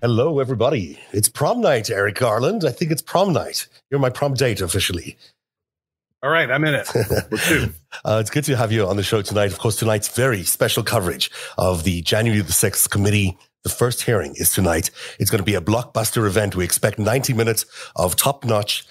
Hello, everybody. It's prom night, Eric Garland. I think it's prom night. You're my prom date officially. All right, I'm in it. uh, it's good to have you on the show tonight. Of course, tonight's very special coverage of the January the 6th committee. The first hearing is tonight. It's going to be a blockbuster event. We expect 90 minutes of top notch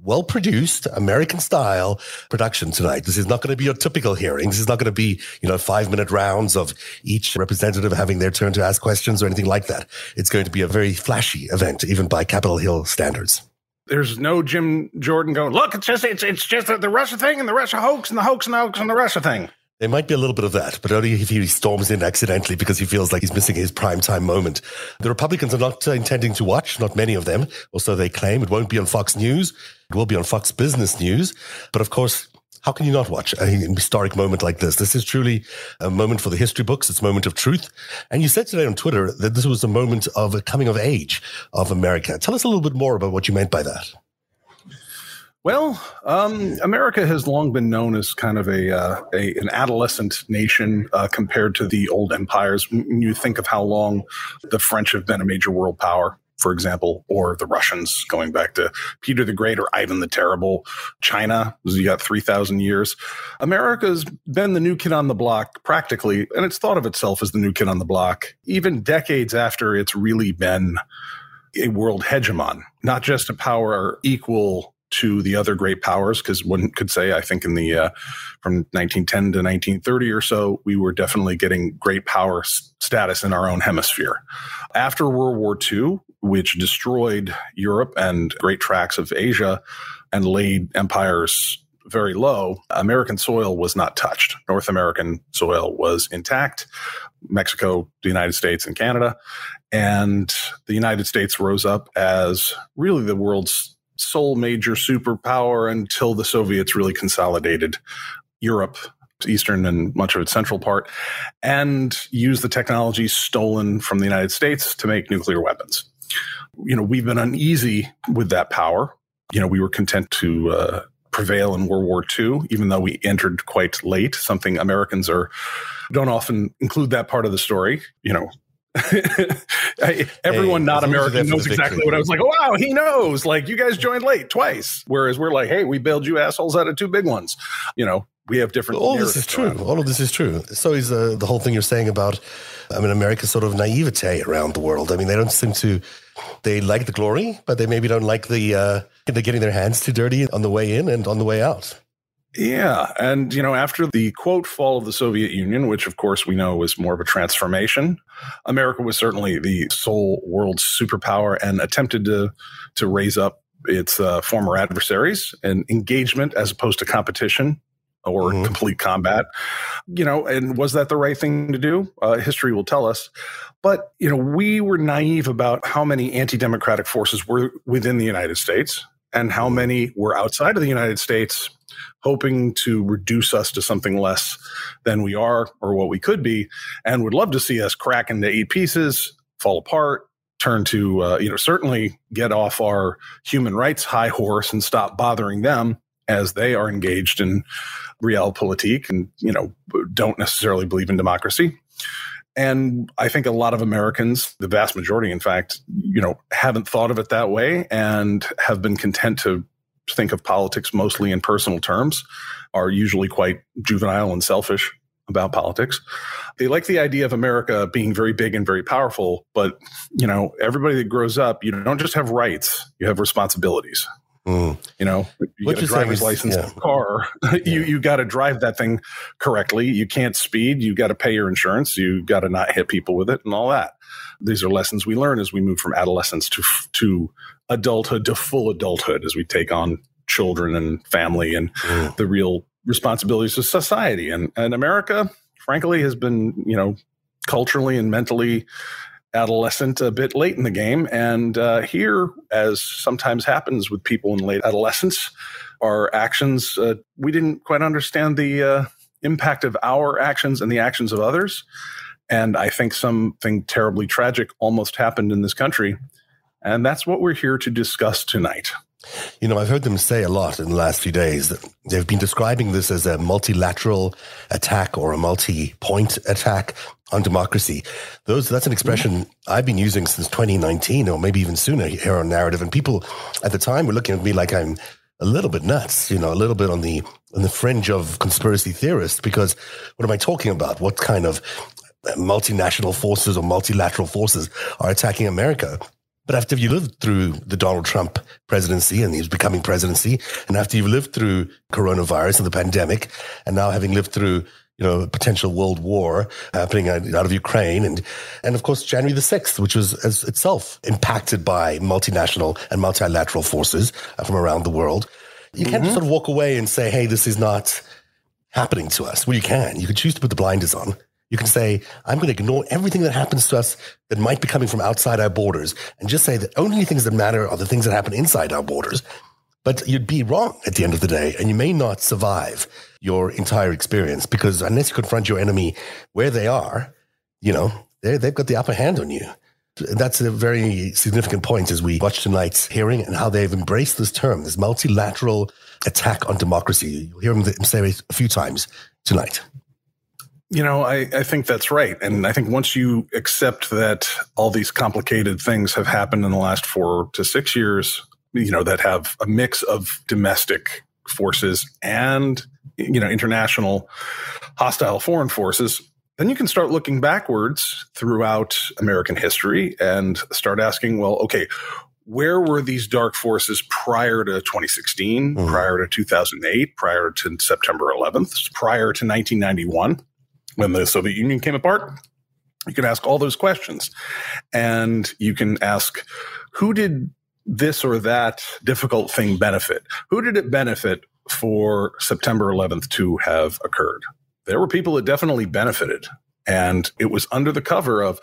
well produced American style production tonight. This is not going to be your typical hearing. This is not going to be, you know, five minute rounds of each representative having their turn to ask questions or anything like that. It's going to be a very flashy event, even by Capitol Hill standards. There's no Jim Jordan going, look, it's just, it's, it's just the Russia thing and the Russia hoax and the hoax and the hoax and the Russia thing. There might be a little bit of that, but only if he storms in accidentally because he feels like he's missing his prime time moment. The Republicans are not uh, intending to watch, not many of them, or so they claim. It won't be on Fox News. It will be on Fox Business News. But of course, how can you not watch a historic moment like this? This is truly a moment for the history books. It's a moment of truth. And you said today on Twitter that this was a moment of a coming of age of America. Tell us a little bit more about what you meant by that. Well, um, America has long been known as kind of a, uh, a an adolescent nation uh, compared to the old empires. When you think of how long the French have been a major world power, for example, or the Russians going back to Peter the Great or Ivan the Terrible, China, you got 3,000 years. America's been the new kid on the block practically, and it's thought of itself as the new kid on the block, even decades after it's really been a world hegemon, not just a power equal to the other great powers because one could say i think in the uh, from 1910 to 1930 or so we were definitely getting great power s- status in our own hemisphere. After world war ii which destroyed europe and great tracts of asia and laid empires very low american soil was not touched. North american soil was intact mexico the united states and canada. And the united states rose up as really the world's sole major superpower until the Soviets really consolidated Europe, eastern and much of its central part, and used the technology stolen from the United States to make nuclear weapons. You know, we've been uneasy with that power. You know, we were content to uh, prevail in World War II, even though we entered quite late, something Americans are don't often include that part of the story. You know, Everyone hey, not American knows exactly what I was like. Oh, wow, he knows. Like you guys joined late twice, whereas we're like, hey, we bailed you assholes out of two big ones. You know, we have different. All this is true. All of this is true. So is uh, the whole thing you're saying about, I mean, America's sort of naivete around the world. I mean, they don't seem to. They like the glory, but they maybe don't like the. Uh, they're getting their hands too dirty on the way in and on the way out. Yeah. And, you know, after the quote fall of the Soviet Union, which of course we know was more of a transformation, America was certainly the sole world superpower and attempted to, to raise up its uh, former adversaries and engagement as opposed to competition or mm-hmm. complete combat. You know, and was that the right thing to do? Uh, history will tell us. But, you know, we were naive about how many anti democratic forces were within the United States and how many were outside of the United States hoping to reduce us to something less than we are or what we could be, and would love to see us crack into eight pieces, fall apart, turn to, uh, you know, certainly get off our human rights high horse and stop bothering them as they are engaged in realpolitik and, you know, don't necessarily believe in democracy. And I think a lot of Americans, the vast majority, in fact, you know, haven't thought of it that way and have been content to think of politics mostly in personal terms are usually quite juvenile and selfish about politics. They like the idea of America being very big and very powerful, but you know, everybody that grows up, you don't just have rights, you have responsibilities. Mm. You know, you what get a driver's license yeah. car. you you got to drive that thing correctly. You can't speed. You got to pay your insurance. You got to not hit people with it, and all that. These are lessons we learn as we move from adolescence to to adulthood to full adulthood as we take on children and family and mm. the real responsibilities of society. And and America, frankly, has been you know culturally and mentally adolescent a bit late in the game. And uh, here, as sometimes happens with people in late adolescence, our actions, uh, we didn't quite understand the uh, impact of our actions and the actions of others. And I think something terribly tragic almost happened in this country. And that's what we're here to discuss tonight. You know, I've heard them say a lot in the last few days that they've been describing this as a multilateral attack or a multi point attack on democracy. Those that's an expression I've been using since 2019, or maybe even sooner here on narrative. And people at the time were looking at me like I'm a little bit nuts, you know, a little bit on the on the fringe of conspiracy theorists. Because what am I talking about? What kind of multinational forces or multilateral forces are attacking America? But after you lived through the Donald Trump presidency and he's becoming presidency, and after you've lived through coronavirus and the pandemic, and now having lived through you know, potential world war happening out of Ukraine. And, and of course, January the 6th, which was as itself impacted by multinational and multilateral forces from around the world. You can't mm-hmm. sort of walk away and say, hey, this is not happening to us. Well, you can. You can choose to put the blinders on. You can say, I'm going to ignore everything that happens to us that might be coming from outside our borders and just say that only things that matter are the things that happen inside our borders. But you'd be wrong at the end of the day, and you may not survive your entire experience because unless you confront your enemy where they are, you know, they've got the upper hand on you. That's a very significant point as we watch tonight's hearing and how they've embraced this term, this multilateral attack on democracy. You'll hear them say it a few times tonight. You know, I, I think that's right. And I think once you accept that all these complicated things have happened in the last four to six years, you know, that have a mix of domestic forces and, you know, international hostile foreign forces, then you can start looking backwards throughout American history and start asking, well, okay, where were these dark forces prior to 2016, mm. prior to 2008, prior to September 11th, prior to 1991? when the Soviet Union came apart? You can ask all those questions. And you can ask, who did this or that difficult thing benefit? Who did it benefit for September 11th to have occurred? There were people that definitely benefited and it was under the cover of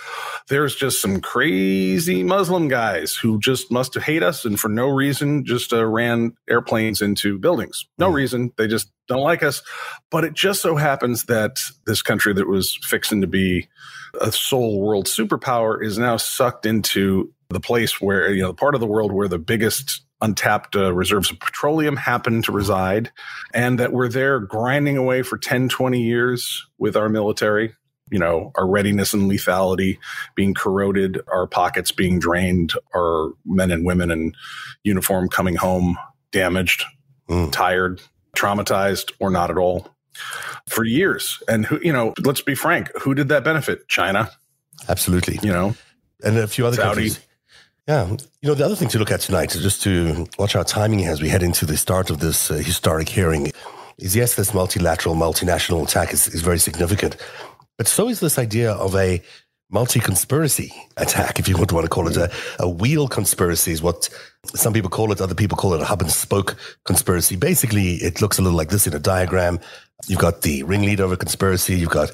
there's just some crazy Muslim guys who just must hate us and for no reason just uh, ran airplanes into buildings. No mm. reason. They just don't like us. But it just so happens that this country that was fixing to be a sole world superpower is now sucked into the place where, you know, the part of the world where the biggest untapped uh, reserves of petroleum happen to reside and that we're there grinding away for 10, 20 years with our military you know, our readiness and lethality being corroded, our pockets being drained, our men and women in uniform coming home damaged, mm. tired, traumatized, or not at all for years. And who, you know, let's be frank, who did that benefit? China. Absolutely. You know, and a few other Saudi. countries. Yeah. You know, the other thing to look at tonight is just to watch our timing as we head into the start of this uh, historic hearing. Is yes, this multilateral, multinational attack is, is very significant. But so is this idea of a multi conspiracy attack, if you want to call it a, a wheel conspiracy, is what some people call it. Other people call it a hub and spoke conspiracy. Basically, it looks a little like this in a diagram. You've got the ringleader of a conspiracy. You've got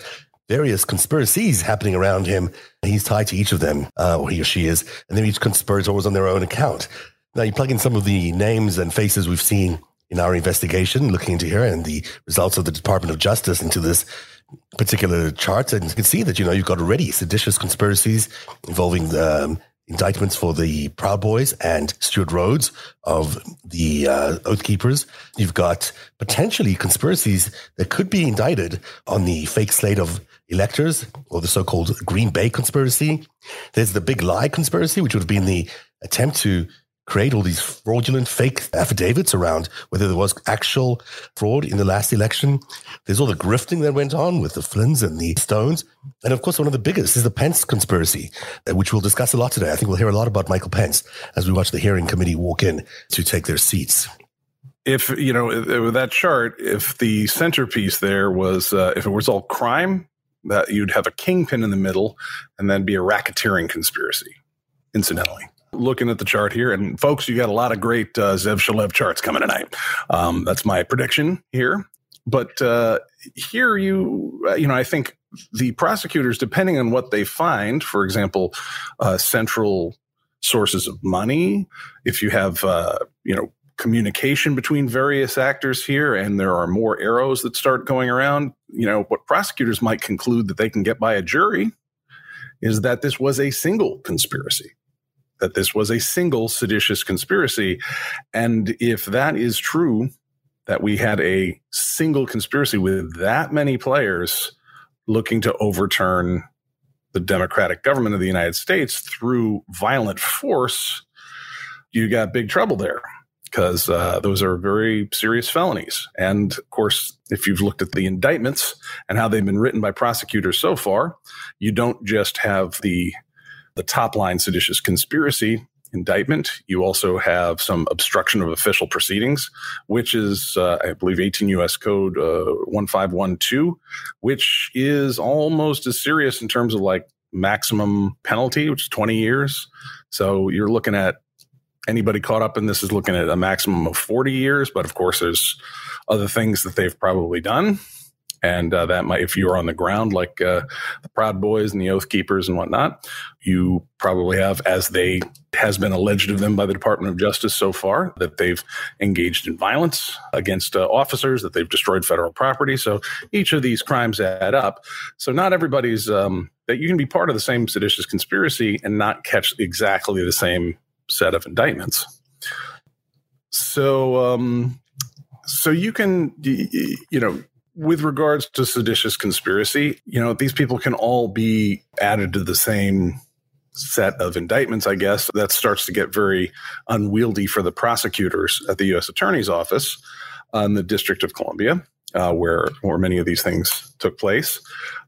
various conspiracies happening around him. He's tied to each of them, uh, or he or she is. And then each conspirator was on their own account. Now, you plug in some of the names and faces we've seen in our investigation, looking into here, and the results of the Department of Justice into this particular chart, and you can see that you know you've got already seditious conspiracies involving the um, indictments for the Proud Boys and Stewart Rhodes of the uh, Oath Keepers. You've got potentially conspiracies that could be indicted on the fake slate of electors or the so-called Green Bay conspiracy. There's the Big Lie conspiracy, which would have been the attempt to create all these fraudulent fake affidavits around whether there was actual fraud in the last election. There's all the grifting that went on with the Flynns and the Stones. And of course, one of the biggest is the Pence conspiracy, uh, which we'll discuss a lot today. I think we'll hear a lot about Michael Pence as we watch the hearing committee walk in to take their seats if you know with that chart if the centerpiece there was uh, if it was all crime that you'd have a kingpin in the middle and then be a racketeering conspiracy incidentally looking at the chart here, and folks, you got a lot of great uh, Zev Shalev charts coming tonight. Um, that's my prediction here. But uh, here, you uh, you know, I think the prosecutors, depending on what they find, for example, uh, central sources of money, if you have uh, you know communication between various actors here, and there are more arrows that start going around, you know, what prosecutors might conclude that they can get by a jury is that this was a single conspiracy that this was a single seditious conspiracy. And if that is true, that we had a single conspiracy with that many players looking to overturn the democratic government of the United States through violent force, you got big trouble there because uh, those are very serious felonies. And of course, if you've looked at the indictments and how they've been written by prosecutors so far, you don't just have the the top line seditious conspiracy indictment. You also have some obstruction of official proceedings, which is, uh, I believe, 18 U.S. Code uh, 1512, which is almost as serious in terms of like maximum penalty, which is 20 years. So you're looking at anybody caught up in this is looking at a maximum of 40 years. But of course, there's other things that they've probably done. And uh, that might, if you're on the ground like uh, the Proud Boys and the Oath Keepers and whatnot, you probably have, as they has been alleged of them by the Department of Justice so far, that they've engaged in violence against uh, officers, that they've destroyed federal property. So each of these crimes add up. So not everybody's um, that you can be part of the same seditious conspiracy and not catch exactly the same set of indictments. So, um, so you can, you know, with regards to seditious conspiracy, you know, these people can all be added to the same set of indictments, I guess. That starts to get very unwieldy for the prosecutors at the U.S. Attorney's Office in the District of Columbia, uh, where where many of these things took place.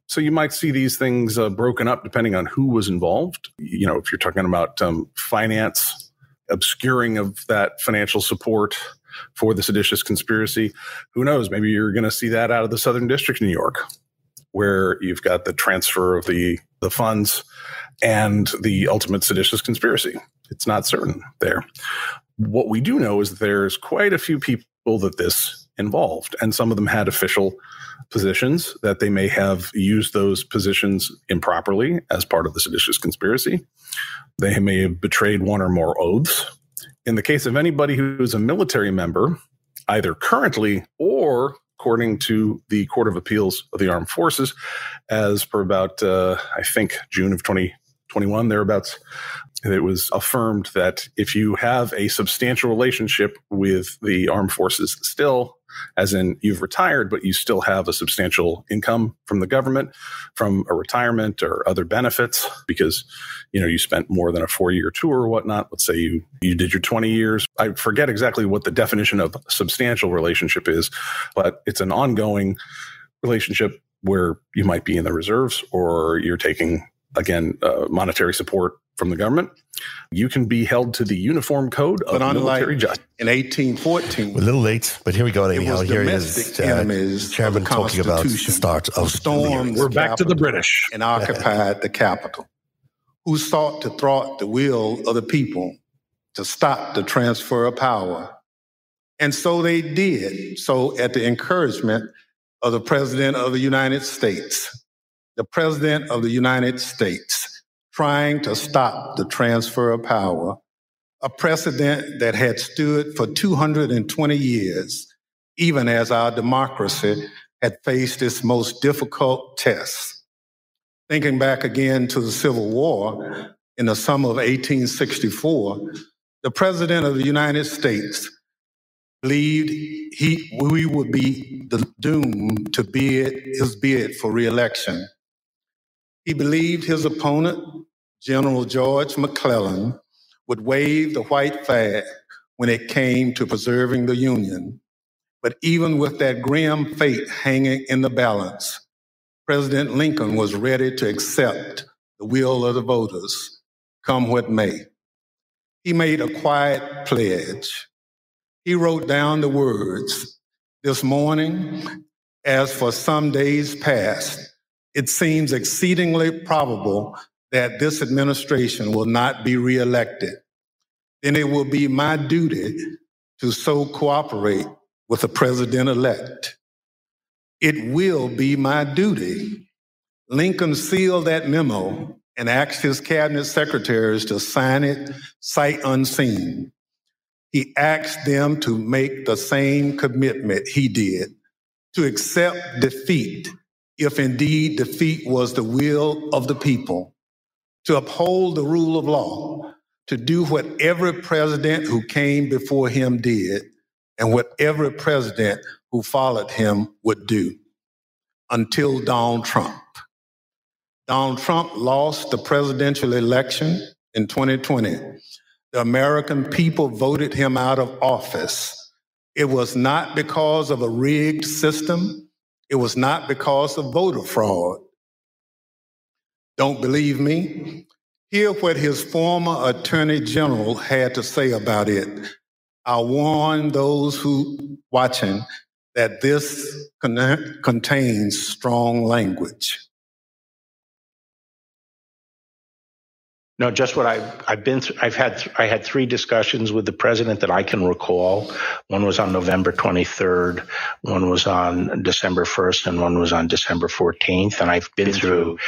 So you might see these things uh, broken up depending on who was involved. You know, if you're talking about um, finance, obscuring of that financial support for the seditious conspiracy, who knows? Maybe you're going to see that out of the Southern District New York, where you've got the transfer of the the funds and the ultimate seditious conspiracy. It's not certain there. What we do know is that there's quite a few people that this involved, and some of them had official positions that they may have used those positions improperly as part of the seditious conspiracy. They may have betrayed one or more oaths. In the case of anybody who is a military member, either currently or according to the Court of Appeals of the Armed Forces, as per about, uh, I think, June of 2021, thereabouts, it was affirmed that if you have a substantial relationship with the armed forces still, as in you've retired, but you still have a substantial income from the government, from a retirement or other benefits, because you know you spent more than a four year tour or whatnot. Let's say you you did your 20 years. I forget exactly what the definition of substantial relationship is, but it's an ongoing relationship where you might be in the reserves or you're taking again uh, monetary support from the government. You can be held to the uniform code of but military justice. In 1814, We're a little late, but here we go. Anyhow, here is uh, Chairman talking about the start of storm. We're back to the British and occupied the capital, who sought to thwart the will of the people to stop the transfer of power. And so they did. So, at the encouragement of the President of the United States, the President of the United States trying to stop the transfer of power, a precedent that had stood for 220 years, even as our democracy had faced its most difficult tests. Thinking back again to the Civil War in the summer of 1864, the President of the United States believed he, we would be doomed to bid his bid for reelection. He believed his opponent, General George McClellan would wave the white flag when it came to preserving the Union. But even with that grim fate hanging in the balance, President Lincoln was ready to accept the will of the voters, come what may. He made a quiet pledge. He wrote down the words This morning, as for some days past, it seems exceedingly probable that this administration will not be reelected, then it will be my duty to so cooperate with the president elect. It will be my duty. Lincoln sealed that memo and asked his cabinet secretaries to sign it sight unseen. He asked them to make the same commitment he did to accept defeat if indeed defeat was the will of the people to uphold the rule of law, to do what every president who came before him did, and what every president who followed him would do until Donald Trump. Donald Trump lost the presidential election in 2020. The American people voted him out of office. It was not because of a rigged system. It was not because of voter fraud. Don't believe me? Hear what his former attorney general had to say about it. I warn those who watching that this con- contains strong language. No, just what I've I've been through. I've had th- I had three discussions with the president that I can recall. One was on November 23rd, one was on December 1st, and one was on December 14th. And I've been through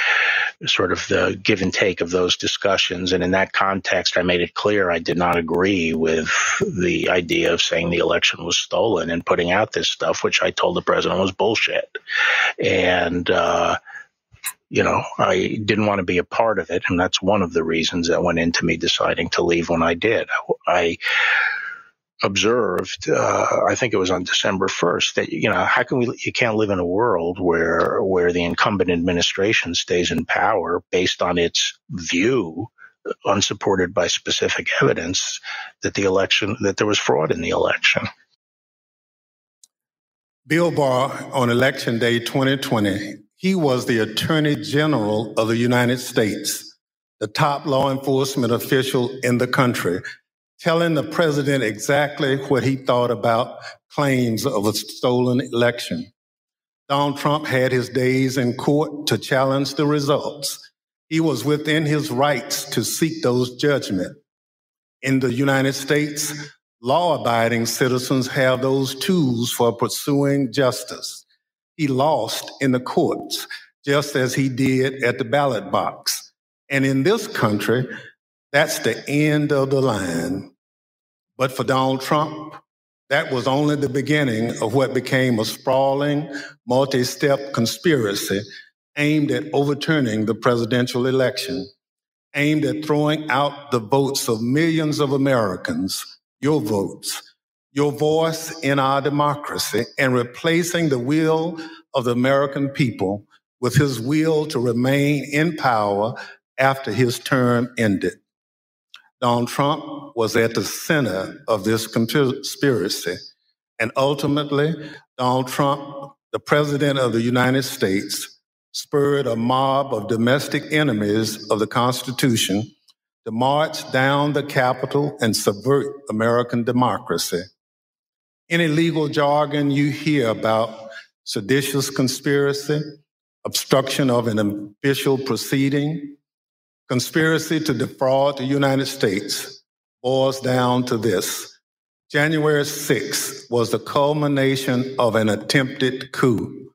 sort of the give and take of those discussions. And in that context, I made it clear I did not agree with the idea of saying the election was stolen and putting out this stuff, which I told the president was bullshit. And uh, you know, I didn't want to be a part of it. And that's one of the reasons that went into me deciding to leave when I did. I observed, uh, I think it was on December 1st, that, you know, how can we, you can't live in a world where, where the incumbent administration stays in power based on its view unsupported by specific evidence that the election, that there was fraud in the election. Bill Barr on election day 2020 he was the Attorney General of the United States, the top law enforcement official in the country, telling the president exactly what he thought about claims of a stolen election. Donald Trump had his days in court to challenge the results. He was within his rights to seek those judgments. In the United States, law abiding citizens have those tools for pursuing justice he lost in the courts, just as he did at the ballot box. And in this country, that's the end of the line. But for Donald Trump, that was only the beginning of what became a sprawling, multi step conspiracy aimed at overturning the presidential election, aimed at throwing out the votes of millions of Americans, your votes, your voice in our democracy and replacing the will of the American people with his will to remain in power after his term ended. Donald Trump was at the center of this conspiracy. And ultimately, Donald Trump, the president of the United States, spurred a mob of domestic enemies of the Constitution to march down the Capitol and subvert American democracy. Any legal jargon you hear about seditious conspiracy, obstruction of an official proceeding, conspiracy to defraud the United States boils down to this. January 6th was the culmination of an attempted coup,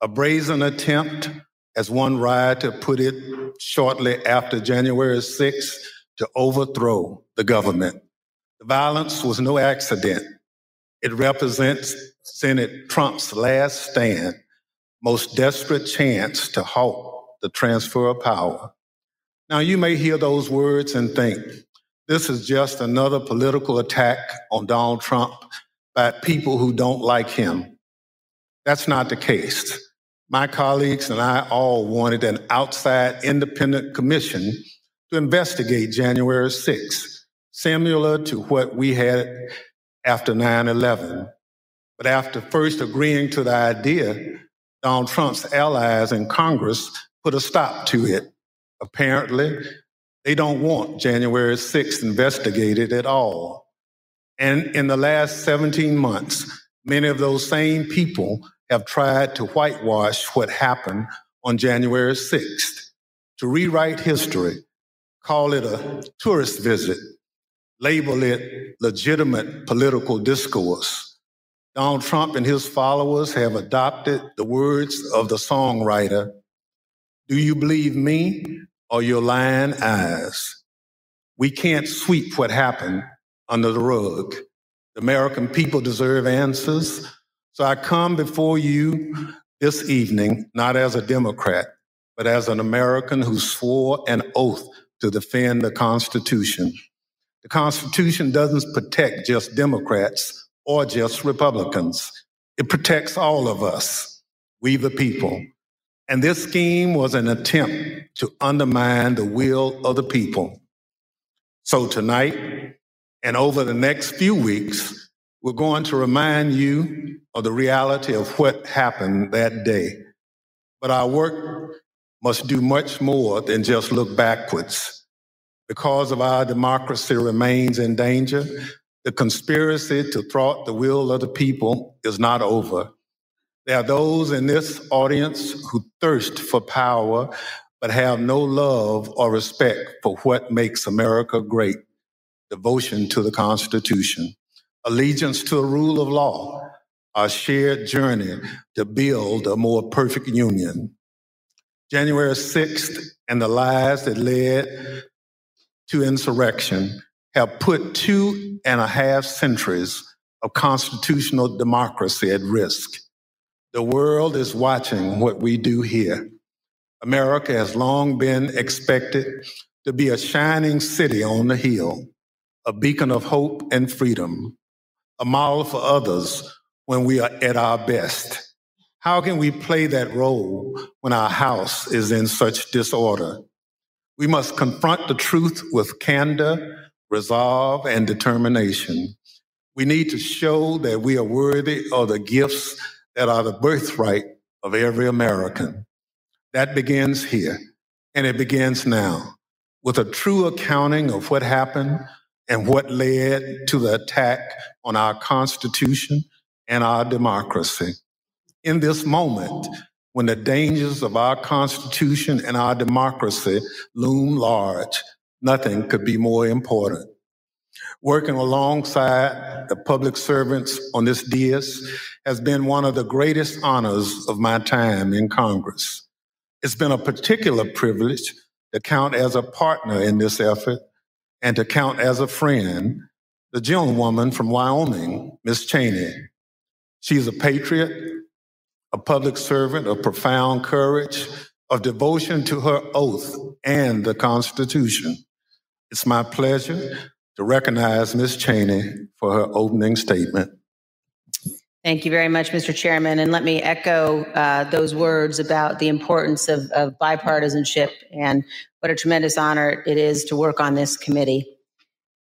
a brazen attempt, as one rioter put it shortly after January 6th, to overthrow the government. The violence was no accident. It represents Senate Trump's last stand, most desperate chance to halt the transfer of power. Now, you may hear those words and think, this is just another political attack on Donald Trump by people who don't like him. That's not the case. My colleagues and I all wanted an outside independent commission to investigate January 6th, similar to what we had after 9 11. But after first agreeing to the idea, Donald Trump's allies in Congress put a stop to it. Apparently, they don't want January 6th investigated at all. And in the last 17 months, many of those same people have tried to whitewash what happened on January 6th, to rewrite history, call it a tourist visit, label it legitimate political discourse. Donald Trump and his followers have adopted the words of the songwriter Do you believe me or your lying eyes? We can't sweep what happened under the rug. The American people deserve answers. So I come before you this evening, not as a Democrat, but as an American who swore an oath to defend the Constitution. The Constitution doesn't protect just Democrats or just Republicans. It protects all of us, we the people. And this scheme was an attempt to undermine the will of the people. So tonight and over the next few weeks, we're going to remind you of the reality of what happened that day. But our work must do much more than just look backwards. Because of our democracy remains in danger, the conspiracy to thwart the will of the people is not over. There are those in this audience who thirst for power, but have no love or respect for what makes America great devotion to the Constitution, allegiance to the rule of law, our shared journey to build a more perfect union. January 6th and the lies that led to insurrection have put two and a half centuries of constitutional democracy at risk. The world is watching what we do here. America has long been expected to be a shining city on the hill, a beacon of hope and freedom, a model for others when we are at our best. How can we play that role when our house is in such disorder? We must confront the truth with candor, resolve, and determination. We need to show that we are worthy of the gifts that are the birthright of every American. That begins here, and it begins now with a true accounting of what happened and what led to the attack on our Constitution and our democracy. In this moment, when the dangers of our Constitution and our democracy loom large, nothing could be more important. Working alongside the public servants on this dais has been one of the greatest honors of my time in Congress. It's been a particular privilege to count as a partner in this effort and to count as a friend the gentlewoman from Wyoming, Miss Cheney. She's a patriot, a public servant of profound courage, of devotion to her oath and the Constitution. It's my pleasure to recognize Ms. Cheney for her opening statement. Thank you very much, Mr. Chairman. And let me echo uh, those words about the importance of, of bipartisanship and what a tremendous honor it is to work on this committee.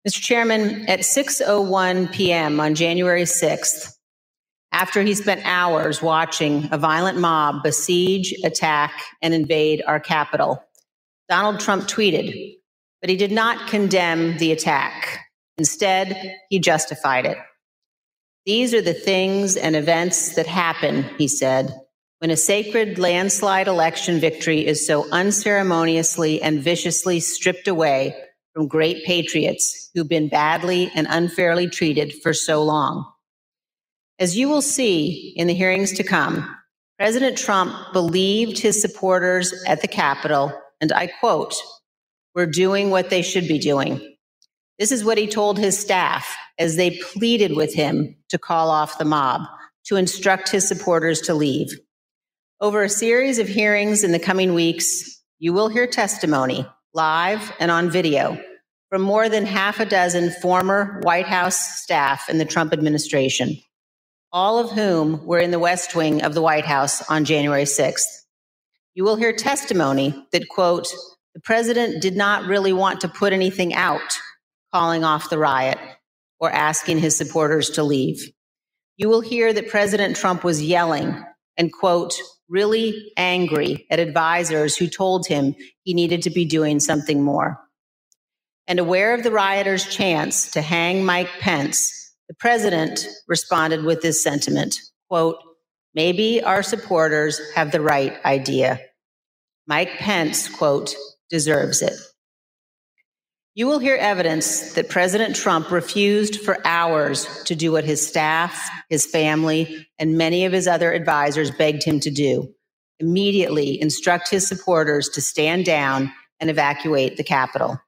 Mr. Chairman, at 6:01 p.m. on January 6th, after he spent hours watching a violent mob besiege, attack, and invade our capital, Donald Trump tweeted, but he did not condemn the attack. Instead, he justified it. These are the things and events that happen, he said, when a sacred landslide election victory is so unceremoniously and viciously stripped away from great patriots who've been badly and unfairly treated for so long. As you will see in the hearings to come, President Trump believed his supporters at the Capitol, and I quote, were doing what they should be doing. This is what he told his staff as they pleaded with him to call off the mob, to instruct his supporters to leave. Over a series of hearings in the coming weeks, you will hear testimony, live and on video, from more than half a dozen former White House staff in the Trump administration, all of whom were in the West Wing of the White House on January 6th. You will hear testimony that, quote, the president did not really want to put anything out calling off the riot or asking his supporters to leave. You will hear that President Trump was yelling and, quote, really angry at advisors who told him he needed to be doing something more. And aware of the rioters' chance to hang Mike Pence, the president responded with this sentiment, quote, maybe our supporters have the right idea. Mike Pence, quote, deserves it. You will hear evidence that President Trump refused for hours to do what his staff, his family, and many of his other advisors begged him to do immediately instruct his supporters to stand down and evacuate the Capitol.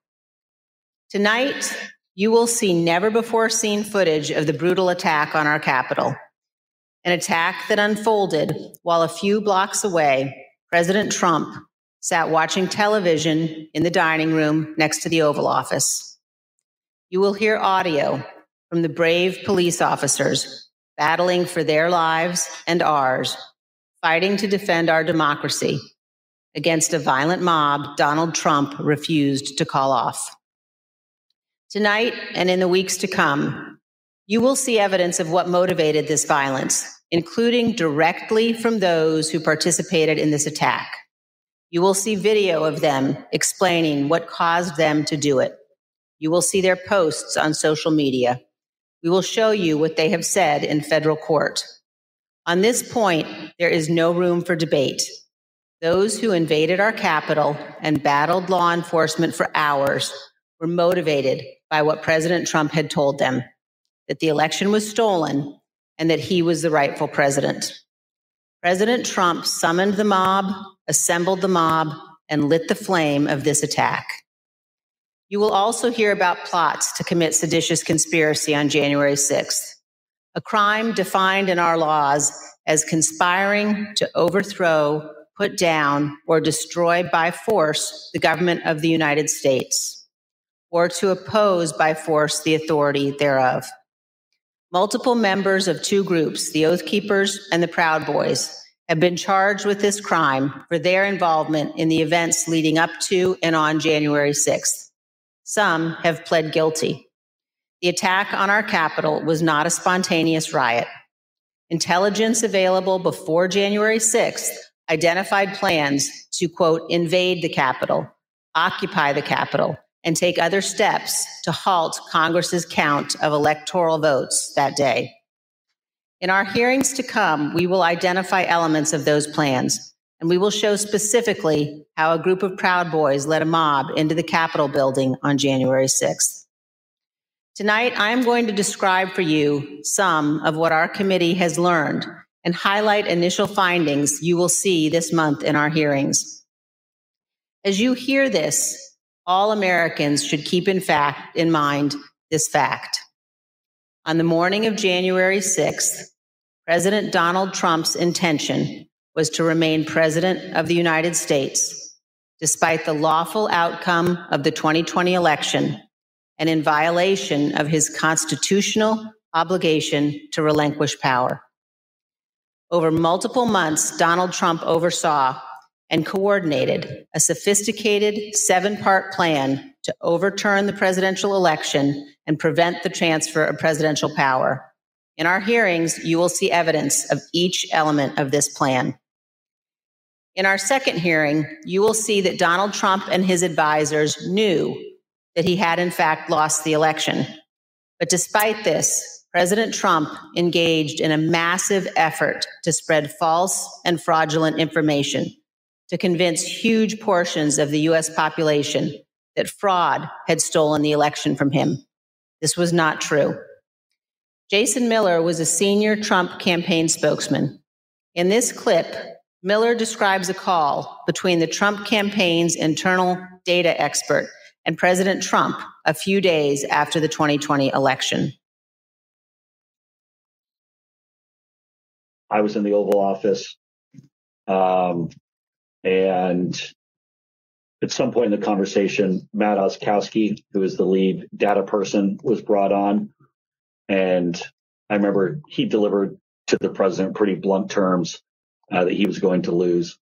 Tonight, you will see never before seen footage of the brutal attack on our Capitol, an attack that unfolded while a few blocks away, President Trump sat watching television in the dining room next to the Oval Office. You will hear audio from the brave police officers battling for their lives and ours fighting to defend our democracy against a violent mob Donald Trump refused to call off. Tonight and in the weeks to come, you will see evidence of what motivated this violence, including directly from those who participated in this attack. You will see video of them explaining what caused them to do it. You will see their posts on social media. We will show you what they have said in federal court. On this point, there is no room for debate. Those who invaded our capital and battled law enforcement for hours were motivated by what President Trump had told them that the election was stolen and that he was the rightful president. President Trump summoned the mob, assembled the mob, and lit the flame of this attack. You will also hear about plots to commit seditious conspiracy on January 6th, a crime defined in our laws as conspiring to overthrow, put down, or destroy by force the government of the United States, or to oppose by force the authority thereof. Multiple members of two groups, the Oath Keepers and the Proud Boys, have been charged with this crime for their involvement in the events leading up to and on January 6th. Some have pled guilty. The attack on our Capitol was not a spontaneous riot. Intelligence available before January 6th identified plans to, quote, invade the Capitol, occupy the Capitol, and take other steps to halt Congress's count of electoral votes that day. In our hearings to come, we will identify elements of those plans, and we will show specifically how a group of Proud Boys led a mob into the Capitol building on January 6th. Tonight, I am going to describe for you some of what our committee has learned and highlight initial findings you will see this month in our hearings. As you hear this, all Americans should keep in fact in mind this fact. On the morning of January 6th, President Donald Trump's intention was to remain president of the United States despite the lawful outcome of the 2020 election and in violation of his constitutional obligation to relinquish power. Over multiple months, Donald Trump oversaw and coordinated a sophisticated seven part plan to overturn the presidential election and prevent the transfer of presidential power. In our hearings, you will see evidence of each element of this plan. In our second hearing, you will see that Donald Trump and his advisors knew that he had, in fact, lost the election. But despite this, President Trump engaged in a massive effort to spread false and fraudulent information to convince huge portions of the US population that fraud had stolen the election from him. This was not true. Jason Miller was a senior Trump campaign spokesman. In this clip, Miller describes a call between the Trump campaign's internal data expert and President Trump a few days after the 2020 election. I was in the Oval Office. Um, and at some point in the conversation, Matt Oczkowski, who is the lead data person, was brought on. And I remember he delivered to the president pretty blunt terms uh, that he was going to lose.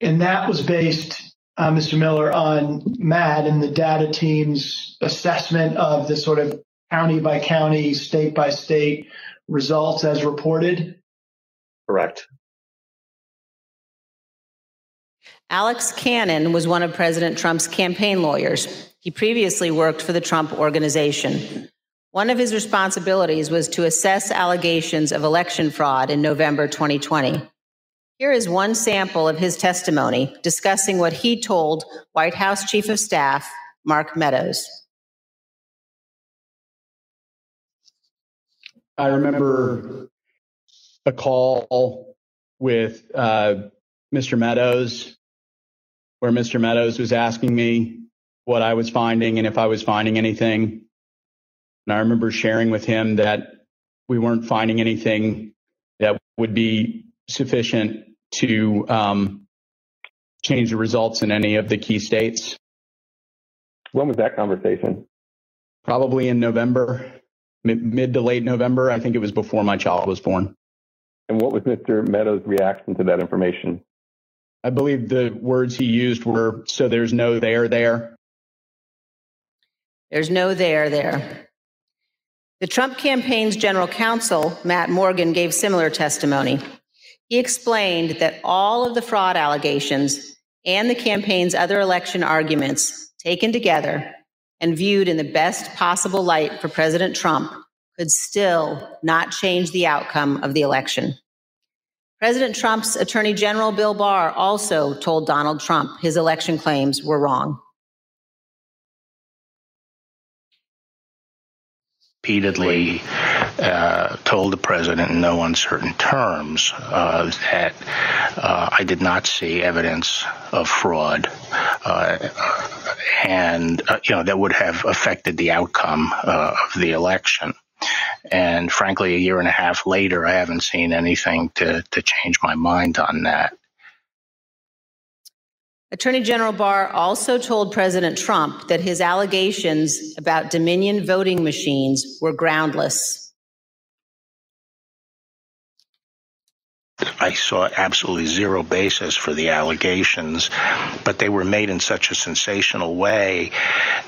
And that was based, uh, Mr. Miller, on Matt and the data team's assessment of the sort of county by county, state by state results as reported. Correct. Alex Cannon was one of President Trump's campaign lawyers. He previously worked for the Trump Organization. One of his responsibilities was to assess allegations of election fraud in November 2020. Here is one sample of his testimony discussing what he told White House Chief of Staff Mark Meadows. I remember a call with uh, Mr. Meadows where Mr. Meadows was asking me what I was finding and if I was finding anything. And I remember sharing with him that we weren't finding anything that would be sufficient to um, change the results in any of the key states. When was that conversation? Probably in November, mid, mid to late November. I think it was before my child was born. And what was Mr. Meadows' reaction to that information? I believe the words he used were so there's no there there. There's no there there. The Trump campaign's general counsel, Matt Morgan, gave similar testimony. He explained that all of the fraud allegations and the campaign's other election arguments taken together and viewed in the best possible light for President Trump could still not change the outcome of the election. President Trump's Attorney General Bill Barr also told Donald Trump his election claims were wrong. repeatedly uh, told the president in no uncertain terms uh, that uh, I did not see evidence of fraud, uh, and uh, you know that would have affected the outcome uh, of the election. And frankly, a year and a half later, I haven't seen anything to to change my mind on that. Attorney General Barr also told President Trump that his allegations about Dominion voting machines were groundless. I saw absolutely zero basis for the allegations, but they were made in such a sensational way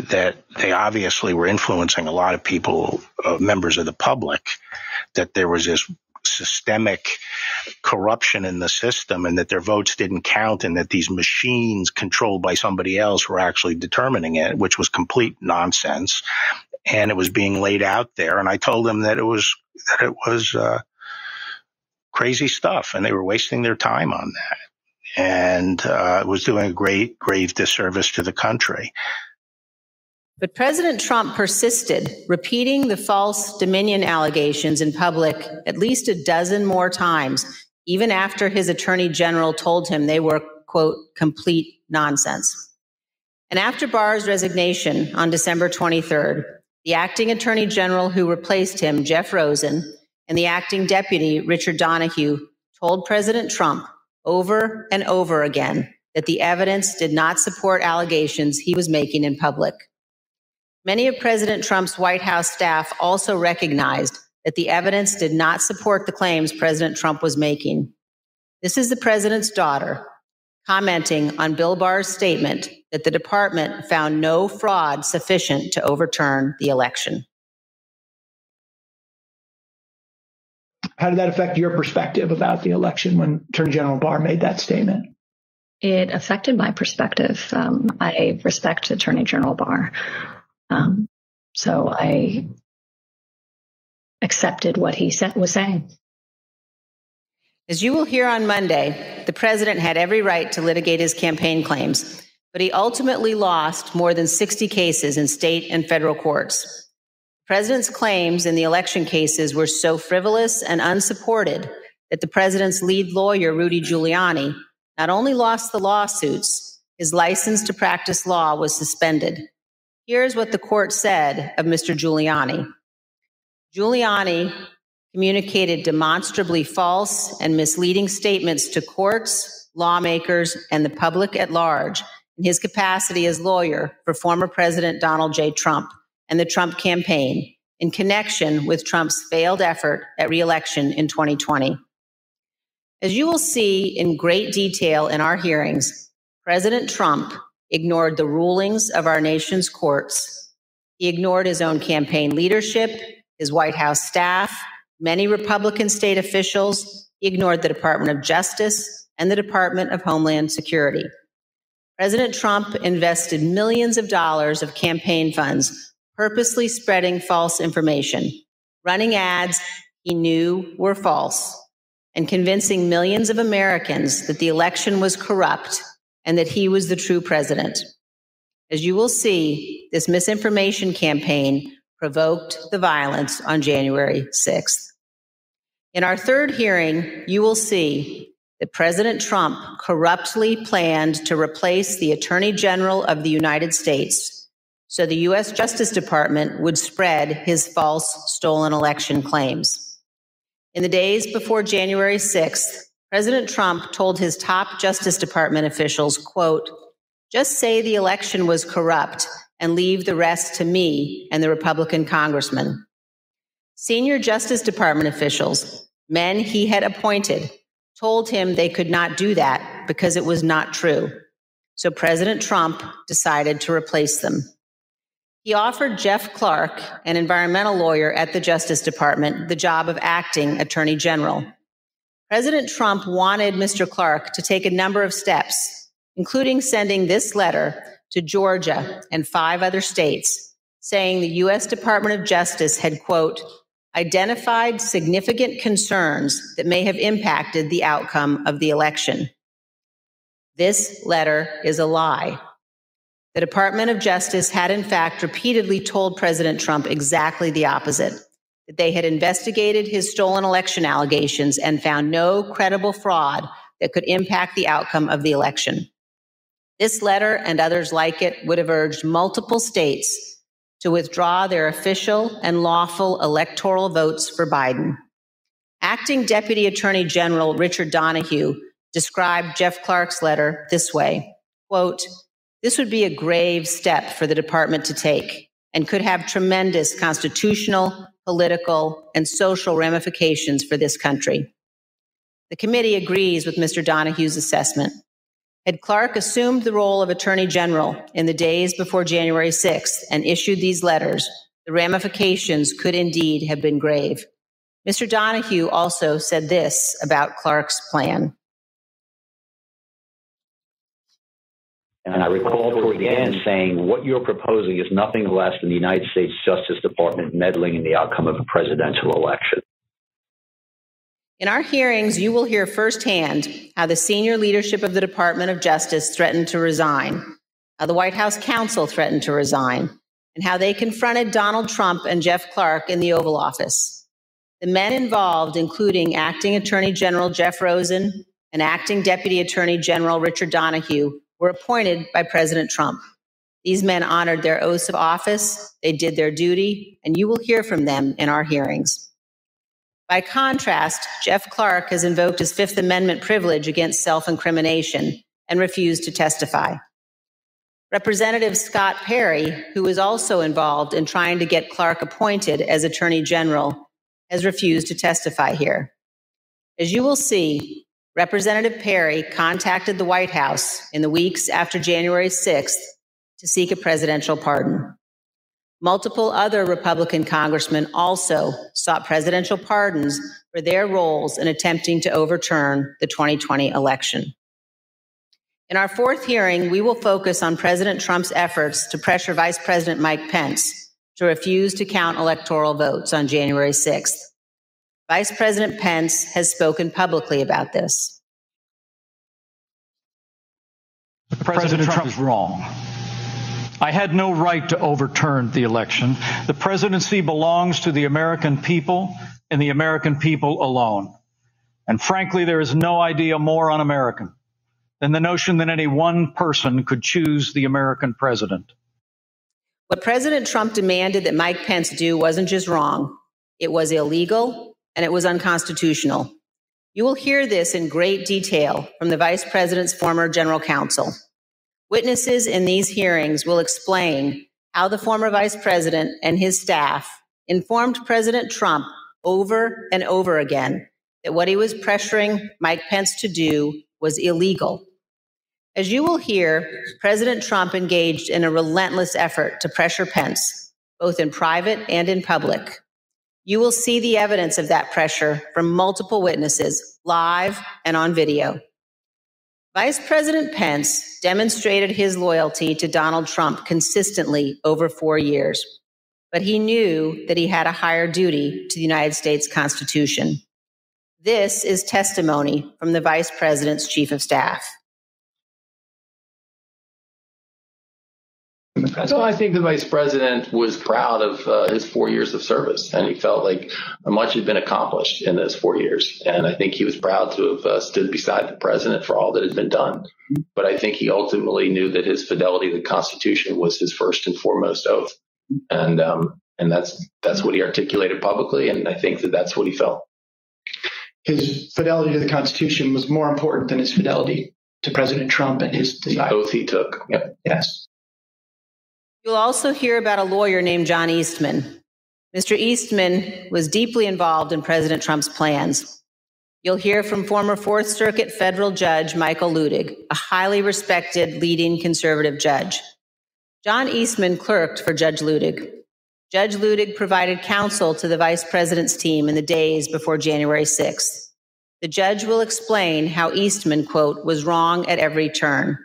that they obviously were influencing a lot of people, uh, members of the public, that there was this systemic corruption in the system and that their votes didn't count and that these machines controlled by somebody else were actually determining it, which was complete nonsense. And it was being laid out there. And I told them that it was, that it was, uh, crazy stuff and they were wasting their time on that. And, uh, was doing a great, grave disservice to the country. But President Trump persisted, repeating the false Dominion allegations in public at least a dozen more times, even after his attorney general told him they were, quote, complete nonsense. And after Barr's resignation on December 23rd, the acting attorney general who replaced him, Jeff Rosen, and the acting deputy, Richard Donoghue, told President Trump over and over again that the evidence did not support allegations he was making in public. Many of President Trump's White House staff also recognized that the evidence did not support the claims President Trump was making. This is the president's daughter commenting on Bill Barr's statement that the department found no fraud sufficient to overturn the election. How did that affect your perspective about the election when Attorney General Barr made that statement? It affected my perspective. Um, I respect Attorney General Barr. Um, so I accepted what he said, was saying. As you will hear on Monday, the president had every right to litigate his campaign claims, but he ultimately lost more than 60 cases in state and federal courts. President's claims in the election cases were so frivolous and unsupported that the president's lead lawyer, Rudy Giuliani, not only lost the lawsuits, his license to practice law was suspended. Here's what the court said of Mr. Giuliani Giuliani communicated demonstrably false and misleading statements to courts, lawmakers, and the public at large in his capacity as lawyer for former President Donald J. Trump and the Trump campaign in connection with Trump's failed effort at reelection in 2020. As you will see in great detail in our hearings, President Trump ignored the rulings of our nation's courts. He ignored his own campaign leadership, his White House staff, many Republican state officials. He ignored the Department of Justice and the Department of Homeland Security. President Trump invested millions of dollars of campaign funds purposely spreading false information, running ads he knew were false, and convincing millions of Americans that the election was corrupt and that he was the true president. As you will see, this misinformation campaign provoked the violence on January 6th. In our third hearing, you will see that President Trump corruptly planned to replace the Attorney General of the United States so the U.S. Justice Department would spread his false stolen election claims. In the days before January 6th, President Trump told his top Justice Department officials, quote, just say the election was corrupt and leave the rest to me and the Republican congressman. Senior Justice Department officials men he had appointed, told him they could not do that because it was not true. So President Trump decided to replace them. He offered Jeff Clark, an environmental lawyer at the Justice Department, the job of acting attorney general. President Trump wanted Mr. Clark to take a number of steps, including sending this letter to Georgia and five other states, saying the U.S. Department of Justice had, quote, identified significant concerns that may have impacted the outcome of the election. This letter is a lie. The Department of Justice had, in fact, repeatedly told President Trump exactly the opposite that they had investigated his stolen election allegations and found no credible fraud that could impact the outcome of the election. This letter and others like it would have urged multiple states to withdraw their official and lawful electoral votes for Biden. Acting Deputy Attorney General Richard Donoghue described Jeff Clark's letter this way quote, This would be a grave step for the department to take and could have tremendous constitutional, political, and social ramifications for this country. The committee agrees with Mr. Donoghue's assessment. Had Clark assumed the role of Attorney General in the days before January 6th and issued these letters, the ramifications could indeed have been grave. Mr. Donoghue also said this about Clark's plan. And I recall toward the end saying, what you're proposing is nothing less than the United States Justice Department meddling in the outcome of a presidential election. In our hearings, you will hear firsthand how the senior leadership of the Department of Justice threatened to resign, how the White House counsel threatened to resign, and how they confronted Donald Trump and Jeff Clark in the Oval Office. The men involved, including Acting Attorney General Jeff Rosen and Acting Deputy Attorney General Richard Donoghue, were appointed by President Trump. These men honored their oaths of office, they did their duty, and you will hear from them in our hearings. By contrast, Jeff Clark has invoked his Fifth Amendment privilege against self incrimination and refused to testify. Representative Scott Perry, who was also involved in trying to get Clark appointed as Attorney General, has refused to testify here. As you will see, Representative Perry contacted the White House in the weeks after January 6th to seek a presidential pardon. Multiple other Republican congressmen also sought presidential pardons for their roles in attempting to overturn the 2020 election. In our fourth hearing, we will focus on President Trump's efforts to pressure Vice President Mike Pence to refuse to count electoral votes on January 6th. Vice President Pence has spoken publicly about this. President Trump is wrong. I had no right to overturn the election. The presidency belongs to the American people and the American people alone. And frankly, there is no idea more un American than the notion that any one person could choose the American president. What President Trump demanded that Mike Pence do wasn't just wrong, it was illegal and it was unconstitutional. You will hear this in great detail from the vice president's former general counsel. Witnesses in these hearings will explain how the former vice president and his staff informed President Trump over and over again that what he was pressuring Mike Pence to do was illegal. As you will hear, President Trump engaged in a relentless effort to pressure Pence, both in private and in public. You will see the evidence of that pressure from multiple witnesses, live and on video. Vice President Pence demonstrated his loyalty to Donald Trump consistently over four years, but he knew that he had a higher duty to the United States Constitution. This is testimony from the Vice President's Chief of Staff. So I think the vice president was proud of uh, his four years of service, and he felt like much had been accomplished in those four years. And I think he was proud to have uh, stood beside the president for all that had been done. But I think he ultimately knew that his fidelity to the Constitution was his first and foremost oath, and um, and that's that's what he articulated publicly, and I think that that's what he felt. His fidelity to the Constitution was more important than his fidelity to President Trump and his desire. The oath he took. Yep. Yes. You'll also hear about a lawyer named John Eastman. Mr. Eastman was deeply involved in President Trump's plans. You'll hear from former Fourth Circuit federal judge Michael Luttig, a highly respected leading conservative judge. John Eastman clerked for Judge Luttig. Judge Luttig provided counsel to the vice president's team in the days before January 6th. The judge will explain how Eastman, quote, was wrong at every turn.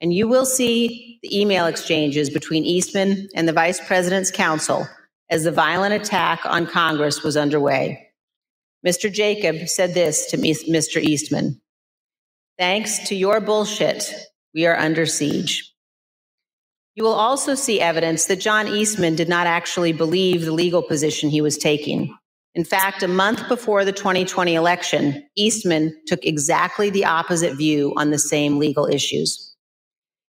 And you will see the email exchanges between Eastman and the vice president's counsel as the violent attack on Congress was underway. Mr. Jacob said this to Mr. Eastman Thanks to your bullshit, we are under siege. You will also see evidence that John Eastman did not actually believe the legal position he was taking. In fact, a month before the 2020 election, Eastman took exactly the opposite view on the same legal issues.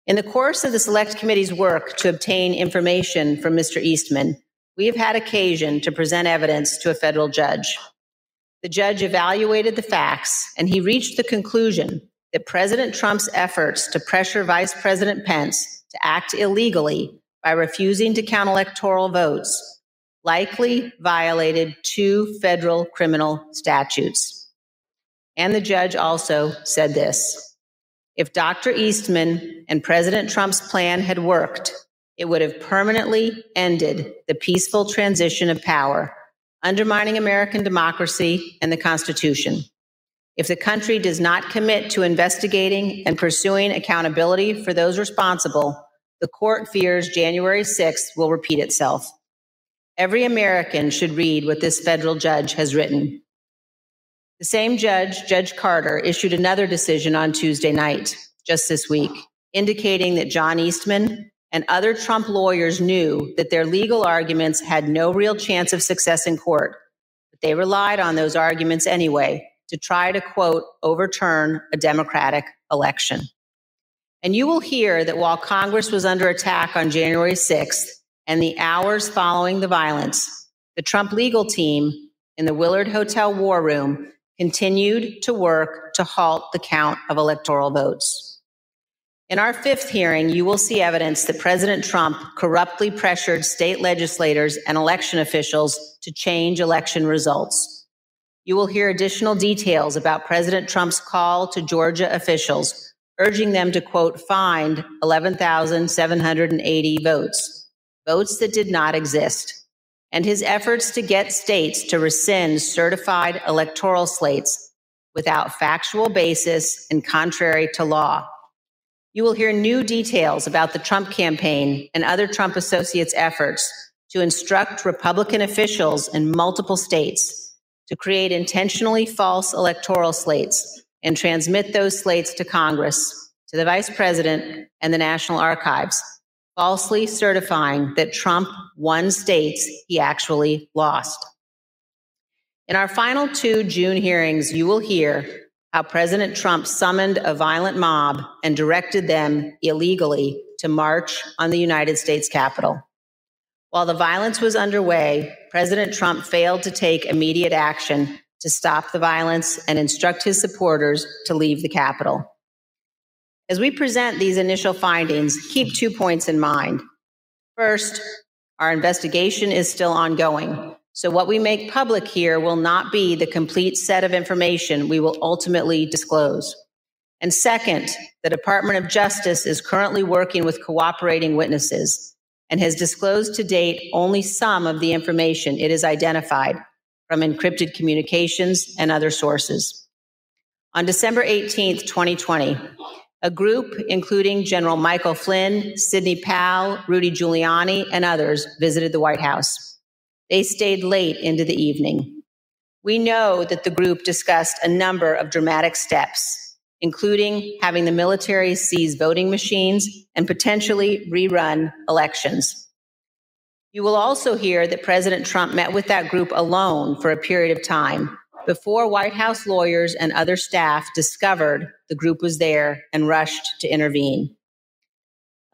In the course of the Select Committee's work to obtain information from Mr. Eastman, we have had occasion to present evidence to a federal judge. The judge evaluated the facts and he reached the conclusion that President Trump's efforts to pressure Vice President Pence to act illegally by refusing to count electoral votes likely violated two federal criminal statutes. And the judge also said this if Dr. Eastman and President Trump's plan had worked, it would have permanently ended the peaceful transition of power, undermining American democracy and the Constitution. If the country does not commit to investigating and pursuing accountability for those responsible, the court fears January 6th will repeat itself. Every American should read what this federal judge has written. The same judge, Judge Carter, issued another decision on Tuesday night, just this week, indicating that John Eastman and other Trump lawyers knew that their legal arguments had no real chance of success in court, but they relied on those arguments anyway to try to, quote, overturn a Democratic election. And you will hear that while Congress was under attack on January 6th, and the hours following the violence, the Trump legal team in the Willard Hotel War Room continued to work to halt the count of electoral votes. In our fifth hearing, you will see evidence that President Trump corruptly pressured state legislators and election officials to change election results. You will hear additional details about President Trump's call to Georgia officials, urging them to, quote, find 11,780 votes votes that did not exist, and his efforts to get states to rescind certified electoral slates without factual basis and contrary to law. You will hear new details about the Trump campaign and other Trump associates' efforts to instruct Republican officials in multiple states to create intentionally false electoral slates and transmit those slates to Congress, to the Vice President, and the National Archives falsely certifying that Trump won states he actually lost. In our final two June hearings, you will hear how President Trump summoned a violent mob and directed them illegally to march on the United States Capitol. While the violence was underway, President Trump failed to take immediate action to stop the violence and instruct his supporters to leave the Capitol. As we present these initial findings, keep two points in mind. First, our investigation is still ongoing. So, what we make public here will not be the complete set of information we will ultimately disclose. And second, the Department of Justice is currently working with cooperating witnesses and has disclosed to date only some of the information it has identified from encrypted communications and other sources. On December 18, 2020, a group, including General Michael Flynn, Sidney Powell, Rudy Giuliani, and others, visited the White House. They stayed late into the evening. We know that the group discussed a number of dramatic steps, including having the military seize voting machines and potentially rerun elections. You will also hear that President Trump met with that group alone for a period of time before White House lawyers and other staff discovered the group was there and rushed to intervene.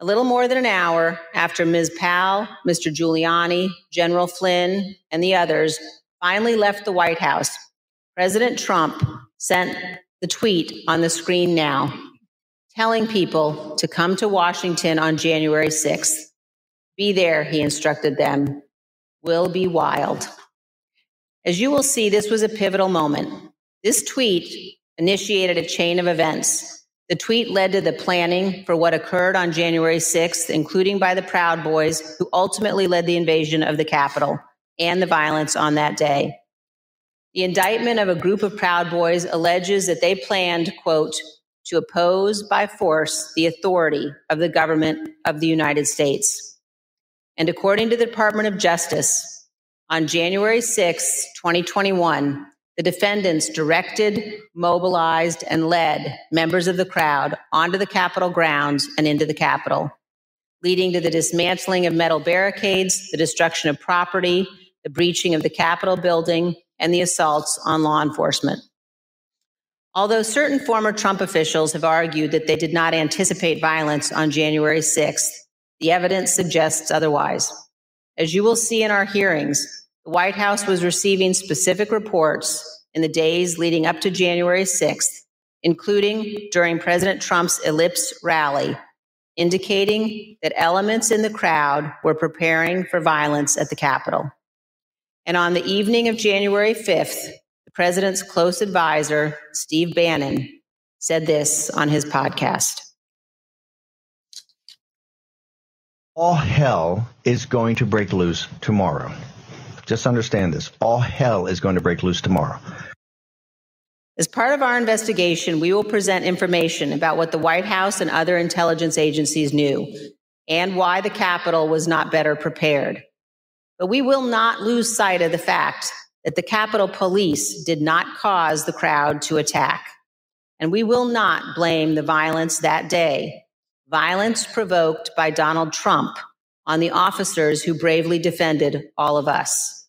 A little more than an hour after Ms. Powell, Mr. Giuliani, General Flynn, and the others finally left the White House, President Trump sent the tweet on the screen now telling people to come to Washington on January 6th. Be there, he instructed them. will be wild. As you will see, this was a pivotal moment. This tweet initiated a chain of events. The tweet led to the planning for what occurred on January 6th, including by the Proud Boys, who ultimately led the invasion of the Capitol and the violence on that day. The indictment of a group of Proud Boys alleges that they planned, quote, to oppose by force the authority of the government of the United States. And according to the Department of Justice, on January 6, 2021, the defendants directed, mobilized, and led members of the crowd onto the Capitol grounds and into the Capitol, leading to the dismantling of metal barricades, the destruction of property, the breaching of the Capitol building, and the assaults on law enforcement. Although certain former Trump officials have argued that they did not anticipate violence on January 6th, the evidence suggests otherwise. As you will see in our hearings, the White House was receiving specific reports in the days leading up to January 6th, including during President Trump's Ellipse rally, indicating that elements in the crowd were preparing for violence at the Capitol. And on the evening of January 5th, the president's close advisor, Steve Bannon, said this on his podcast. All hell is going to break loose tomorrow. Just understand this. All hell is going to break loose tomorrow. As part of our investigation, we will present information about what the White House and other intelligence agencies knew and why the Capitol was not better prepared. But we will not lose sight of the fact that the Capitol Police did not cause the crowd to attack. And we will not blame the violence that day, violence provoked by Donald Trump on the officers who bravely defended all of us.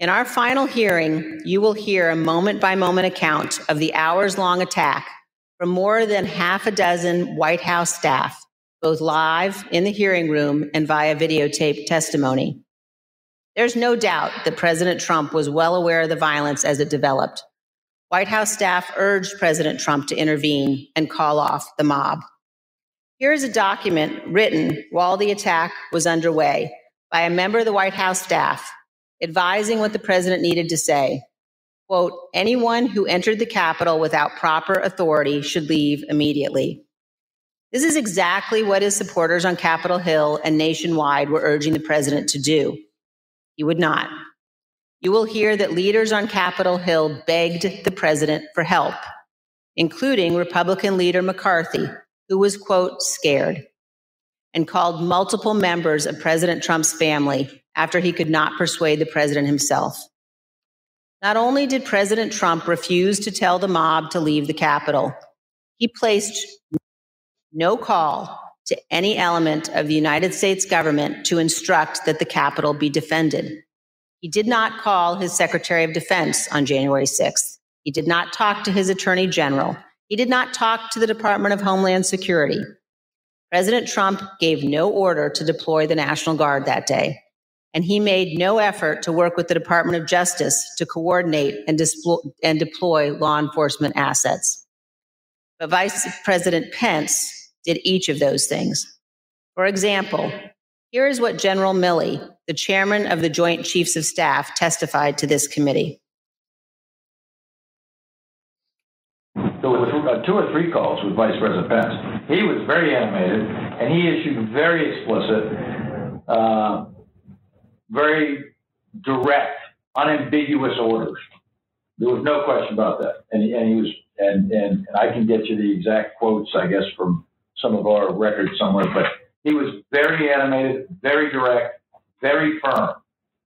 In our final hearing, you will hear a moment by moment account of the hours long attack from more than half a dozen White House staff, both live in the hearing room and via videotape testimony. There's no doubt that President Trump was well aware of the violence as it developed. White House staff urged President Trump to intervene and call off the mob. Here is a document written while the attack was underway by a member of the White House staff advising what the president needed to say. Quote, anyone who entered the Capitol without proper authority should leave immediately. This is exactly what his supporters on Capitol Hill and nationwide were urging the president to do. He would not. You will hear that leaders on Capitol Hill begged the president for help, including Republican leader McCarthy, who was, quote, scared, and called multiple members of President Trump's family after he could not persuade the president himself. Not only did President Trump refuse to tell the mob to leave the Capitol, he placed no call to any element of the United States government to instruct that the Capitol be defended. He did not call his Secretary of Defense on January 6th. He did not talk to his Attorney General. He did not talk to the Department of Homeland Security. President Trump gave no order to deploy the National Guard that day, and he made no effort to work with the Department of Justice to coordinate and, displo- and deploy law enforcement assets. But Vice President Pence did each of those things. For example, here is what General Milley, the chairman of the Joint Chiefs of Staff, testified to this committee. There were uh, two or three calls with Vice President Pence. He was very animated, and he issued very explicit, uh, very direct, unambiguous orders. There was no question about that, and and he was, and, and and I can get you the exact quotes, I guess, from some of our records somewhere, but he was very animated, very direct, very firm.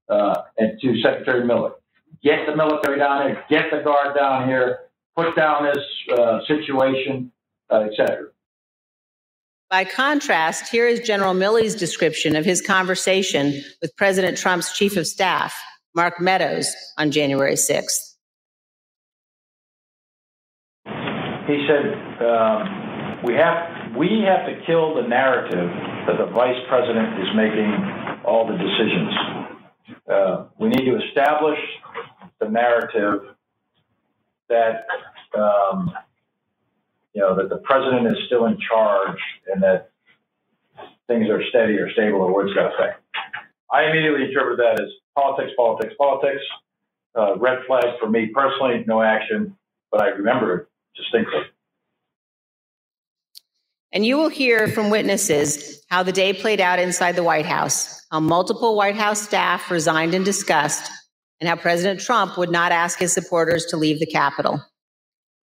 Uh, and to Secretary Miller, get the military down here, get the guard down here, put down this uh, situation, uh, etc. By contrast, here is General Milley's description of his conversation with President Trump's chief of staff, Mark Meadows, on January 6th. He said, um, "We have we have to kill the narrative that the vice president is making all the decisions. Uh, we need to establish the narrative that um, you know that the president is still in charge and that things are steady or stable or words got effect. I immediately interpret that as politics, politics, politics. Uh, red flag for me personally, no action, but I remember it distinctly. And you will hear from witnesses how the day played out inside the White House, how multiple White House staff resigned in disgust, and how President Trump would not ask his supporters to leave the Capitol.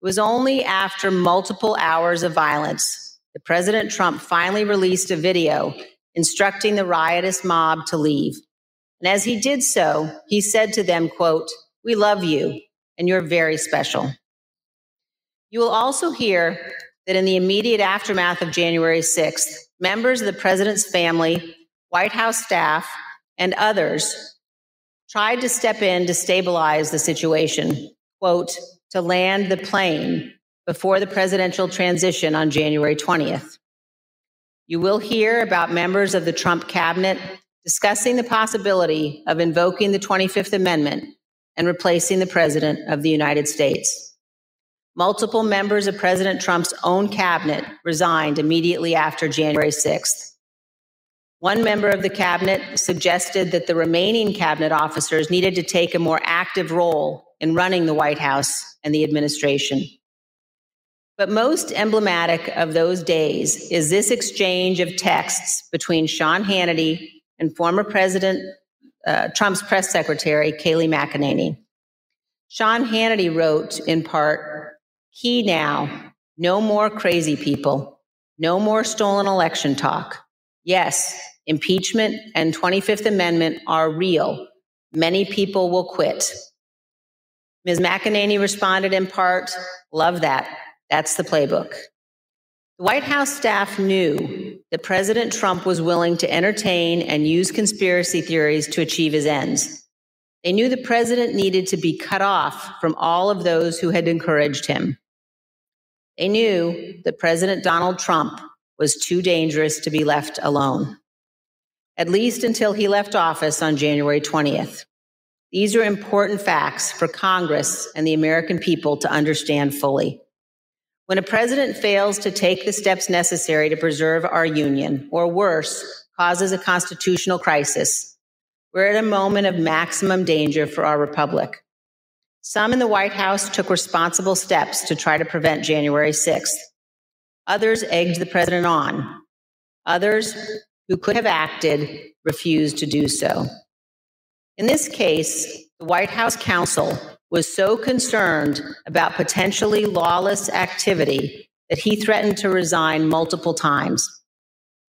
It was only after multiple hours of violence that President Trump finally released a video instructing the riotous mob to leave. And as he did so, he said to them, quote, "We love you and you're very special." You will also hear that in the immediate aftermath of January 6th, members of the president's family, White House staff, and others tried to step in to stabilize the situation, quote, to land the plane before the presidential transition on January 20th. You will hear about members of the Trump cabinet discussing the possibility of invoking the 25th Amendment and replacing the President of the United States. Multiple members of President Trump's own cabinet resigned immediately after January 6th. One member of the cabinet suggested that the remaining cabinet officers needed to take a more active role in running the White House and the administration. But most emblematic of those days is this exchange of texts between Sean Hannity and former President uh, Trump's press secretary, Kayleigh McEnany. Sean Hannity wrote in part Key now no more crazy people, no more stolen election talk. Yes, impeachment and 25th Amendment are real. Many people will quit. Ms. McEnany responded in part, Love that. That's the playbook. The White House staff knew that President Trump was willing to entertain and use conspiracy theories to achieve his ends. They knew the president needed to be cut off from all of those who had encouraged him. They knew that President Donald Trump was too dangerous to be left alone, at least until he left office on January 20th. These are important facts for Congress and the American people to understand fully. When a president fails to take the steps necessary to preserve our union, or worse, causes a constitutional crisis, we're at a moment of maximum danger for our republic. Some in the White House took responsible steps to try to prevent January 6th. Others egged the president on. Others who could have acted refused to do so. In this case, the White House counsel was so concerned about potentially lawless activity that he threatened to resign multiple times.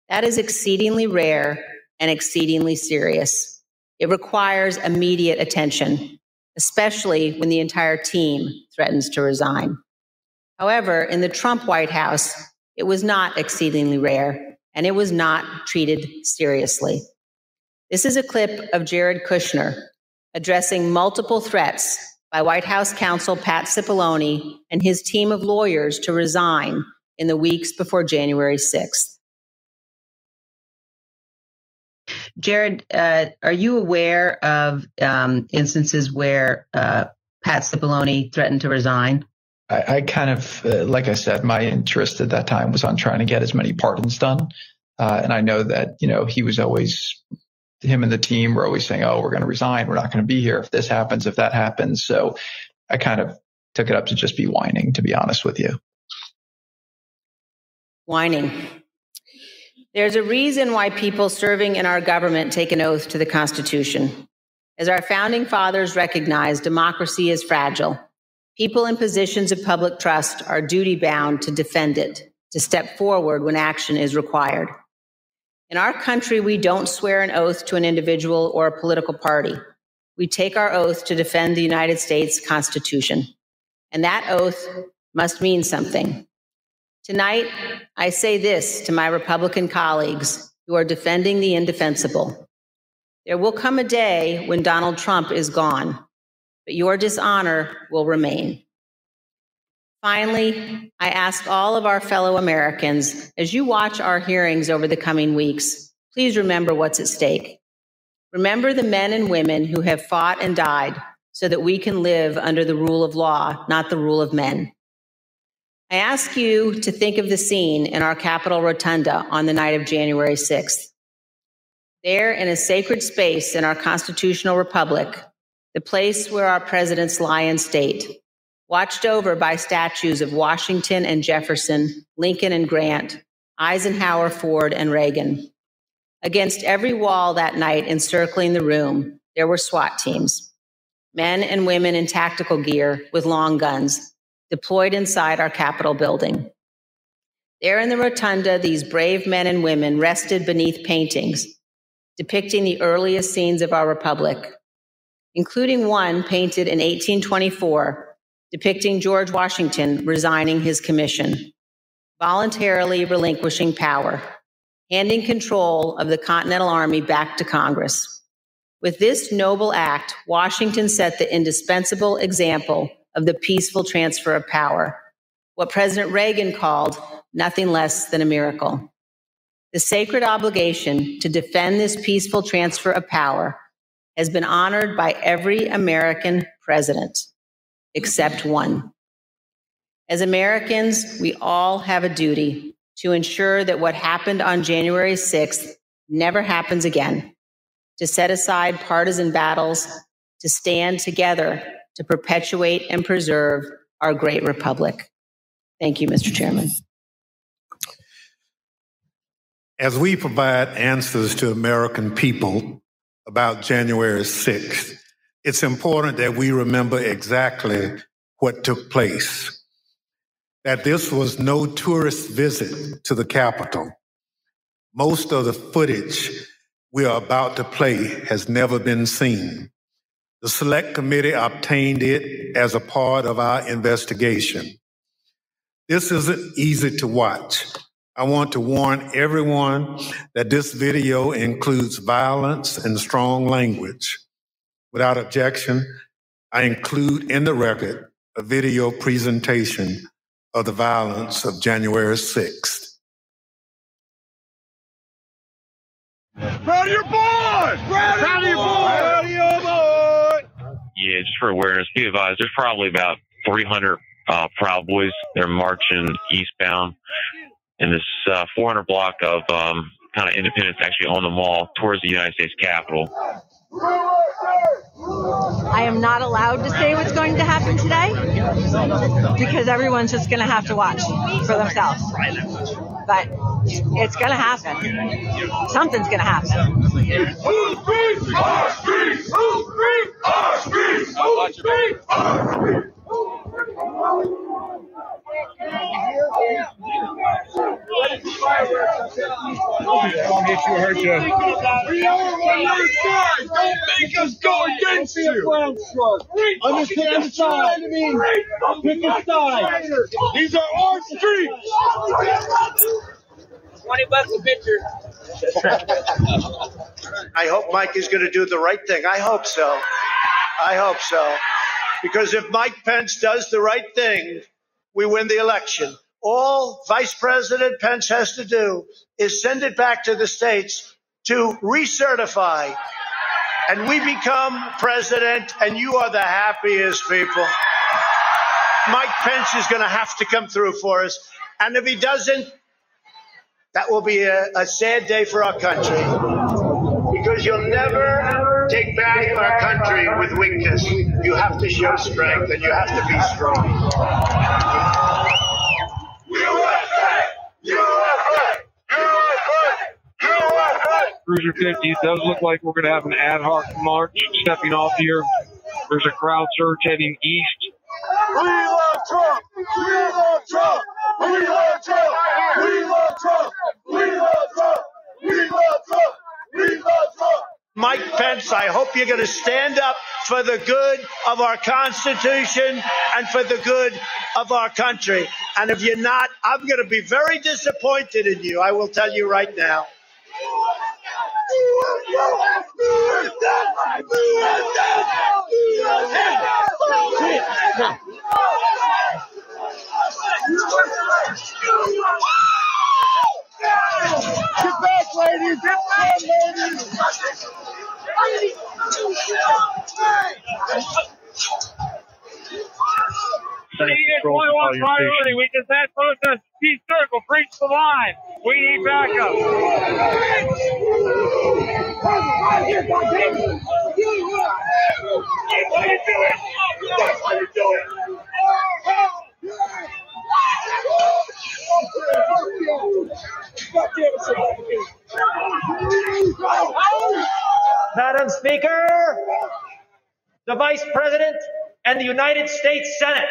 That is exceedingly rare and exceedingly serious. It requires immediate attention especially when the entire team threatens to resign. However, in the Trump White House, it was not exceedingly rare and it was not treated seriously. This is a clip of Jared Kushner addressing multiple threats by White House counsel Pat Cipollone and his team of lawyers to resign in the weeks before January 6th. Jared, uh, are you aware of um, instances where uh, Pat Cipollone threatened to resign? I, I kind of, uh, like I said, my interest at that time was on trying to get as many pardons done. Uh, and I know that, you know, he was always, him and the team were always saying, oh, we're going to resign. We're not going to be here if this happens, if that happens. So I kind of took it up to just be whining, to be honest with you. Whining. There's a reason why people serving in our government take an oath to the Constitution. As our founding fathers recognized, democracy is fragile. People in positions of public trust are duty bound to defend it, to step forward when action is required. In our country, we don't swear an oath to an individual or a political party. We take our oath to defend the United States Constitution. And that oath must mean something. Tonight, I say this to my Republican colleagues who are defending the indefensible. There will come a day when Donald Trump is gone, but your dishonor will remain. Finally, I ask all of our fellow Americans as you watch our hearings over the coming weeks, please remember what's at stake. Remember the men and women who have fought and died so that we can live under the rule of law, not the rule of men. I ask you to think of the scene in our Capitol Rotunda on the night of January 6th. There, in a sacred space in our constitutional republic, the place where our presidents lie in state, watched over by statues of Washington and Jefferson, Lincoln and Grant, Eisenhower, Ford, and Reagan. Against every wall that night encircling the room, there were SWAT teams, men and women in tactical gear with long guns, deployed inside our Capitol building. There in the rotunda, these brave men and women rested beneath paintings depicting the earliest scenes of our republic, including one painted in 1824 depicting George Washington resigning his commission, voluntarily relinquishing power, handing control of the Continental Army back to Congress. With this noble act, Washington set the indispensable example of the peaceful transfer of power, what President Reagan called nothing less than a miracle. The sacred obligation to defend this peaceful transfer of power has been honored by every American president except one. As Americans, we all have a duty to ensure that what happened on January 6th never happens again, to set aside partisan battles, to stand together to perpetuate and preserve our great republic. Thank you, Mr. Chairman. As we provide answers to American people about January 6th, it's important that we remember exactly what took place. That this was no tourist visit to the Capitol. Most of the footage we are about to play has never been seen. The Select Committee obtained it as a part of our investigation. This isn't easy to watch. I want to warn everyone that this video includes violence and strong language. Without objection, I include in the record a video presentation of the violence of January 6th. Proud of your boy! Proud, Proud of your boy! Proud of your boy! Yeah, just for awareness, be advised, there's probably about 300 uh, Proud Boys. They're marching eastbound in this uh, 400 block of um, kind of Independence, actually on the mall towards the United States Capitol. I am not allowed to say what's going to happen today because everyone's just going to have to watch for themselves. But it's going to happen. Something's going to happen. Our speaks our speaks our speaks? Don't hit you, hurt you. We are on your side. Don't make us go against you. Understand the side. Pick a side. These are our streets. 20 bucks a picture. I hope Mike is going to do the right thing. I hope so. I hope so. Because if Mike Pence does the right thing, we win the election. All Vice President Pence has to do is send it back to the states to recertify. And we become president, and you are the happiest people. Mike Pence is going to have to come through for us. And if he doesn't, that will be a, a sad day for our country. Because you'll never take back our country with weakness. You have to show strength and you have to be strong. Cruiser 50, it does look like we're going to have an ad hoc march stepping off here. There's a crowd surge heading east. We love Trump! We love Trump! We love Trump! We love Trump! We love Trump! We love Trump! We love Trump! Mike Pence, I hope you're going to stand up for the good of our Constitution and for the good of our country. And if you're not, I'm going to be very disappointed in you. I will tell you right now. Get back, ladies! Get back, ladies! Senate controls the entire station. We just had protest T circle, breach the line. We need backup. Madam Speaker, the Vice President, and the United States Senate.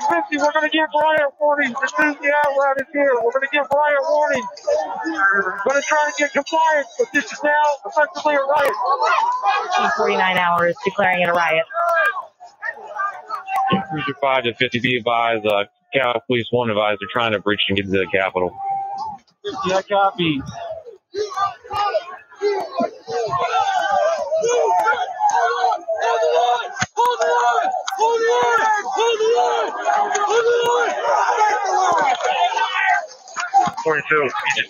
District 50, we're going to give riot warning. The Tuesday out is here. We're going to give riot warning. We're going to try to get compliance, but this is now effectively a riot. 49 hours declaring it a riot. Cruiser 5 to 50 be advised, uh, Cal Police 1 advised they're trying to breach and get to the Capitol. Yeah, copy. Forty-two.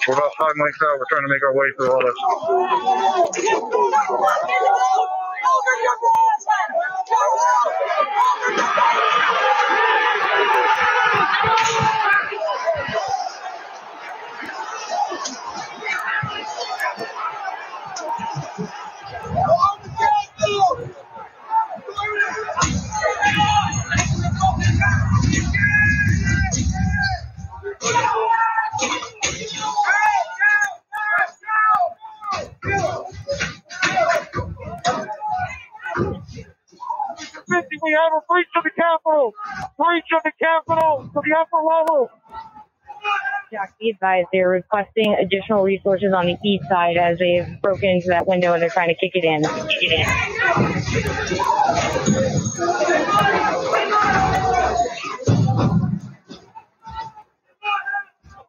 We're about five mics out. We're trying to make our way through all this. We have a breach of the Capitol. Breach of the Capitol to the upper level. Jack, be advised they're requesting additional resources on the east side as they've broken into that window and they're trying to kick it in. Kick it in.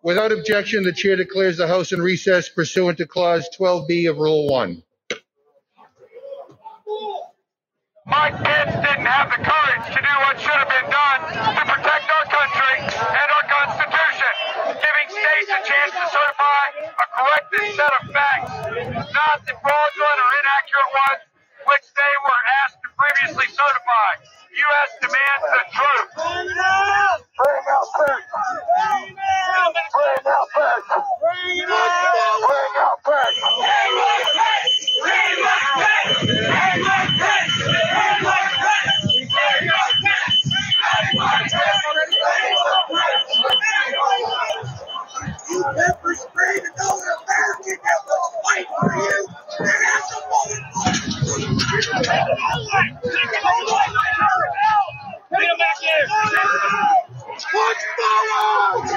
Without objection, the chair declares the House in recess pursuant to Clause 12B of Rule 1. Mike Pence didn't have the courage to do what should have been done to protect our country and our Constitution, giving states a chance to certify a corrected set of facts, not the fraudulent or inaccurate ones which they were asked to previously certify. U.S. demands the truth. Bring it out! Bring out facts! Bring out facts! Bring out facts! Bring out facts! Bring out facts! You spray to those Americans that will fight for you. And that's the Bring him back here. Punch forward!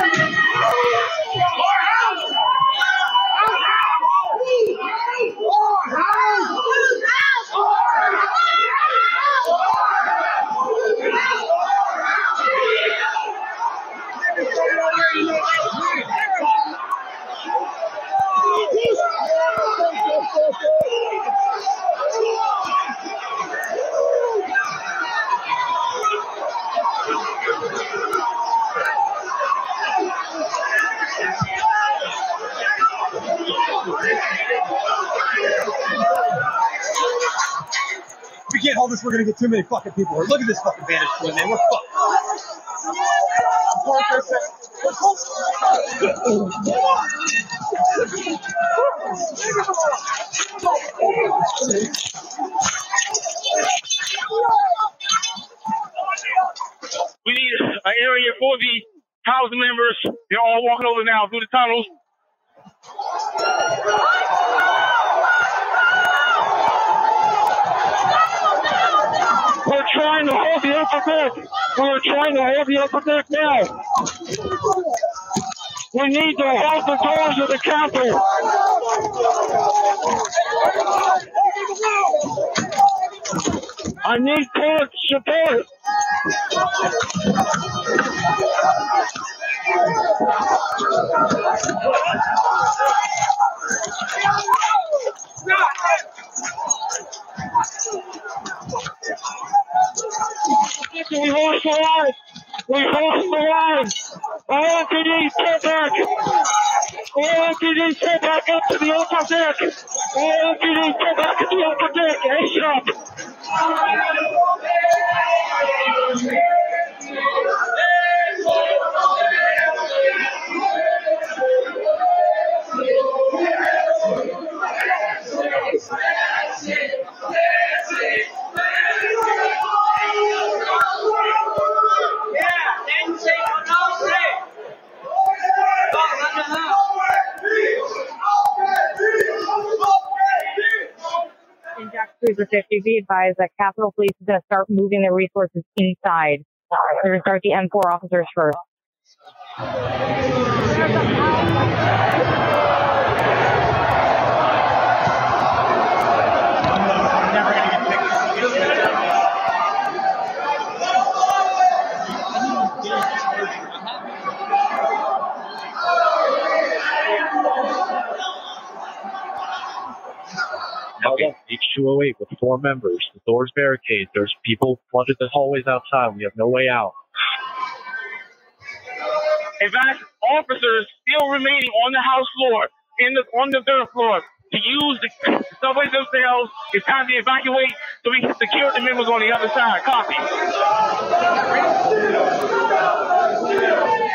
Can't hold this. We're gonna get too many fucking people. here. Look at this fucking vantage point, man. We're fucked. We need an area for the housing members. They're all walking over now through the tunnels. We're trying to hold the upper deck. We're trying to hold the upper deck now. We need to hold the doors of the Capitol. I need court support. To the upper deck. All MPD, step back to be advised that Capitol Police is going to start moving their resources inside. They're going to start the M4 officers first. Okay, H208 with four members. The door's barricaded. There's people flooded the hallways outside. We have no way out. Advise officers still remaining on the house floor, in the on the third floor, to use the subways themselves. It's time to evacuate so we can secure the members on the other side. Copy.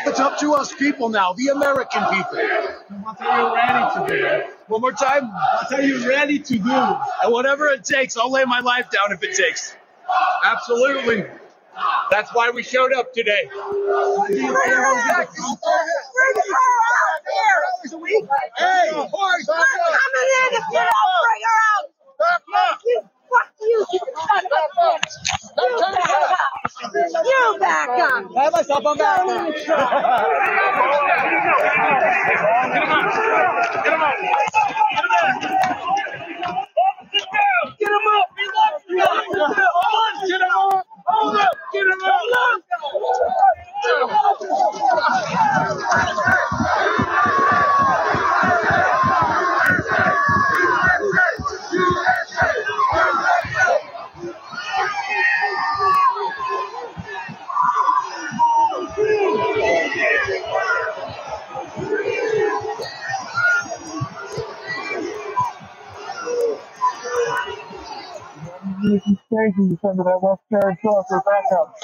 It's up to us people now, the American people. What are you ready to do? One more time. What are you ready to do? And whatever it takes, I'll lay my life down if it takes. Absolutely. That's why we showed up today. Hey, boys, I'm coming in to get out, bring her out. You, fuck you, you son of. You back up. You back up. I have myself on back. Don't even try. Get him out. Get him up. Get him up. Get him up. Hold up. Get him up. Using stations under that West Carolina for backup.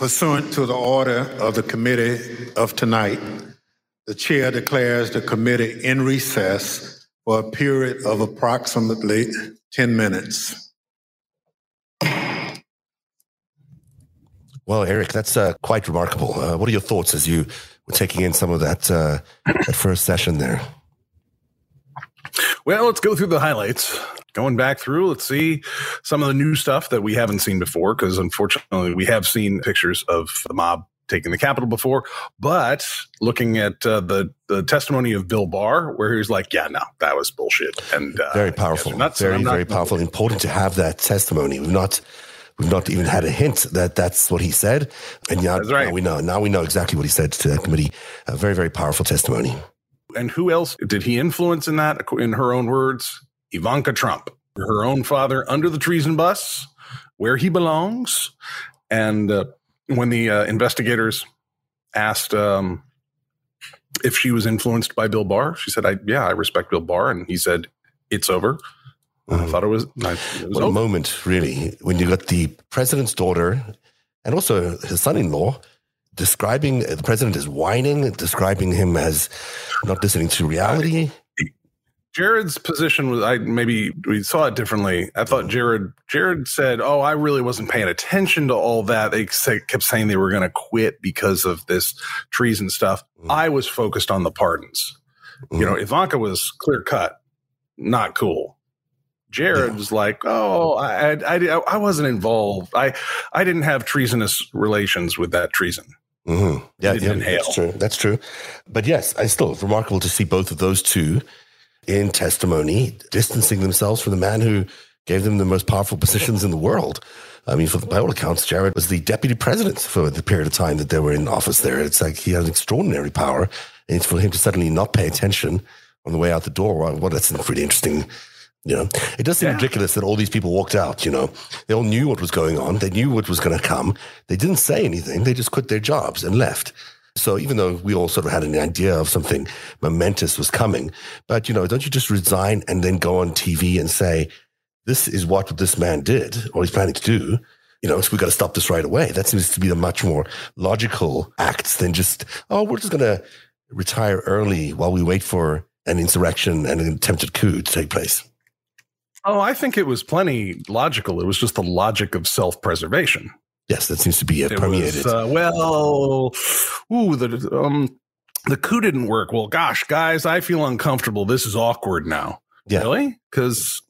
Pursuant to the order of the committee of tonight, the chair declares the committee in recess for a period of approximately 10 minutes. Well, Eric, that's uh, quite remarkable. Uh, what are your thoughts as you were taking in some of that, uh, that first session there? Well, let's go through the highlights. Going back through, let's see some of the new stuff that we haven't seen before, because unfortunately, we have seen pictures of the mob taking the Capitol before. But looking at uh, the the testimony of Bill Barr, where he's like, "Yeah, no, that was bullshit," and uh, Very powerful. nuts, very, very powerful. Important to have that testimony. We've not, we've not even had a hint that that's what he said. And now, now we know. Now we know exactly what he said to that committee. A very, very powerful testimony. And who else did he influence in that? In her own words, Ivanka Trump, her own father under the treason bus, where he belongs. And uh, when the uh, investigators asked um, if she was influenced by Bill Barr, she said, "I yeah, I respect Bill Barr," and he said, "It's over." I thought it was, I, it was what a moment, really, when you got the president's daughter and also his son-in-law describing the president as whining, describing him as not listening to reality. Jared's position was I maybe we saw it differently. I thought Jared Jared said, "Oh, I really wasn't paying attention to all that." They say, kept saying they were going to quit because of this treason stuff. Mm. I was focused on the pardons. Mm. You know, Ivanka was clear cut, not cool. Jared yeah. was like, "Oh, I, I, I wasn't involved. I, I didn't have treasonous relations with that treason." Mm-hmm. Yeah, yeah that's true. That's true. But yes, I still remarkable to see both of those two in testimony distancing themselves from the man who gave them the most powerful positions in the world. I mean, for by all accounts, Jared was the deputy president for the period of time that they were in office there. It's like he had extraordinary power. And for him to suddenly not pay attention on the way out the door, well, that's pretty interesting you know, it does seem yeah. ridiculous that all these people walked out. You know, they all knew what was going on. They knew what was going to come. They didn't say anything. They just quit their jobs and left. So even though we all sort of had an idea of something momentous was coming, but you know, don't you just resign and then go on TV and say, this is what this man did or he's planning to do. You know, so we got to stop this right away. That seems to be the much more logical act than just, oh, we're just going to retire early while we wait for an insurrection and an attempted coup to take place. Oh, I think it was plenty logical. It was just the logic of self preservation. Yes, that seems to be it, permeated. Was, uh, well, ooh, the um, the coup didn't work. Well, gosh, guys, I feel uncomfortable. This is awkward now. Yeah. Really? Because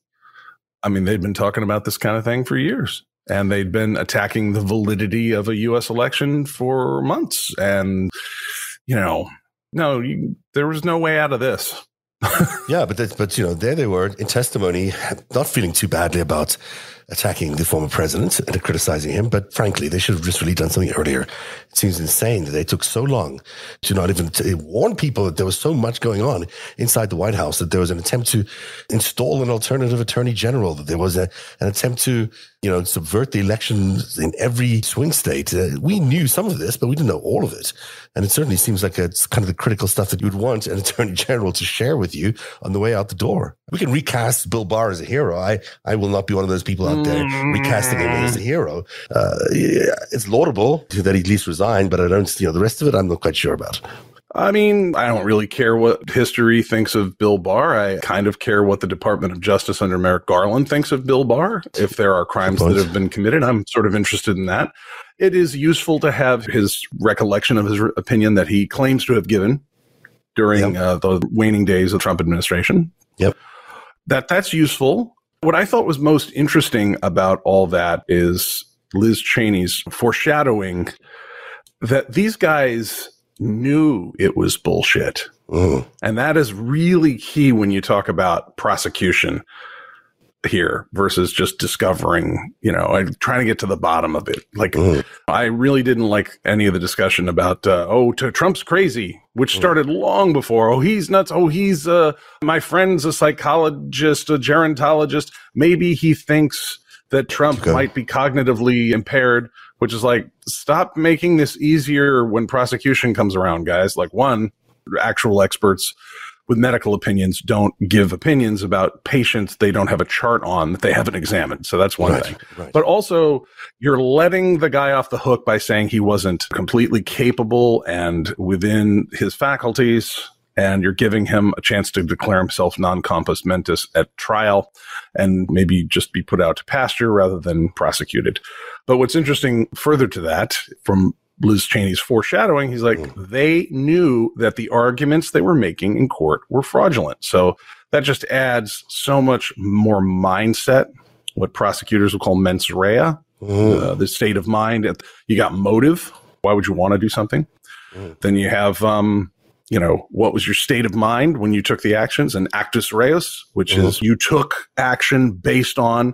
I mean, they'd been talking about this kind of thing for years, and they'd been attacking the validity of a U.S. election for months, and you know, no, you, there was no way out of this yeah, but that, but you know, there they were in testimony, not feeling too badly about attacking the former president and criticizing him. But frankly, they should have just really done something earlier. It seems insane that they took so long to not even to warn people that there was so much going on inside the White House, that there was an attempt to install an alternative attorney general, that there was a, an attempt to, you know, subvert the elections in every swing state. Uh, we knew some of this, but we didn't know all of it. And it certainly seems like it's kind of the critical stuff that you'd want an attorney general to share with you on the way out the door. We can recast Bill Barr as a hero. I, I will not be one of those people out there recasting him as a hero. Uh, yeah, it's laudable that he at least resigned, but I don't, you know, the rest of it, I'm not quite sure about. I mean, I don't really care what history thinks of Bill Barr. I kind of care what the Department of Justice under Merrick Garland thinks of Bill Barr. If there are crimes that have been committed, I'm sort of interested in that. It is useful to have his recollection of his opinion that he claims to have given during yep. uh, the waning days of the Trump administration. Yep. That that's useful. What I thought was most interesting about all that is Liz Cheney's foreshadowing that these guys knew it was bullshit. Mm. And that is really key when you talk about prosecution here versus just discovering, you know, and trying to get to the bottom of it. Like, mm. I really didn't like any of the discussion about, uh, oh, Trump's crazy, which mm. started long before. Oh, he's nuts. Oh, he's, uh, my friend's a psychologist, a gerontologist. Maybe he thinks that Trump okay. might be cognitively impaired, which is like, stop making this easier when prosecution comes around, guys. Like, one, actual experts with medical opinions don't give opinions about patients they don't have a chart on that they haven't examined. So that's one right, thing. Right. But also, you're letting the guy off the hook by saying he wasn't completely capable and within his faculties. And you're giving him a chance to declare himself non compos mentis at trial and maybe just be put out to pasture rather than prosecuted. But what's interesting further to that, from Liz Cheney's foreshadowing, he's like, mm. they knew that the arguments they were making in court were fraudulent. So that just adds so much more mindset, what prosecutors will call mens rea, mm. uh, the state of mind. You got motive. Why would you want to do something? Mm. Then you have, um, you know, what was your state of mind when you took the actions? And actus reus, which mm. is you took action based on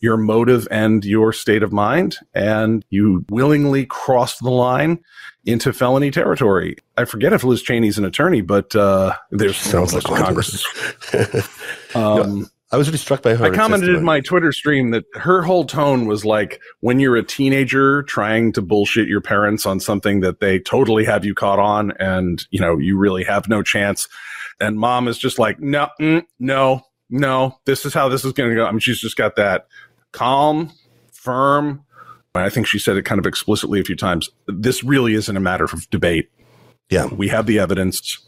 your motive and your state of mind, and you willingly crossed the line into felony territory. I forget if Liz Cheney's an attorney, but uh, there's sounds like Congress. um, I was really struck by her. I commented in my Twitter stream that her whole tone was like when you're a teenager trying to bullshit your parents on something that they totally have you caught on, and you know you really have no chance, and mom is just like, no, mm, no, no, this is how this is going to go. I mean, she's just got that calm, firm. I think she said it kind of explicitly a few times. This really isn't a matter of debate. Yeah. We have the evidence.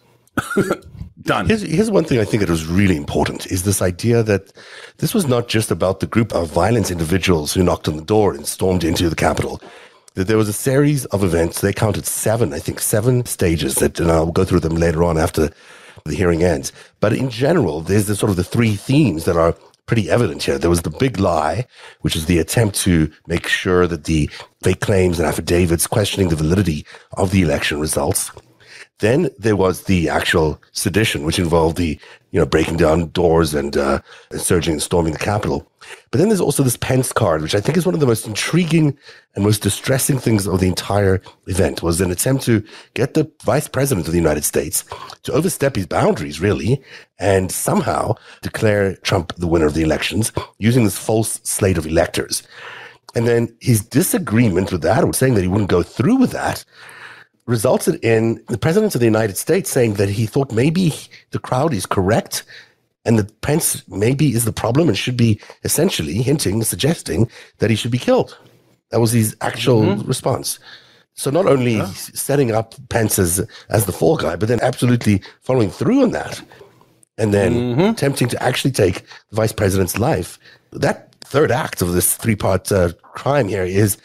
Done. Here's, here's one thing I think that was really important is this idea that this was not just about the group of violent individuals who knocked on the door and stormed into the Capitol. That there was a series of events. They counted seven, I think, seven stages that, and I'll go through them later on after the hearing ends. But in general, there's the sort of the three themes that are pretty evident here. There was the big lie, which is the attempt to make sure that the fake claims and affidavits questioning the validity of the election results then there was the actual sedition, which involved the, you know, breaking down doors and uh, surging and storming the Capitol. But then there's also this Pence card, which I think is one of the most intriguing and most distressing things of the entire event, was an attempt to get the vice president of the United States to overstep his boundaries, really, and somehow declare Trump the winner of the elections using this false slate of electors. And then his disagreement with that, or saying that he wouldn't go through with that, resulted in the president of the United States saying that he thought maybe the crowd is correct and that Pence maybe is the problem and should be essentially hinting, suggesting that he should be killed. That was his actual mm-hmm. response. So not only yeah. setting up Pence as, as the fall guy, but then absolutely following through on that and then mm-hmm. attempting to actually take the vice president's life. That third act of this three part uh, crime here is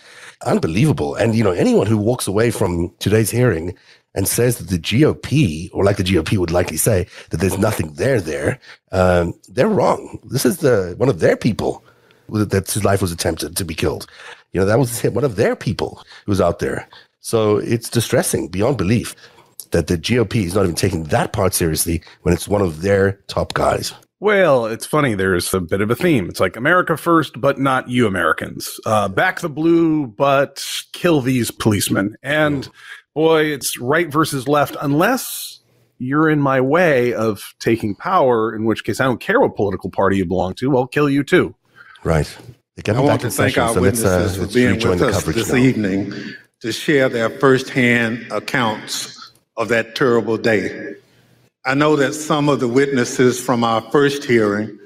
unbelievable. And, you know, anyone who walks away from today's hearing and says that the GOP, or like the GOP would likely say, that there's nothing there there, um, they're wrong. This is the one of their people that his life was attempted to be killed. You know, that was one of their people who was out there. So it's distressing beyond belief that the GOP is not even taking that part seriously when it's one of their top guys. Well, it's funny. There's a bit of a theme. It's like America first, but not you Americans. Uh, back the blue, but kill these policemen. And boy, it's right versus left, unless you're in my way of taking power, in which case I don't care what political party you belong to. I'll kill you too. Right. I want to thank our so witnesses uh, for being with us this now. evening to share their firsthand accounts of that terrible day. I know that some of the witnesses from our first hearing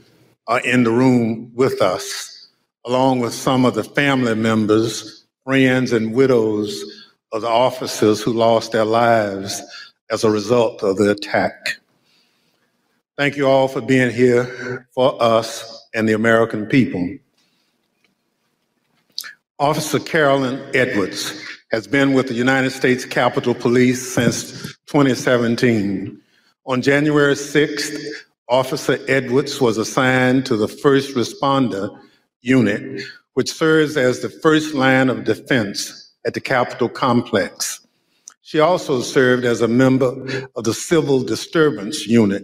are in the room with us, along with some of the family members, friends, and widows of the officers who lost their lives as a result of the attack. Thank you all for being here for us and the American people. Officer Carolyn Edwards has been with the United States Capitol Police since 2017. On January 6th, Officer Edwards was assigned to the First Responder Unit, which serves as the first line of defense at the Capitol complex. She also served as a member of the Civil Disturbance Unit,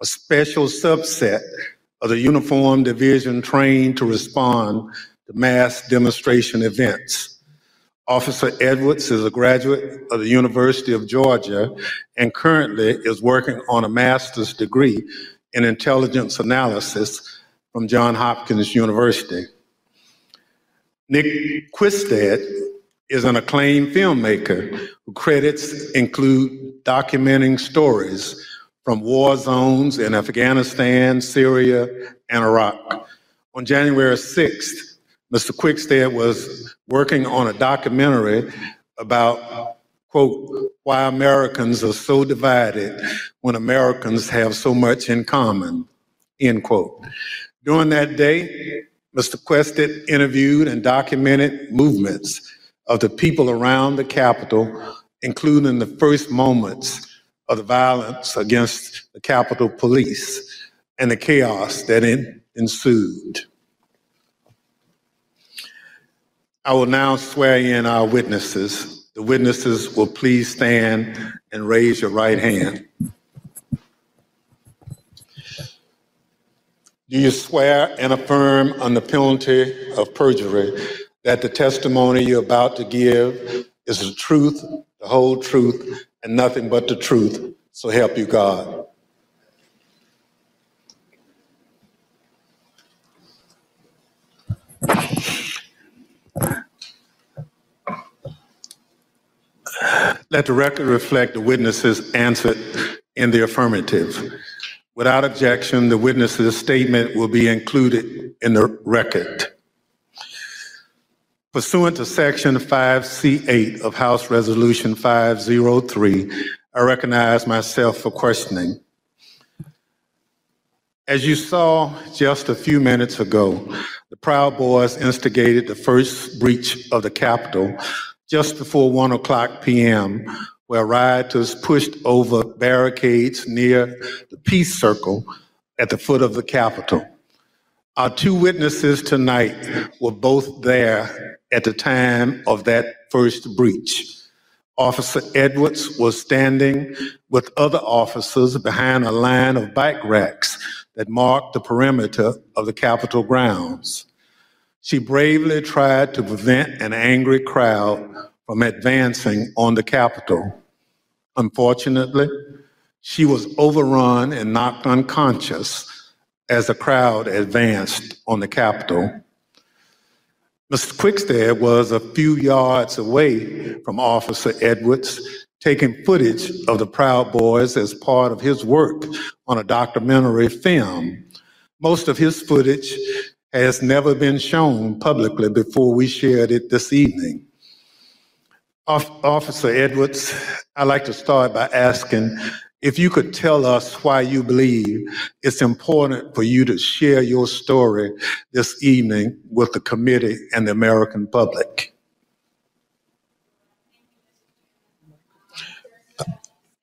a special subset of the Uniform division trained to respond to mass demonstration events. Officer Edwards is a graduate of the University of Georgia and currently is working on a master's degree in intelligence analysis from Johns Hopkins University. Nick Quested is an acclaimed filmmaker whose credits include documenting stories from war zones in Afghanistan, Syria, and Iraq. On January 6th, Mr. Quickstead was working on a documentary about, quote, why Americans are so divided when Americans have so much in common, end quote. During that day, Mr. Quickstead interviewed and documented movements of the people around the Capitol, including the first moments of the violence against the Capitol Police and the chaos that ensued. I will now swear in our witnesses. The witnesses will please stand and raise your right hand. Do you swear and affirm under penalty of perjury that the testimony you're about to give is the truth, the whole truth, and nothing but the truth? So help you God. Let the record reflect the witnesses answered in the affirmative. Without objection, the witness's statement will be included in the record. Pursuant to Section 5C8 of House Resolution 503, I recognize myself for questioning. As you saw just a few minutes ago, the Proud Boys instigated the first breach of the Capitol just before 1 o'clock p.m., where rioters pushed over barricades near the Peace Circle at the foot of the Capitol. Our two witnesses tonight were both there at the time of that first breach. Officer Edwards was standing with other officers behind a line of bike racks that marked the perimeter of the Capitol grounds. She bravely tried to prevent an angry crowd from advancing on the Capitol. Unfortunately, she was overrun and knocked unconscious as the crowd advanced on the Capitol. Mr. Quickstead was a few yards away from Officer Edwards, taking footage of the Proud Boys as part of his work on a documentary film. Most of his footage has never been shown publicly before we shared it this evening. Officer Edwards, I'd like to start by asking if you could tell us why you believe it's important for you to share your story this evening with the committee and the American public.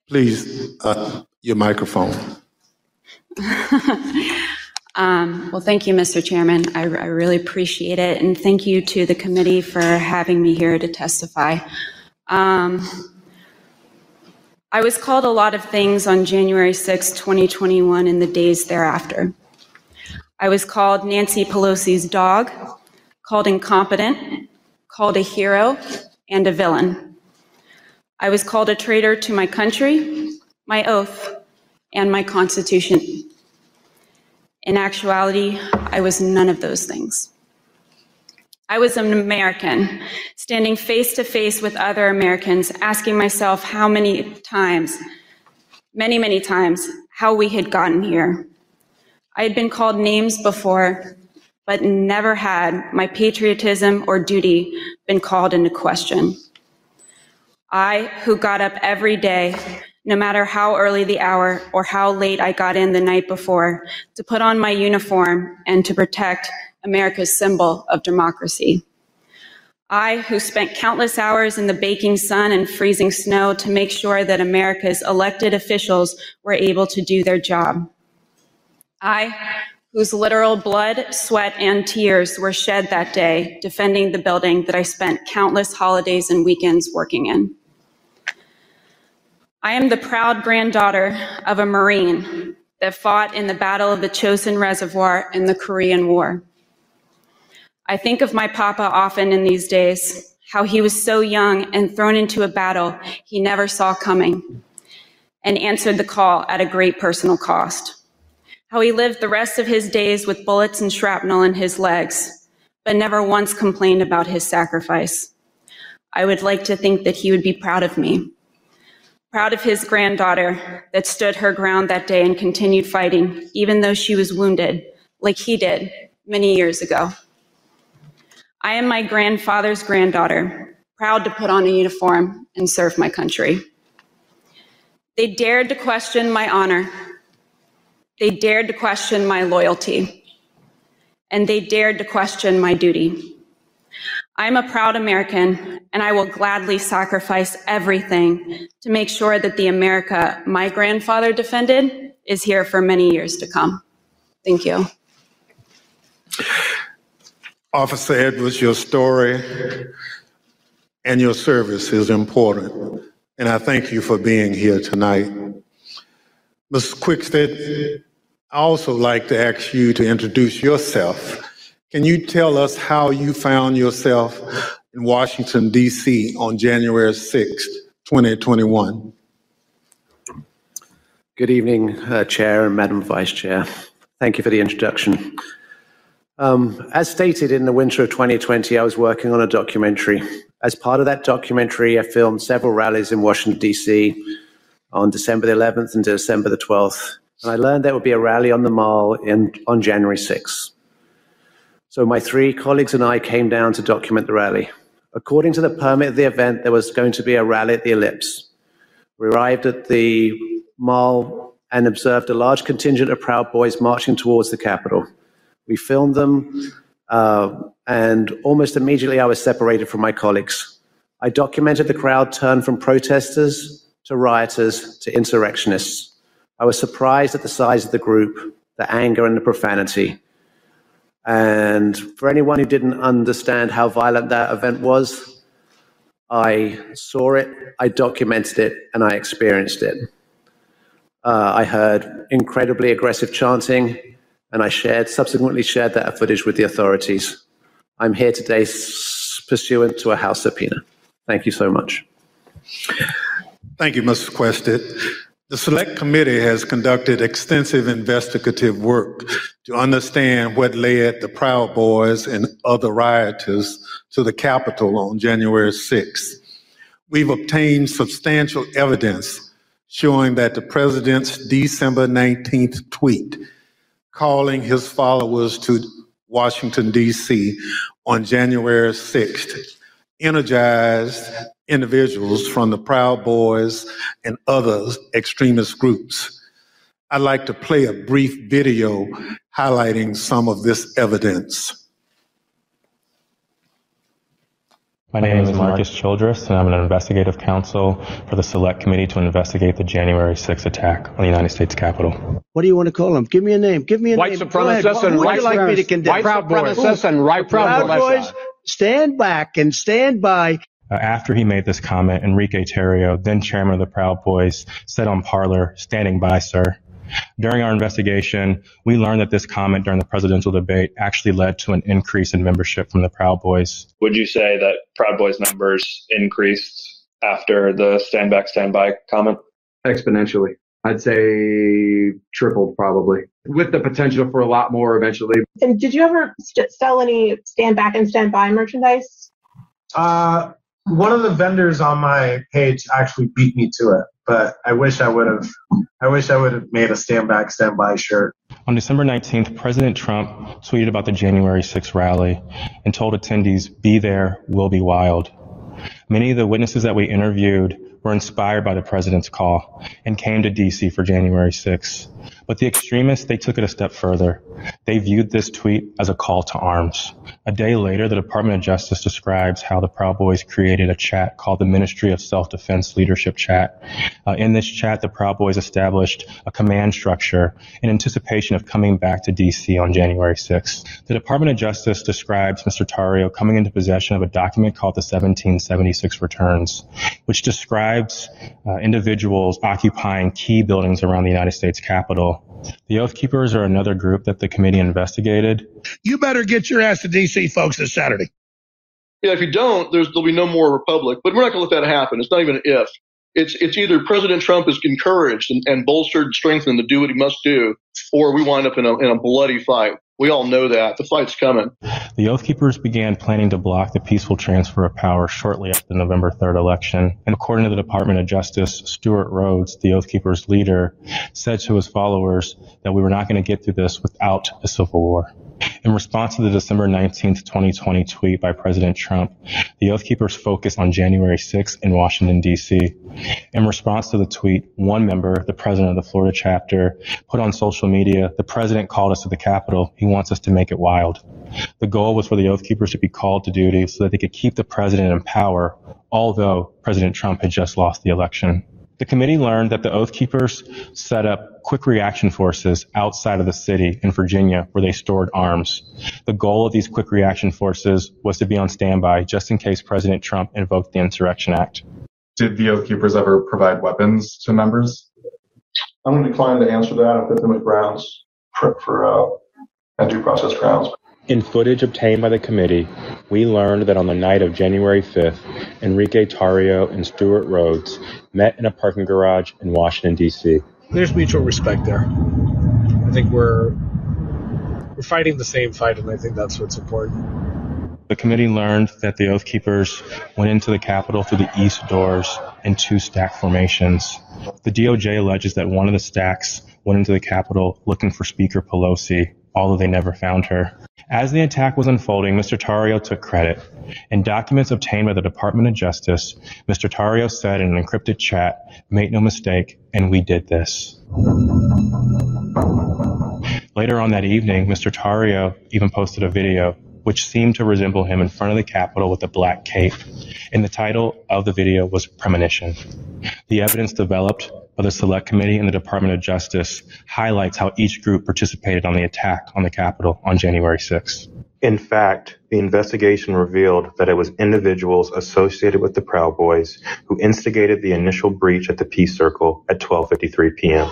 Please, uh, your microphone. um, well, thank you, Mr. Chairman. I, I, really appreciate it. And thank you to the committee for having me here to testify. Um, I was called a lot of things on January 6, 2021, and the days thereafter. I was called Nancy Pelosi's dog, called incompetent, called a hero, and a villain. I was called a traitor to my country, my oath, and my Constitution. In actuality, I was none of those things. I was an American, standing face to face with other Americans, asking myself how many times, many, many times, how we had gotten here. I had been called names before, but never had my patriotism or duty been called into question. I, who got up every day, no matter how early the hour or how late I got in the night before, to put on my uniform and to protect America's symbol of democracy. I, who spent countless hours in the baking sun and freezing snow to make sure that America's elected officials were able to do their job. I, whose literal blood, sweat, and tears were shed that day defending the building that I spent countless holidays and weekends working in. I am the proud granddaughter of a Marine that fought in the Battle of the Chosin Reservoir in the Korean War. I think of my papa often in these days, how he was so young and thrown into a battle he never saw coming and answered the call at a great personal cost. How he lived the rest of his days with bullets and shrapnel in his legs, but never once complained about his sacrifice. I would like to think that he would be proud of me proud of his granddaughter that stood her ground that day and continued fighting, even though she was wounded, like he did many years ago. I am my grandfather's granddaughter, proud to put on a uniform and serve my country. They dared to question my honor. They dared to question my loyalty. And they dared to question my duty. I'm a proud American, and I will gladly sacrifice everything to make sure that the America my grandfather defended is here for many years to come. Thank you. Officer Edwards, your story and your service is important, and I thank you for being here tonight. Ms. Quickstead, I also like to ask you to introduce yourself can you tell us how you found yourself in Washington, D.C. on January 6, 2021? Good evening, uh, Chair and Madam Vice Chair. Thank you for the introduction. Um, as stated in the winter of 2020, I was working on a documentary. As part of that documentary, I filmed several rallies in Washington, D.C. on December the 11th and December the 12th and I learned there would be a rally on the Mall in, on January 6th. So my three colleagues and I came down to document the rally. According to the permit of the event, there was going to be a rally at the Ellipse. We arrived at the Mall and observed a large contingent of Proud Boys marching towards the Capitol. We filmed them, uh, and almost immediately I was separated from my colleagues. I documented the crowd turn from protesters to rioters to insurrectionists. I was surprised at the size of the group, the anger, and the profanity. And for anyone who didn't understand how violent that event was, I saw it, I documented it, and I experienced it. Uh, I heard incredibly aggressive chanting, and I shared, subsequently shared that footage with the authorities. I'm here today pursuant to a House subpoena. Thank you so much. Thank you, Mr. Quested. The Select Committee has conducted extensive investigative work to understand what led the Proud Boys and other rioters to the Capitol on January 6th. We've obtained substantial evidence showing that the president's December 19th tweet calling his followers to Washington, D.C. on January 6th energized individuals from the Proud Boys and other extremist groups. I'd like to play a brief video highlighting some of this evidence. My name is Marcus Childress, and I'm an investigative counsel for the Select Committee to investigate the January 6th attack on the United States Capitol. What do you want to call them? Give me a name. Give me a white name. Supremacists and Who would white you like me to condemn? White Proud Boys. supremacists and right Proud Boys. Stand back and stand by. Uh, after he made this comment, Enrique Tarrio, then chairman of the Proud Boys, said on Parler, standing by, sir. During our investigation, we learned that this comment during the presidential debate actually led to an increase in membership from the Proud Boys. Would you say that Proud Boys numbers increased after the stand back, stand by comment? Exponentially. I'd say tripled probably, with the potential for a lot more eventually. And did you ever st- sell any stand back and stand by merchandise? Uh, one of the vendors on my page actually beat me to it, but I wish I would have. I wish I would have made a stand back, stand by shirt. On December 19th, President Trump tweeted about the January 6th rally and told attendees, "Be there, we'll be wild." Many of the witnesses that we interviewed were inspired by the president's call and came to DC for January 6th. But the extremists, they took it a step further. They viewed this tweet as a call to arms. A day later, the Department of Justice describes how the Proud Boys created a chat called the Ministry of Self-Defense Leadership Chat. Uh, in this chat, the Proud Boys established a command structure in anticipation of coming back to DC on January 6th. The Department of Justice describes Mr. Tarrio coming into possession of a document called the 1776 Returns, which describes uh, individuals occupying key buildings around the United States Capitol. The Oath Keepers are another group that the committee investigated. You better get your ass to DC, folks, this Saturday. Yeah, if you don't, there's, there'll be no more republic. But we're not going to let that happen. It's not even an if. It's it's either President Trump is encouraged and, and bolstered and strengthened to do what he must do, or we wind up in a in a bloody fight. We all know that the fight's coming. The Oath Keepers began planning to block the peaceful transfer of power shortly after the November 3rd election. And according to the Department of Justice, Stewart Rhodes, the Oath Keepers leader, said to his followers that we were not going to get through this without a civil war. In response to the December 19th, 2020 tweet by President Trump, the Oath Keepers focused on January 6th in Washington, D.C. In response to the tweet, one member, the president of the Florida chapter, put on social media, the president called us to the Capitol. He wants us to make it wild. The goal was for the Oath Keepers to be called to duty so that they could keep the president in power, although President Trump had just lost the election. The committee learned that the Oath Keepers set up quick reaction forces outside of the city in Virginia where they stored arms. The goal of these quick reaction forces was to be on standby just in case President Trump invoked the Insurrection Act. Did the Oath Keepers ever provide weapons to members? I'm going to decline to answer that on Fifth Amendment grounds for, for uh, and due process grounds. In footage obtained by the committee, we learned that on the night of January 5th, Enrique Tarrio and Stewart Rhodes met in a parking garage in Washington, D.C. There's mutual respect there. I think we're we're fighting the same fight, and I think that's what's important. The committee learned that the Oath Keepers went into the Capitol through the east doors in two stack formations. The DOJ alleges that one of the stacks went into the Capitol looking for Speaker Pelosi, although they never found her. As the attack was unfolding, Mr. Tarrio took credit. In documents obtained by the Department of Justice, Mr. Tarrio said in an encrypted chat, Make no mistake, and we did this. Later on that evening, Mr. Tarrio even posted a video which seemed to resemble him in front of the Capitol with a black cape. And the title of the video was Premonition. The evidence developed by the Select Committee and the Department of Justice highlights how each group participated on the attack on the Capitol on January 6th. In fact, the investigation revealed that it was individuals associated with the Proud Boys who instigated the initial breach at the Peace Circle at 12:53 p.m.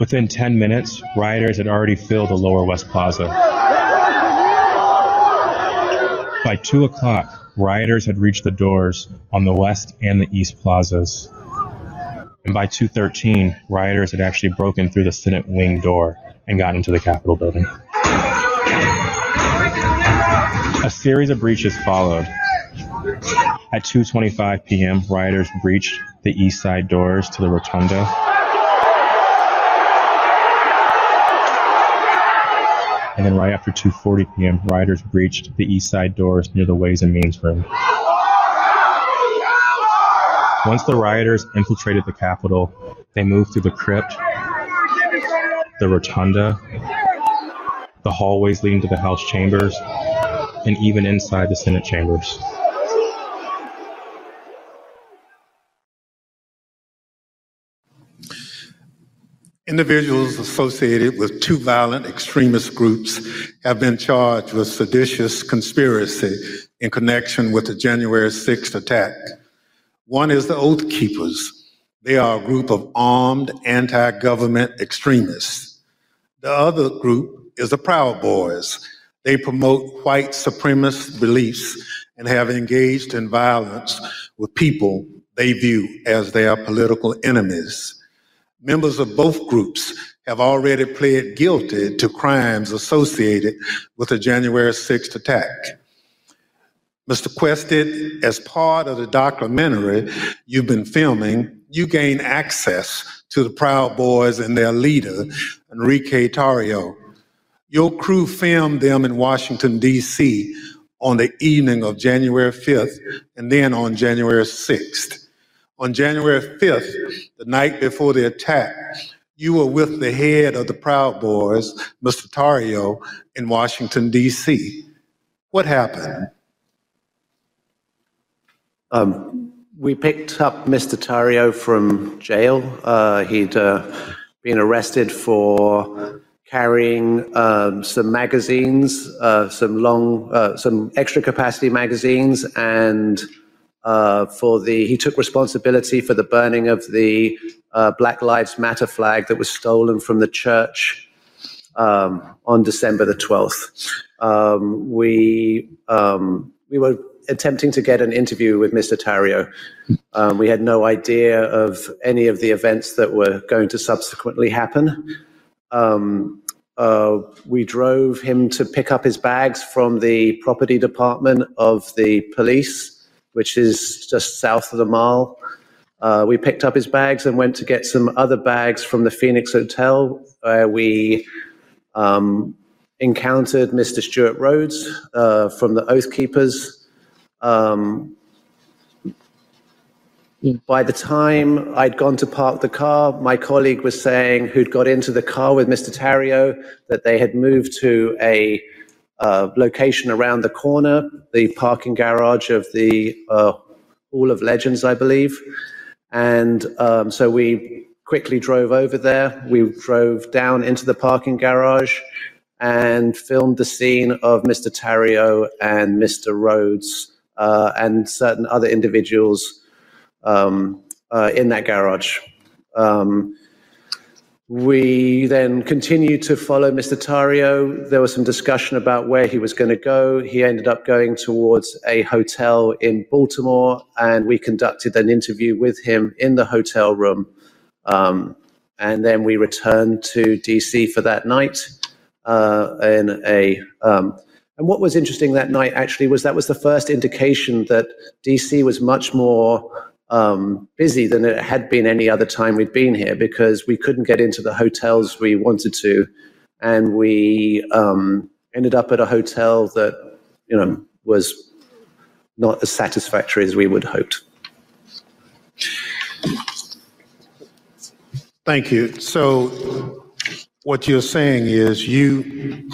Within 10 minutes, rioters had already filled the Lower West Plaza. By 2 o'clock, rioters had reached the doors on the west and the east plazas. And by 2:13, rioters had actually broken through the Senate wing door and got into the Capitol building. A series of breaches followed. At 2:25 p.m., rioters breached the east side doors to the rotunda. And then right after 2:40 p.m., rioters breached the east side doors near the Ways and Means room. Once the rioters infiltrated the Capitol, they moved through the crypt, the rotunda, the hallways leading to the House chambers, and even inside the Senate chambers. Individuals associated with two violent extremist groups have been charged with seditious conspiracy in connection with the January 6th attack. One is the Oath Keepers. They are a group of armed anti government extremists. The other group is the Proud Boys. They promote white supremacist beliefs and have engaged in violence with people they view as their political enemies. Members of both groups have already pled guilty to crimes associated with the January 6th attack. Mr. Quested, as part of the documentary you've been filming, you gain access to the Proud Boys and their leader, Enrique Tarrio. Your crew filmed them in Washington, D.C. on the evening of January 5th and then on January 6th. On January 5th, the night before the attack, you were with the head of the Proud Boys, Mr. Tarrio, in Washington, D.C. What happened? Um, we picked up Mr. Tarrio from jail. Uh, he'd uh, been arrested for carrying um, some magazines, uh, some long, uh, some extra capacity magazines, and uh, for the he took responsibility for the burning of the uh, Black Lives Matter flag that was stolen from the church um, on December the twelfth. Um, we um, we were attempting to get an interview with Mr. Tarrio. Um, we had no idea of any of the events that were going to subsequently happen. Um, uh, we drove him to pick up his bags from the property department of the police, which is just south of the mall. Uh, we picked up his bags and went to get some other bags from the Phoenix Hotel, where we um, encountered Mr. Stewart Rhodes uh, from the Oath Keepers. Um, by the time I'd gone to park the car, my colleague was saying, who'd got into the car with Mr. Tarrio, that they had moved to a uh, location around the corner, the parking garage of the uh, Hall of Legends, I believe. And um, so we quickly drove over there. We drove down into the parking garage and filmed the scene of Mr. Tarrio and Mr. Rhodes uh, and certain other individuals um, uh, in that garage. Um, we then continued to follow Mr. Tarrio. There was some discussion about where he was going to go. He ended up going towards a hotel in Baltimore, and we conducted an interview with him in the hotel room. Um, and then we returned to DC for that night. uh, in a. Um, and what was interesting that night actually was that was the first indication that DC was much more um, busy than it had been any other time we'd been here because we couldn't get into the hotels we wanted to, and we um, ended up at a hotel that you know was not as satisfactory as we would hoped. Thank you. So, what you're saying is you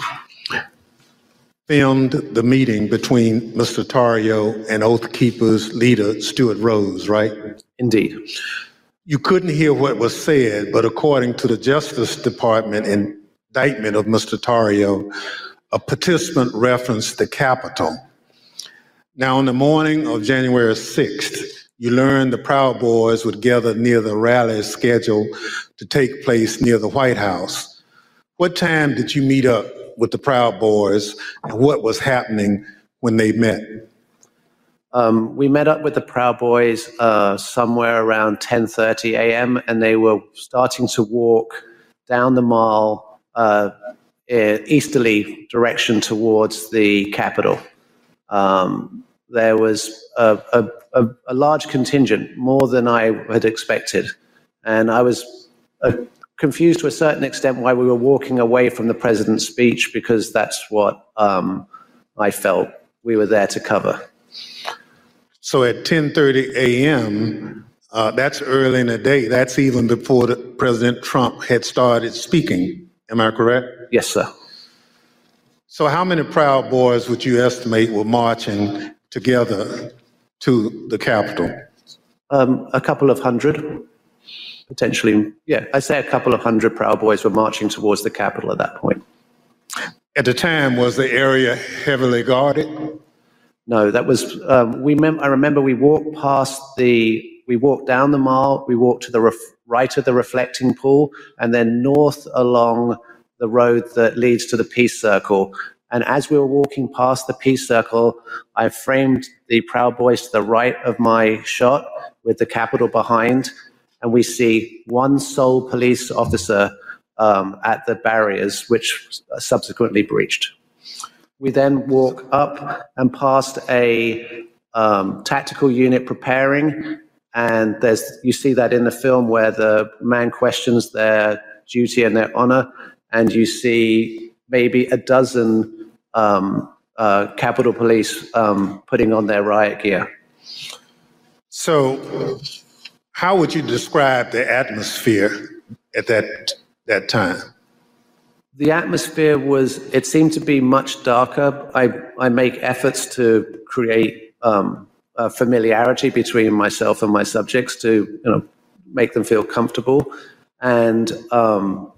filmed the meeting between Mr. Tarrio and Oath Keepers leader Stewart Rhodes, right? Indeed. You couldn't hear what was said, but according to the Justice Department indictment of Mr. Tarrio, a participant referenced the Capitol. Now, on the morning of January 6th, you learned the Proud Boys would gather near the rally scheduled to take place near the White House. What time did you meet up with the Proud Boys and what was happening when they met? Um, we met up with the Proud Boys uh, somewhere around 10:30 a.m. and they were starting to walk down the mall uh, easterly direction towards the Capitol. Um, there was a, a, a, a large contingent, more than I had expected. And I was uh, confused to a certain extent why we were walking away from the president's speech because that's what um, I felt we were there to cover. So at 10:30 a.m., uh, that's early in the day. That's even before the, President Trump had started speaking. Am I correct? Yes, sir. So how many Proud Boys would you estimate were marching together to the Capitol? Um, a couple of hundred, potentially. Yeah, I'd say a couple of hundred Proud Boys were marching towards the Capitol at that point. At the time, was the area heavily guarded? No, that was. Um, we mem- I remember we walked past the. We walked down the mall. We walked to the ref- right of the reflecting pool, and then north along the road that leads to the Peace Circle. And as we were walking past the Peace Circle, I framed the Proud Boys to the right of my shot with the Capitol behind. And we see one sole police officer um, at the barriers, which subsequently breached. We then walk up and past a um, tactical unit preparing, and there's you see that in the film where the man questions their duty and their honor, and you see maybe a dozen um, uh, Capitol Police um, putting on their riot gear. So, how would you describe the atmosphere at that that time? The atmosphere was, it seemed to be much darker. I, I make efforts to create um, familiarity between myself and my subjects to you know, make them feel comfortable. And um,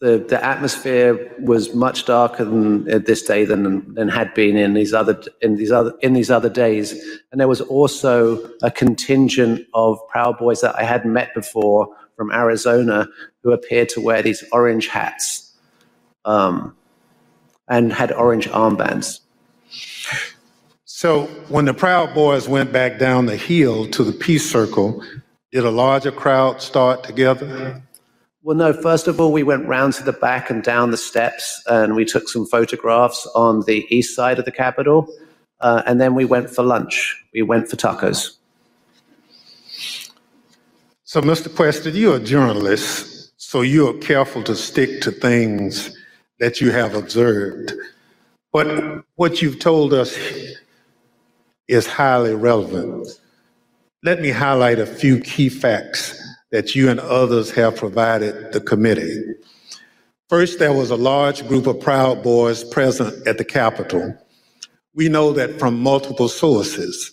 the, the atmosphere was much darker than this day than, than had been in these other in these other in these other days. And there was also a contingent of Proud Boys that I hadn't met before from Arizona who appeared to wear these orange hats um, and had orange armbands. So when the Proud Boys went back down the hill to the Peace Circle, did a larger crowd start together? Well, no, first of all, we went round to the back and down the steps and we took some photographs on the east side of the Capitol. Uh, and then we went for lunch. We went for tacos. So, Mr. Preston, you're a journalist, so you're careful to stick to things that you have observed. But what you've told us is highly relevant. Let me highlight a few key facts that you and others have provided the committee. First, there was a large group of Proud Boys present at the Capitol. We know that from multiple sources.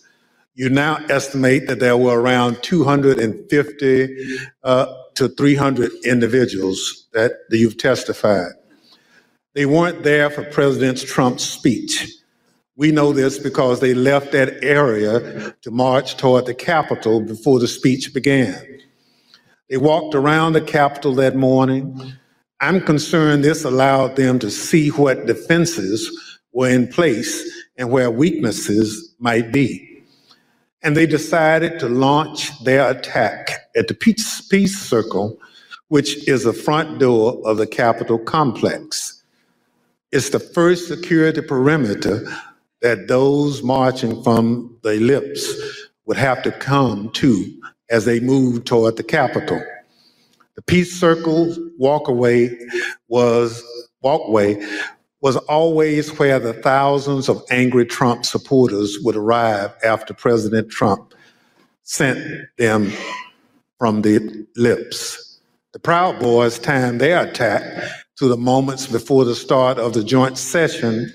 You now estimate that there were around 250 uh, to 300 individuals that you've testified. They weren't there for President Trump's speech. We know this because they left that area to march toward the Capitol before the speech began. They walked around the Capitol that morning. I'm concerned this allowed them to see what defenses were in place and where weaknesses might be. And they decided to launch their attack at the Peace, Peace Circle, which is the front door of the Capitol complex. It's the first security perimeter that those marching from the ellipse would have to come to as they moved toward the Capitol. The Peace Circle walkaway was walkway was always where the thousands of angry Trump supporters would arrive after President Trump sent them from the Ellipse. The Proud Boys timed their attack to the moments before the start of the joint session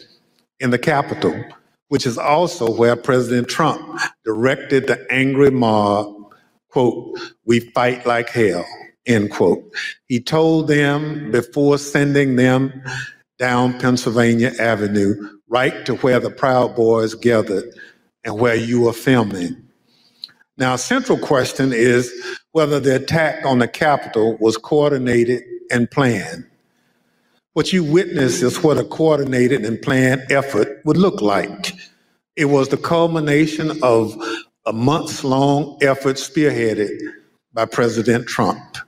in the Capitol, which is also where President Trump directed the angry mob, quote, we fight like hell, end quote. He told them before sending them down Pennsylvania Avenue, right to where the Proud Boys gathered and where you were filming. Now, central question is whether the attack on the Capitol was coordinated and planned. What you witnessed is what a coordinated and planned effort would look like. It was the culmination of a months long effort spearheaded by President Trump.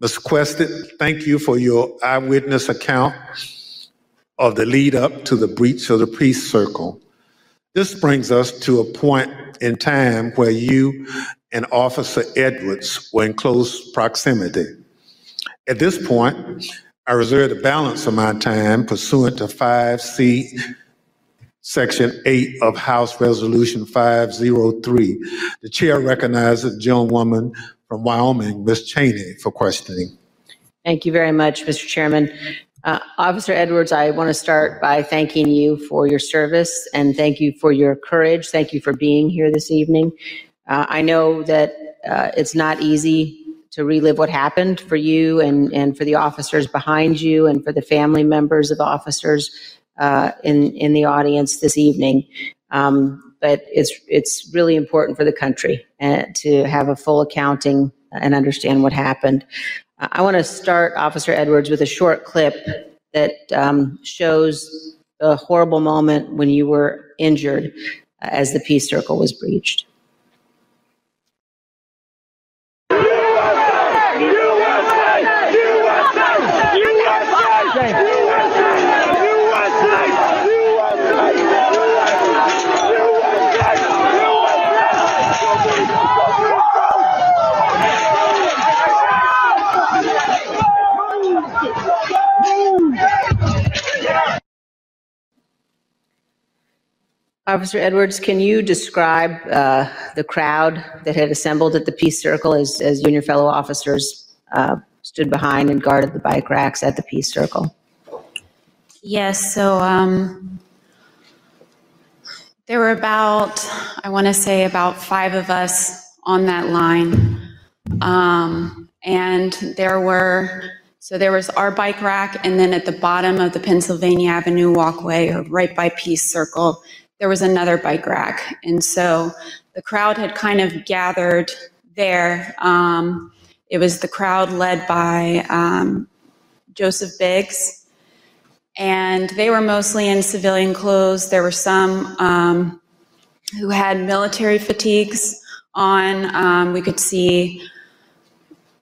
Ms. Quested, thank you for your eyewitness account of the lead up to the breach of the peace circle. This brings us to a point in time where you and Officer Edwards were in close proximity. At this point, I reserve the balance of my time pursuant to 5C, Section 8 of House Resolution 503. The chair recognizes the gentlewoman from Wyoming, Ms. Cheney, for questioning. Thank you very much, Mr. Chairman. Uh, Officer Edwards, I want to start by thanking you for your service and thank you for your courage. Thank you for being here this evening. Uh, I know that uh, it's not easy to relive what happened for you and, and for the officers behind you and for the family members of officers uh, in, in the audience this evening. Um, but it's, it's really important for the country uh, to have a full accounting and understand what happened. I want to start, Officer Edwards, with a short clip that um, shows the horrible moment when you were injured uh, as the peace circle was breached. Officer Edwards, can you describe uh, the crowd that had assembled at the Peace Circle as, as you and your fellow officers uh, stood behind and guarded the bike racks at the Peace Circle? Yes, so um, there were about, I want to say, about five of us on that line. Um, and there were, so there was our bike rack, and then at the bottom of the Pennsylvania Avenue walkway, or right by Peace Circle, there was another bike rack. And so the crowd had kind of gathered there. Um, it was the crowd led by um, Joseph Biggs, and they were mostly in civilian clothes. There were some um, who had military fatigues on. Um, we could see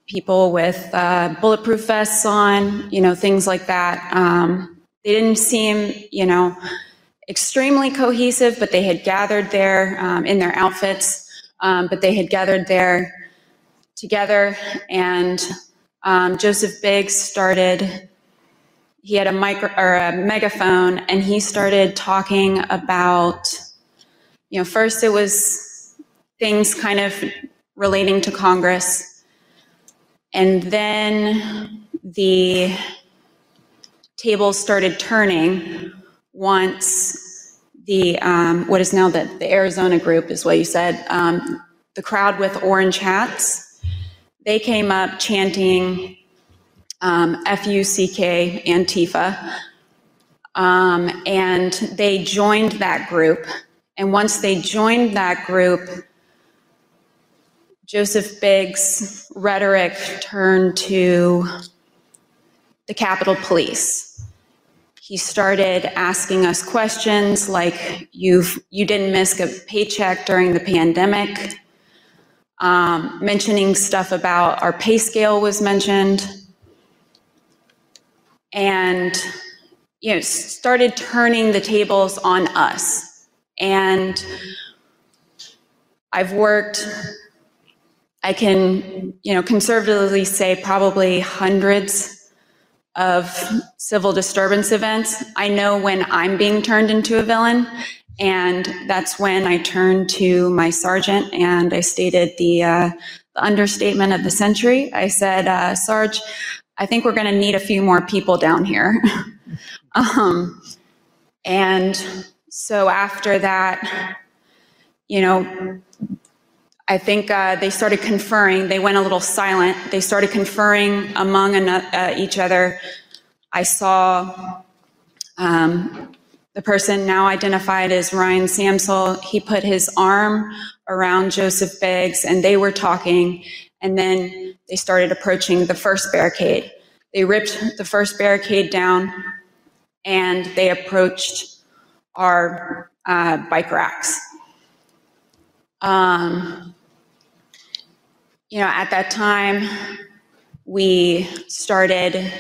people with uh, bulletproof vests on, you know, things like that. Um, they didn't seem, you know, extremely cohesive, but they had gathered there um, in their outfits, um, but they had gathered there together. And um, Joseph Biggs started, he had a micro or a megaphone, and he started talking about, you know, first it was things kind of relating to Congress, and then the tables started turning once the um, what is now the, the Arizona group is what you said, um, the crowd with orange hats, they came up chanting um, F-U-C-K Antifa, um, and they joined that group. And once they joined that group, Joseph Biggs' rhetoric turned to the Capitol Police he started asking us questions like you've you didn't miss a paycheck during the pandemic um, mentioning stuff about our pay scale was mentioned and you know, started turning the tables on us. And I've worked, I can, you know, conservatively say probably hundreds of civil disturbance events. I know when I'm being turned into a villain, and that's when I turned to my sergeant and I stated the, uh, the understatement of the century. I said, uh, Sarge, I think we're going to need a few more people down here. um, and so after that, you know, I think uh, they started conferring. They went a little silent. They started conferring among uh, each other. I saw um, the person now identified as Ryan Samsel. He put his arm around Joseph Biggs and they were talking. And then they started approaching the first barricade. They ripped the first barricade down and they approached our uh, bike racks. Um, you know, at that time, we started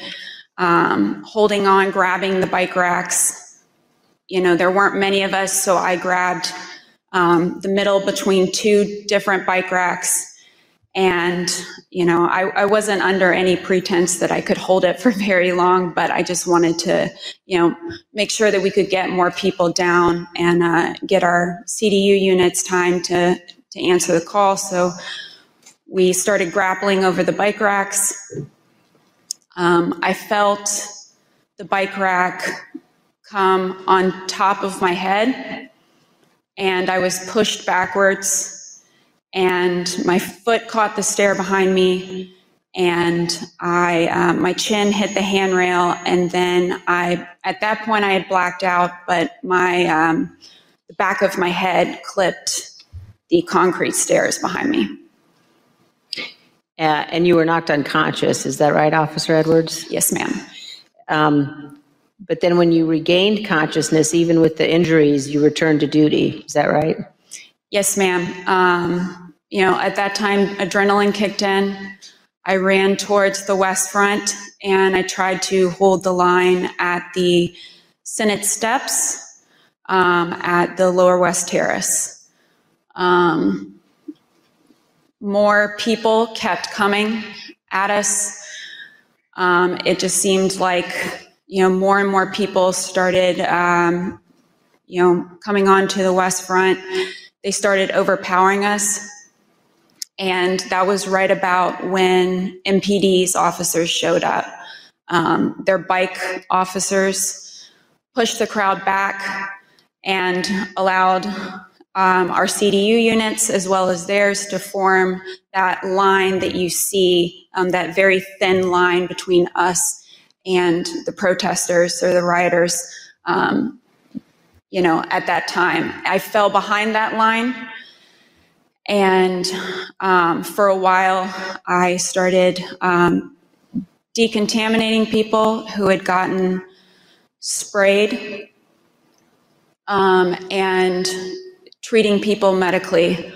um, holding on, grabbing the bike racks. You know, there weren't many of us, so I grabbed um, the middle between two different bike racks. And, you know, I, I, wasn't under any pretense that I could hold it for very long, but I just wanted to, you know, make sure that we could get more people down and uh, get our CDU units time to, to answer the call. So we started grappling over the bike racks. Um, I felt the bike rack come on top of my head, and I was pushed backwards, and my foot caught the stair behind me, and I um, my chin hit the handrail, and then I at that point I had blacked out, but my um, the back of my head clipped the concrete stairs behind me. Uh, and you were knocked unconscious. Is that right, Officer Edwards? Yes, ma'am. Um, but then when you regained consciousness, even with the injuries, you returned to duty. Is that right? Yes, ma'am. Um, you know, at that time, adrenaline kicked in. I ran towards the west front and I tried to hold the line at the Senate steps um, at the lower west terrace. Um, more people kept coming at us. Um, it just seemed like, you know, more and more people started, um, you know, coming onto the West Front. They started overpowering us. And that was right about when MPD's officers showed up. Um, their bike officers pushed the crowd back and allowed um, our CDU units as well as theirs to form that line that you see, um, that very thin line between us and the protesters or the rioters, um, you know, at that time. I fell behind that line. And um, for a while, I started um, decontaminating people who had gotten sprayed um, and treating people medically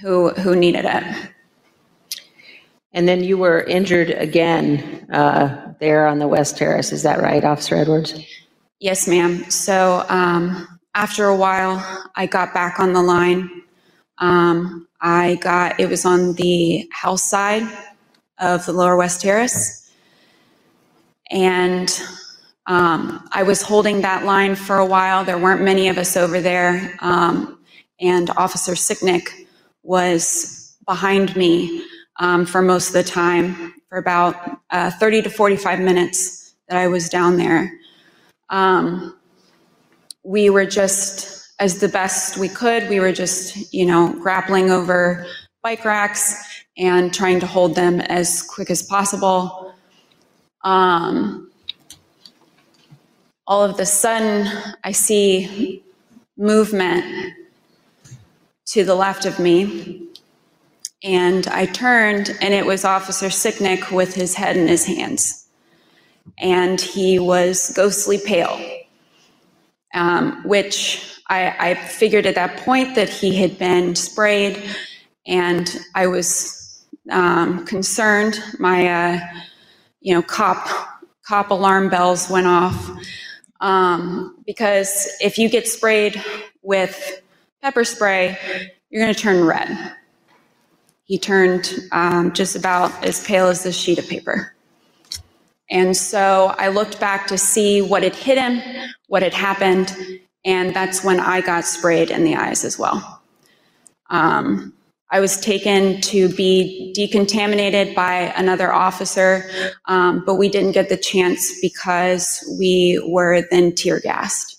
who, who needed it. And then you were injured again uh, there on the West Terrace. Is that right, Officer Edwards? Yes, ma'am. So um, after a while, I got back on the line. Um, I got, it was on the house side of the Lower West Terrace. And um, I was holding that line for a while. There weren't many of us over there. And Officer Sicknick was behind me um, for most of the time, for about uh, 30 to 45 minutes that I was down there. Um, we were just, as the best we could, we were just, you know, grappling over bike racks and trying to hold them as quick as possible. Um, all of the sudden, I see movement to the left of me. And I turned, and it was Officer Sicknick with his head in his hands. And he was ghostly pale, um, which I, I figured at that point that he had been sprayed, and I was um, concerned. My, uh, you know, cop cop alarm bells went off. Um, because if you get sprayed with pepper spray, you're going to turn red. He turned um, just about as pale as this sheet of paper. And so I looked back to see what had hit him, what had happened, and that's when I got sprayed in the eyes as well. Um, I was taken to be decontaminated by another officer, um, but we didn't get the chance because we were then tear gassed.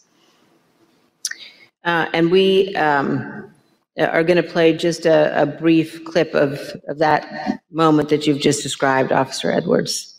Uh, and we um, are going to play just a, a brief clip of, of that moment that you've just described, Officer Edwards.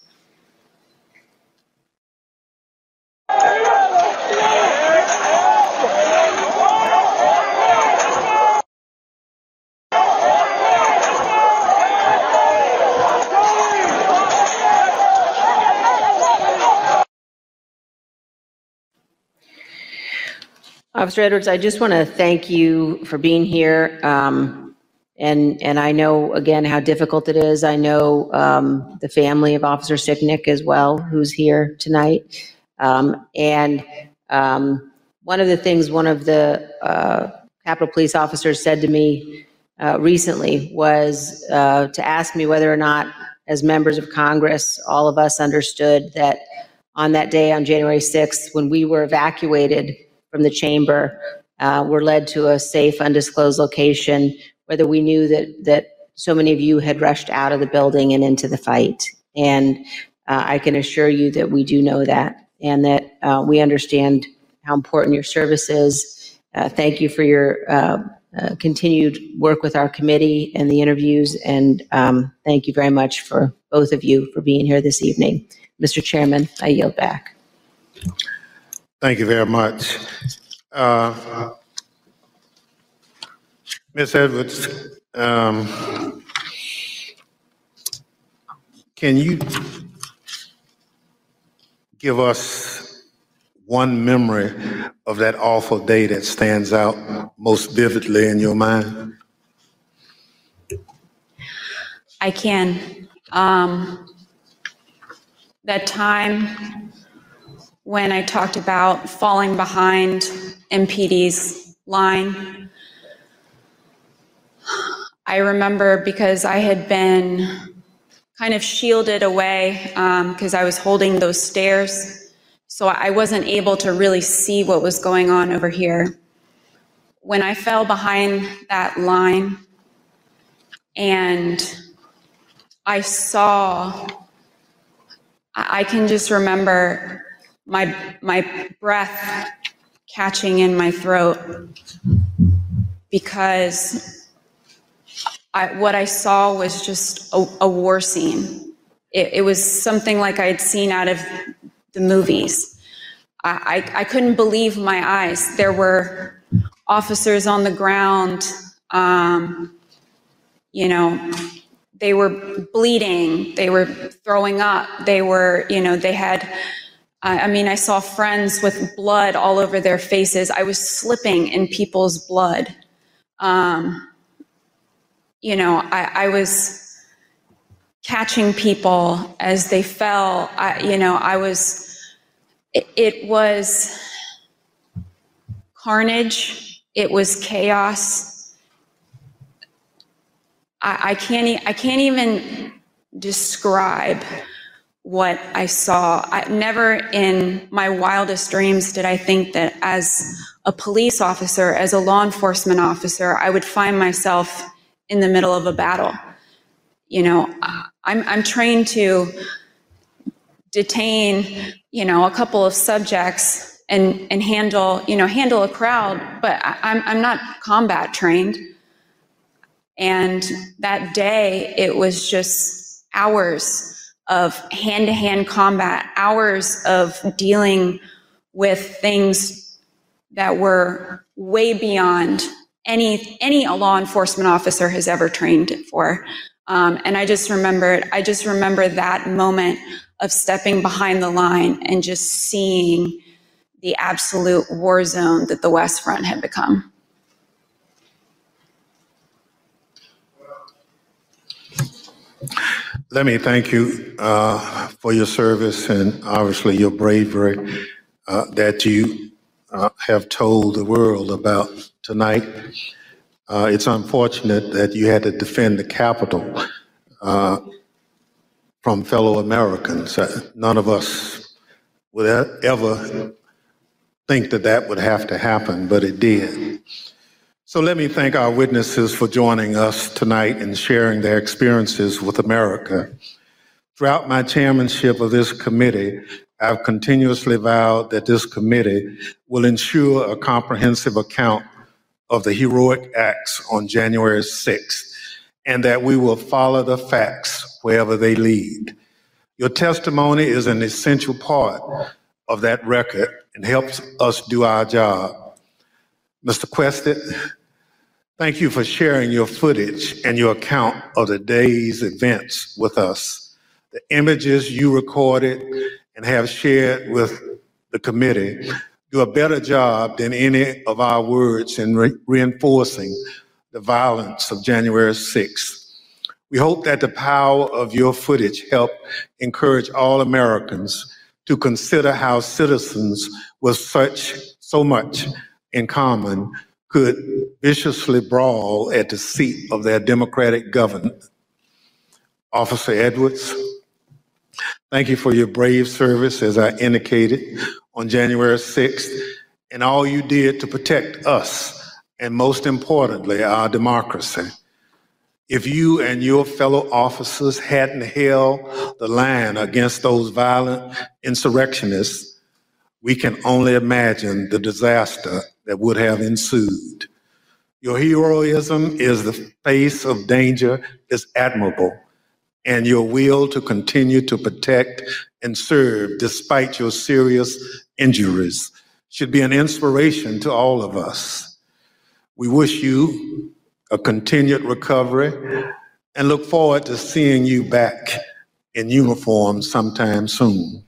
Officer Edwards, I just want to thank you for being here. Um, and, and I know, again, how difficult it is. I know um, the family of Officer Sicknick as well, who's here tonight. Um, and um, one of the things one of the uh, Capitol Police officers said to me uh, recently was uh, to ask me whether or not, as members of Congress, all of us understood that on that day, on January 6th, when we were evacuated from the chamber uh, were led to a safe, undisclosed location, whether we knew that, that so many of you had rushed out of the building and into the fight. And uh, I can assure you that we do know that and that uh, we understand how important your service is. Uh, thank you for your uh, uh, continued work with our committee and the interviews. And um, thank you very much for both of you for being here this evening. Mr. Chairman, I yield back. Thank you very much. Uh, Ms. Edwards, um, can you give us one memory of that awful day that stands out most vividly in your mind? I can. Um, that time when I talked about falling behind MPD's line. I remember because I had been kind of shielded away because um, I was holding those stairs. So I wasn't able to really see what was going on over here. When I fell behind that line and I saw, I can just remember my my breath catching in my throat because I, what I saw was just a, a war scene. It, it, was something like I had seen out of the movies. I, I, I couldn't believe my eyes. There were officers on the ground, um, you know, they were bleeding, they were throwing up, they were, you know, they had I mean, I saw friends with blood all over their faces. I was slipping in people's blood. Um, you know, I, I, was catching people as they fell. I, you know, I was, it, it was carnage. It was chaos. I, I can't, I can't even describe what I saw. I, never in my wildest dreams did I think that as a police officer, as a law enforcement officer, I would find myself in the middle of a battle. You know, I'm, I'm trained to detain, you know, a couple of subjects and, and handle, you know, handle a crowd, but I'm, I'm not combat trained. And that day, it was just hours of hand to hand combat, hours of dealing with things that were way beyond any any law enforcement officer has ever trained for. Um, and I just remembered, I just remember that moment of stepping behind the line and just seeing the absolute war zone that the West Front had become. Let me thank you uh, for your service and obviously your bravery. uh, that you uh, have told the world about tonight. Uh, it's unfortunate that you had to defend the Capitol uh, from fellow Americans. Uh, none of us would ever think that that would have to happen, but it did. So let me thank our witnesses for joining us tonight and sharing their experiences with America. Throughout my chairmanship of this committee, I've continuously vowed that this committee will ensure a comprehensive account of the heroic acts on January 6th and that we will follow the facts wherever they lead. Your testimony is an essential part of that record and helps us do our job. Mr. Quested, thank you for sharing your footage and your account of the day's events with us. The images you recorded and have shared with the committee do a better job than any of our words in re- reinforcing the violence of January 6th. We hope that the power of your footage help encourage all Americans to consider how citizens with such so much in common could viciously brawl at the seat of their democratic government. Officer Edwards, thank you for your brave service, as I indicated, on January 6th, and all you did to protect us, and most importantly, our democracy. If you and your fellow officers hadn't held the line against those violent insurrectionists, we can only imagine the disaster that would have ensued. Your heroism is the face of danger is admirable, and your will to continue to protect and serve despite your serious injuries should be an inspiration to all of us. We wish you a continued recovery and look forward to seeing you back in uniform sometime soon.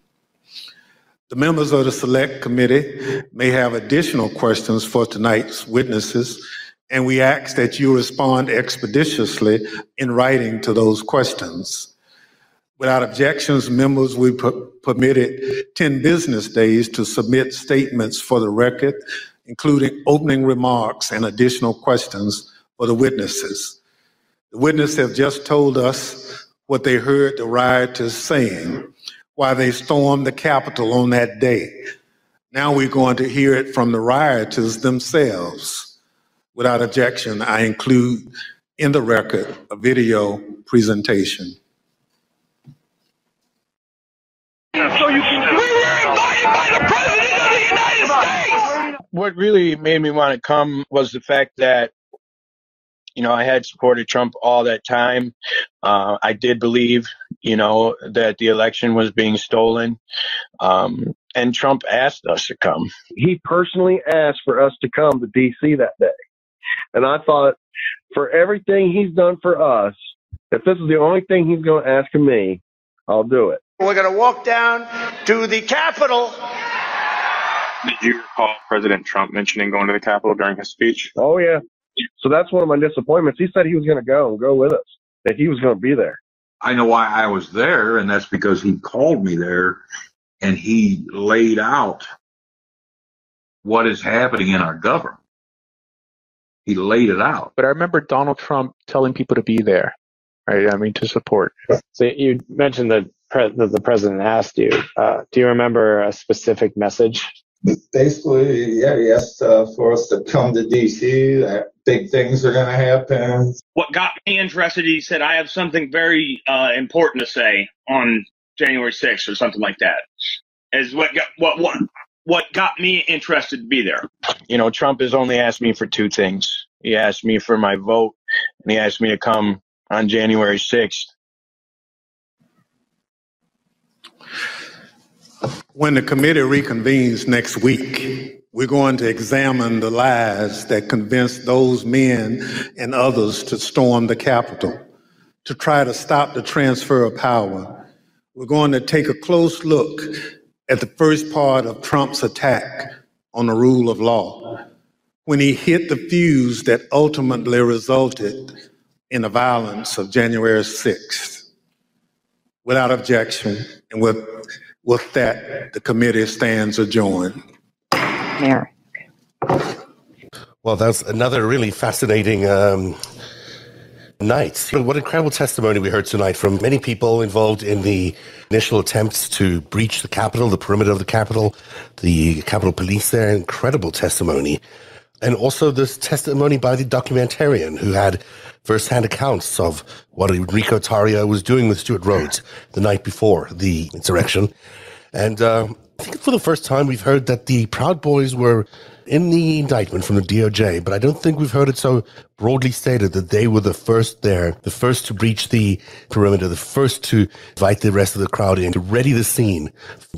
The members of the Select Committee may have additional questions for tonight's witnesses, and we ask that you respond expeditiously in writing to those questions. Without objections, members be permitted 10 business days to submit statements for the record, including opening remarks and additional questions for the witnesses. The witnesses have just told us what they heard the rioters saying while they stormed the Capitol on that day. Now we're going to hear it from the rioters themselves. Without objection, I include in the record a video presentation. So you can we were invited by the President of the United States! What really made me want to come was the fact that you know, I had supported Trump all that time. Uh, I did believe, you know, that the election was being stolen. Um, and Trump asked us to come. He personally asked for us to come to DC that day. And I thought, for everything he's done for us, if this is the only thing he's going to ask of me, I'll do it. We're going to walk down to the Capitol. Did you recall President Trump mentioning going to the Capitol during his speech? Oh, yeah. So that's one of my disappointments. He said he was going to go and go with us, that he was going to be there. I know why I was there, and that's because he called me there and he laid out what is happening in our government. He laid it out. But I remember Donald Trump telling people to be there, right? I mean, to support. So you mentioned that, pre- that the president asked you. Uh, do you remember a specific message basically, yeah, he asked uh, for us to come to DC. That big things are going to happen. What got me interested, he said, I have something very uh, important to say on January 6th or something like that. Is what got what what what got me interested to be there. You know, Trump has only asked me for two things. He asked me for my vote, and he asked me to come on January 6th. When the committee reconvenes next week, we're going to examine the lies that convinced those men and others to storm the Capitol, to try to stop the transfer of power. We're going to take a close look at the first part of Trump's attack on the rule of law, when he hit the fuse that ultimately resulted in the violence of January 6th. Without objection and with With that, the committee stands adjourned. Mayor. Well, that's another really fascinating um, night. What incredible testimony we heard tonight from many people involved in the initial attempts to breach the Capitol, the perimeter of the Capitol, the Capitol Police there. Incredible testimony. And also this testimony by the documentarian who had first-hand accounts of what Enrico Tarrio was doing with Stewart Rhodes the night before the insurrection. And uh, think for the first time we've heard that the Proud Boys were in the indictment from the DOJ, but I don't think we've heard it so broadly stated that they were the first there, the first to breach the perimeter, the first to invite the rest of the crowd in, to ready the scene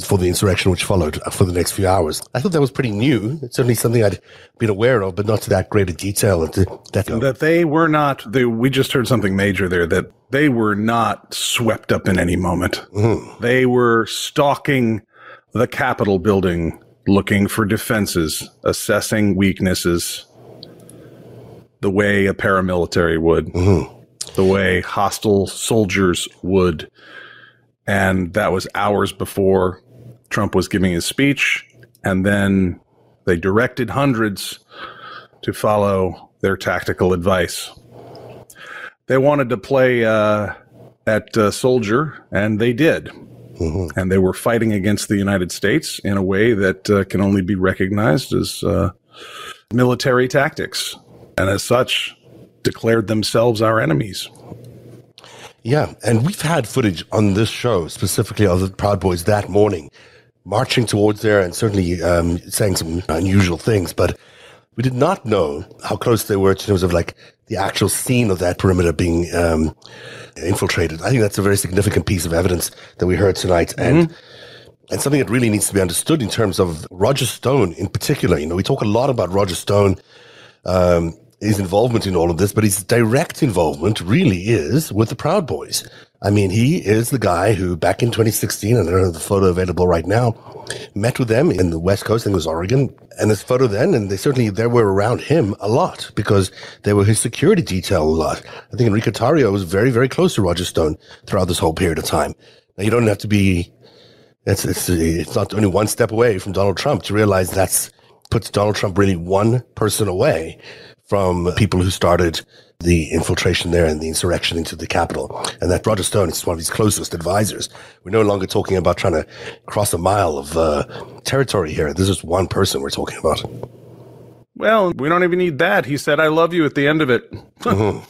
for the insurrection which followed for the next few hours. I thought that was pretty new. It's certainly something I'd been aware of, but not to that great a detail. And that, that they were not, they, we just heard something major there, that they were not swept up in any moment. Mm-hmm. They were stalking the Capitol building looking for defenses, assessing weaknesses, the way a paramilitary would, mm-hmm. the way hostile soldiers would. And that was hours before Trump was giving his speech. And then they directed hundreds to follow their tactical advice. They wanted to play uh, at uh, soldier, and they did. Mm-hmm. And they were fighting against the United States in a way that uh, can only be recognized as uh, military tactics. And as such, declared themselves our enemies. Yeah, and we've had footage on this show, specifically of the Proud Boys that morning, marching towards there and certainly um, saying some unusual things, but we did not know how close they were in terms of like the actual scene of that perimeter being um, infiltrated. I think that's a very significant piece of evidence that we heard tonight, and and something that really needs to be understood in terms of Roger Stone in particular. You know, we talk a lot about Roger Stone. Um, his involvement in all of this, but his direct involvement really is with the Proud Boys. I mean, he is the guy who back in 2016, and I don't have the photo available right now, met with them in the West Coast, I think it was Oregon, and this photo then, and they certainly, they were around him a lot because they were his security detail a lot. I think Enrique Tarrio was very, very close to Roger Stone throughout this whole period of time. Now, you don't have to be, it's, it's, it's not only one step away from Donald Trump to realize that's puts Donald Trump really one person away from people who started the infiltration there and the insurrection into the capital. And that Roger Stone is one of his closest advisors. We're no longer talking about trying to cross a mile of uh, territory here. This is one person we're talking about. Well, we don't even need that. He said, I love you at the end of it.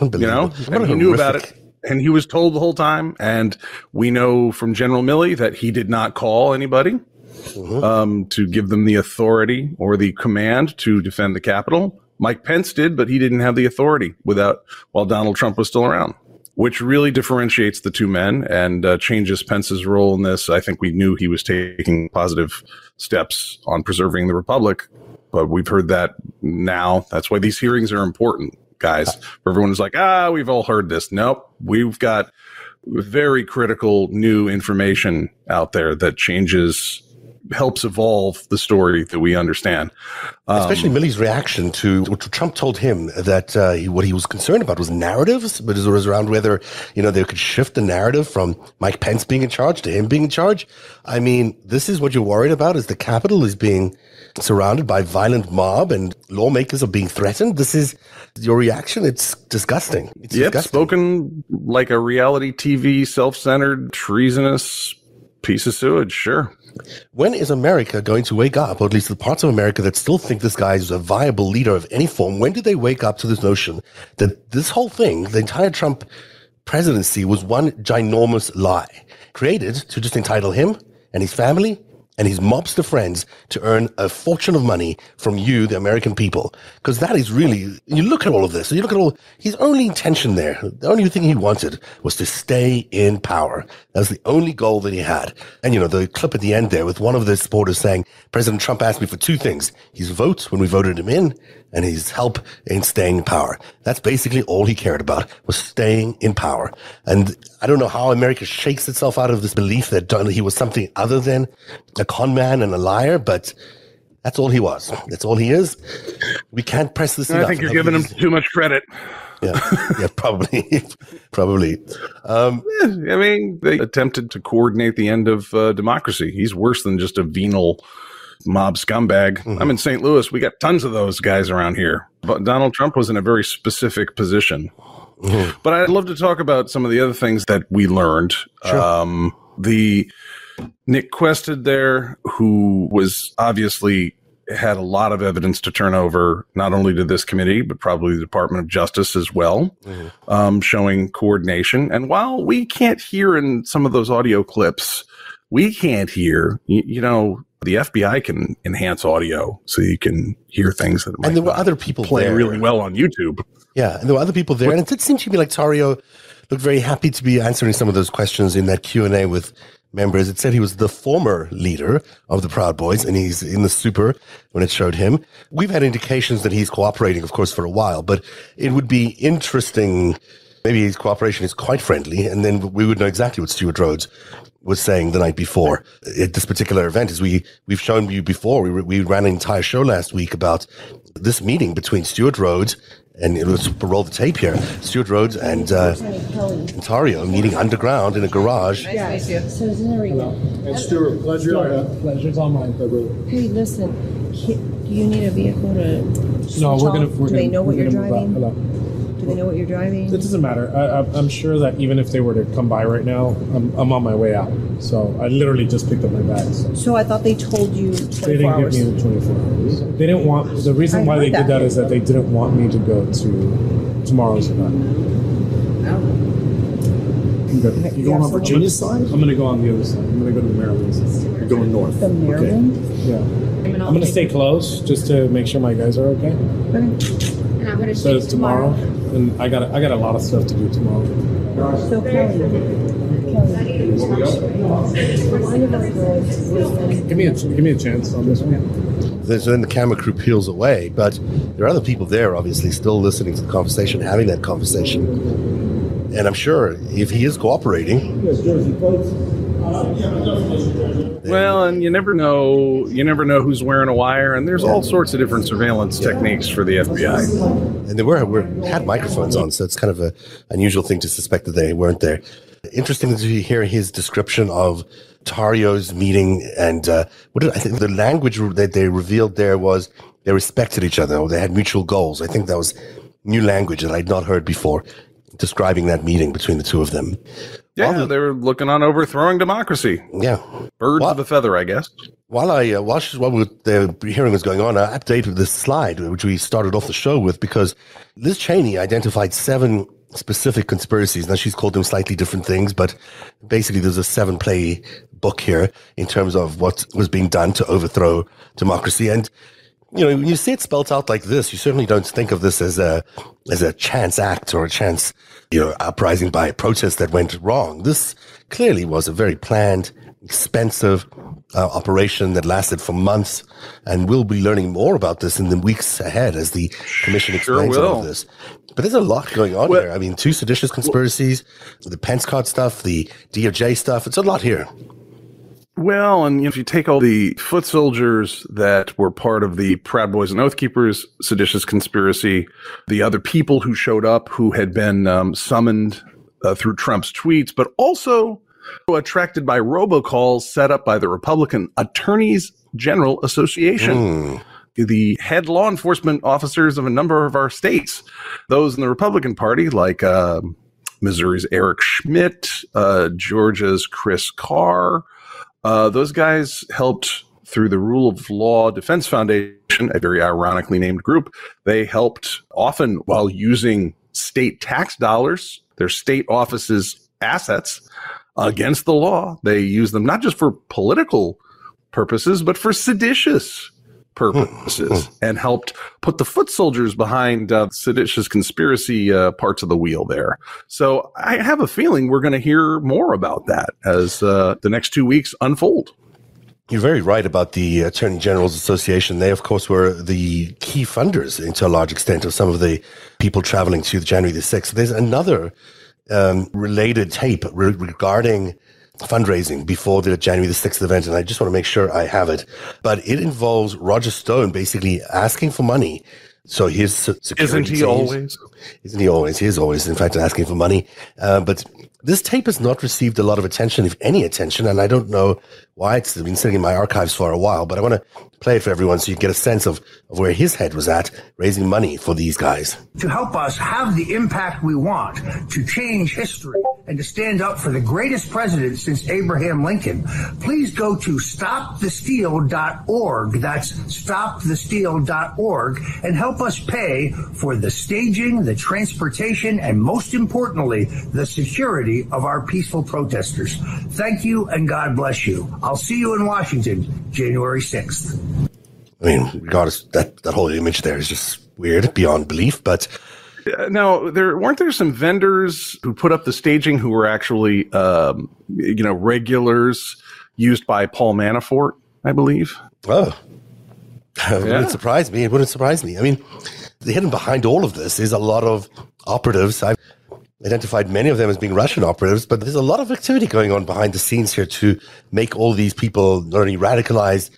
Mm-hmm. you know, and he knew about it. And he was told the whole time. And we know from General Milley that he did not call anybody Mm-hmm. um, to give them the authority or the command to defend the Capitol. Mike Pence did, but he didn't have the authority without while Donald Trump was still around, which really differentiates the two men and uh, changes Pence's role in this. I think we knew he was taking positive steps on preserving the republic, but we've heard that now. That's why these hearings are important, guys. Everyone is like, ah, we've all heard this. Nope, we've got very critical new information out there that changes helps evolve the story that we understand. Um, Especially Milley's reaction to what Trump told him that uh, he, what he was concerned about was narratives, but it was around whether you know they could shift the narrative from Mike Pence being in charge to him being in charge. I mean, this is what you're worried about: is the Capitol is being surrounded by violent mob and lawmakers are being threatened. This is your reaction. It's disgusting. It's Yep, disgusting. spoken like a reality TV, self-centered, treasonous piece of sewage. Sure. When is America going to wake up, or at least the parts of America that still think this guy is a viable leader of any form? When did they wake up to this notion that this whole thing, the entire Trump presidency, was one ginormous lie created to just entitle him and his family and his mobster friends to earn a fortune of money from you, the American people? Because that is really, you look at all of this, you look at all, his only intention there, the only thing he wanted was to stay in power. That was the only goal that he had. And, you know, the clip at the end there with one of the supporters saying, President Trump asked me for two things his vote when we voted him in and his help in staying in power. That's basically all he cared about was staying in power. And I don't know how America shakes itself out of this belief that Don- he was something other than a con man and a liar, but that's all he was. That's all he is. We can't press this I enough. think you're giving him too much credit. Yeah, yeah, probably, probably. Um, I mean, they attempted to coordinate the end of uh, democracy. He's worse than just a venal mob scumbag. Mm-hmm. I'm in St. Louis. We got tons of those guys around here. But Donald Trump was in a very specific position. Mm-hmm. But I'd love to talk about some of the other things that we learned. Um, the Nick Quested there, who was obviously had a lot of evidence to turn over, not only to this committee, but probably the Department of Justice as well, um, showing coordination. And while we can't hear in some of those audio clips, we can't hear, you, you know, the FBI can enhance audio so you can hear things that and there were other people play there. really well on YouTube. Yeah, and there were other people there, and it did seem to me like Tarrio looked very happy to be answering some of those questions in that Q and A with members. It said he was the former leader of the Proud Boys, and he's in the super when it showed him. We've had indications that he's cooperating, of course, for a while, but it would be interesting. Maybe his cooperation is quite friendly, and then we would know exactly what Stewart Rhodes was saying the night before at this particular event. is we we've shown you before, we we ran an entire show last week about this meeting between Stewart Rhodes and it was roll the tape here. Stewart Rhodes and uh, Ontario meeting underground in a garage. Nice to meet you. So there we go. And Stewart, pleasure. Pleasure's all mine, my. Hey, listen, do you need a vehicle to No, we're gonna. off? We're Do they gonna, know what you're gonna driving? Out. Hello. Do they know what you're driving? It doesn't matter. I, I, I'm sure that even if they were to come by right now, I'm, I'm on my way out. So I literally just picked up my bags. So I thought they told you They didn't hours. give me the 24 hours. They didn't want. The reason I why they that. did that is that they didn't want me to go to tomorrow's event. I'm good. You going on Virginia side? I'm gonna go on the other side. I'm gonna go to the Maryland side. You're going north. The Maryland? Yeah. I'm gonna stay close just to make sure my guys are okay. And I'm gonna So stay it's tomorrow, and I got I got a lot of stuff to do tomorrow. So Kelly, Kelly, one of those girls was Give me a give me a chance on this one. So then the camera crew peels away, but there are other people there, obviously, still listening to the conversation, having that conversation. And I'm sure if he is cooperating, Well, and you never know. You never know who's wearing a wire, and there's all sorts of different surveillance techniques for the FBI. and they were, were had microphones on, so it's kind of a unusual thing to suspect that they weren't there. Interesting to hear his description of Tarrio's meeting, and uh, what did I think the language that they revealed there was they respected each other, or they had mutual goals. I think that was new language that I'd not heard before, describing that meeting between the two of them. Yeah, they were looking on overthrowing democracy. Yeah, birds of a feather, I guess. While I uh, while, she, while we- the hearing was going on, I updated this slide which we started off the show with because Liz Cheney identified seven specific conspiracies. Now she's called them slightly different things, but basically there's a seven play book here in terms of what was being done to overthrow democracy. And you know, when you see it spelt out like this, you certainly don't think of this as a as a chance act or a chance, you know, uprising by a protest that went wrong. This clearly was a very planned, expensive uh, operation that lasted for months, and we'll be learning more about this in the weeks ahead as the commission explains all of this. But there's a lot going on here. I mean, two seditious conspiracies, the Pence card stuff, the DOJ stuff. It's a lot here. Well, and if you take all the foot soldiers that were part of the Proud Boys and Oath Keepers seditious conspiracy, the other people who showed up who had been um, summoned uh, through Trump's tweets, but also attracted by robocalls set up by the Republican Attorneys General Association. The head law enforcement officers of a number of our states, those in the Republican Party, like uh, Missouri's Eric Schmitt, uh, Georgia's Chris Carr, uh, those guys helped through the Rule of Law Defense Foundation, a very ironically named group. They helped often while using state tax dollars, their state offices' assets against the law. They use them not just for political purposes, but for seditious purposes and helped put the foot soldiers behind uh, seditious conspiracy uh, parts of the wheel there. So I have a feeling we're going to hear more about that as uh, the next two weeks unfold. You're very right about the Attorney General's Association. They, of course, were the key funders, into a large extent, of some of the people traveling to January the 6th. There's another um, related tape re- regarding fundraising before the January the 6th event, and I just want to make sure I have it. But it involves Roger Stone basically asking for money So his security Isn't he always? Isn't he always? He is always, in fact, asking for money. Uh, but this tape has not received a lot of attention, if any attention, and I don't know why. It's been sitting in my archives for a while, but I want to play it for everyone so you get a sense of, of where his head was at raising money for these guys. to help us have the impact we want to change history and to stand up for the greatest president since Abraham Lincoln, please go to stopthesteal.org. That's stopthesteal.org and help us pay for the staging, the transportation, and most importantly, the security of our peaceful protesters. Thank you and God bless you. I'll see you in Washington, January 6th. I mean, regardless, that, that whole image there is just weird beyond belief, but Uh, Now, there weren't there some vendors who put up the staging who were actually, um, you know, regulars used by Paul Manafort, I believe. Oh, it wouldn't surprise me. It wouldn't surprise me. I mean, the hidden behind all of this is a lot of operatives. I've identified many of them as being Russian operatives, but there's a lot of activity going on behind the scenes here to make all these people not only radicalized,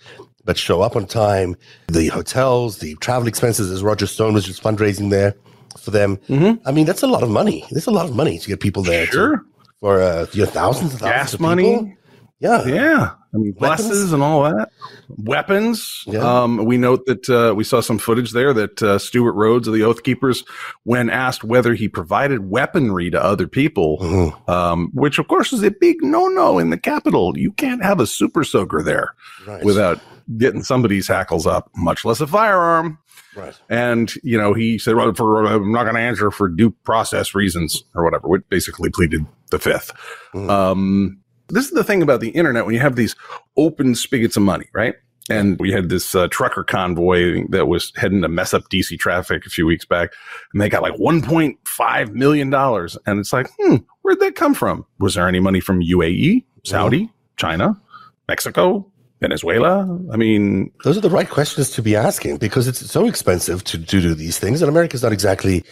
but show up on time. The hotels, the travel expenses, as Roger Stone was just fundraising there for them. I mean, that's a lot of money. There's a lot of money to get people there. to- Sure. for uh, you know, thousands and thousands Gas of money. people. Yeah. Yeah. I mean, buses and all that. Weapons. Um, we note that uh, we saw some footage there that uh, Stewart Rhodes of the Oath Keepers, when asked whether he provided weaponry to other people, Mm-hmm. um, which of course is a big no-no in the Capitol. You can't have a super soaker there Right. without getting somebody's hackles up, much less a firearm. Right. And you know, he said, "Well, for I'm not going to answer for due process reasons or whatever." Which basically pleaded the 5th Um, this is the thing about the internet when you have these open spigots of money, right? And we had this uh, trucker convoy that was heading to mess up DC traffic a few weeks back, and they got like 1.5 million dollars. And it's like, hmm, where'd that come from? Was there any money from UAE, Saudi, China, Mexico, Venezuela? I mean, Those are the right questions to be asking because it's so expensive to, to do these things. And America's not exactly,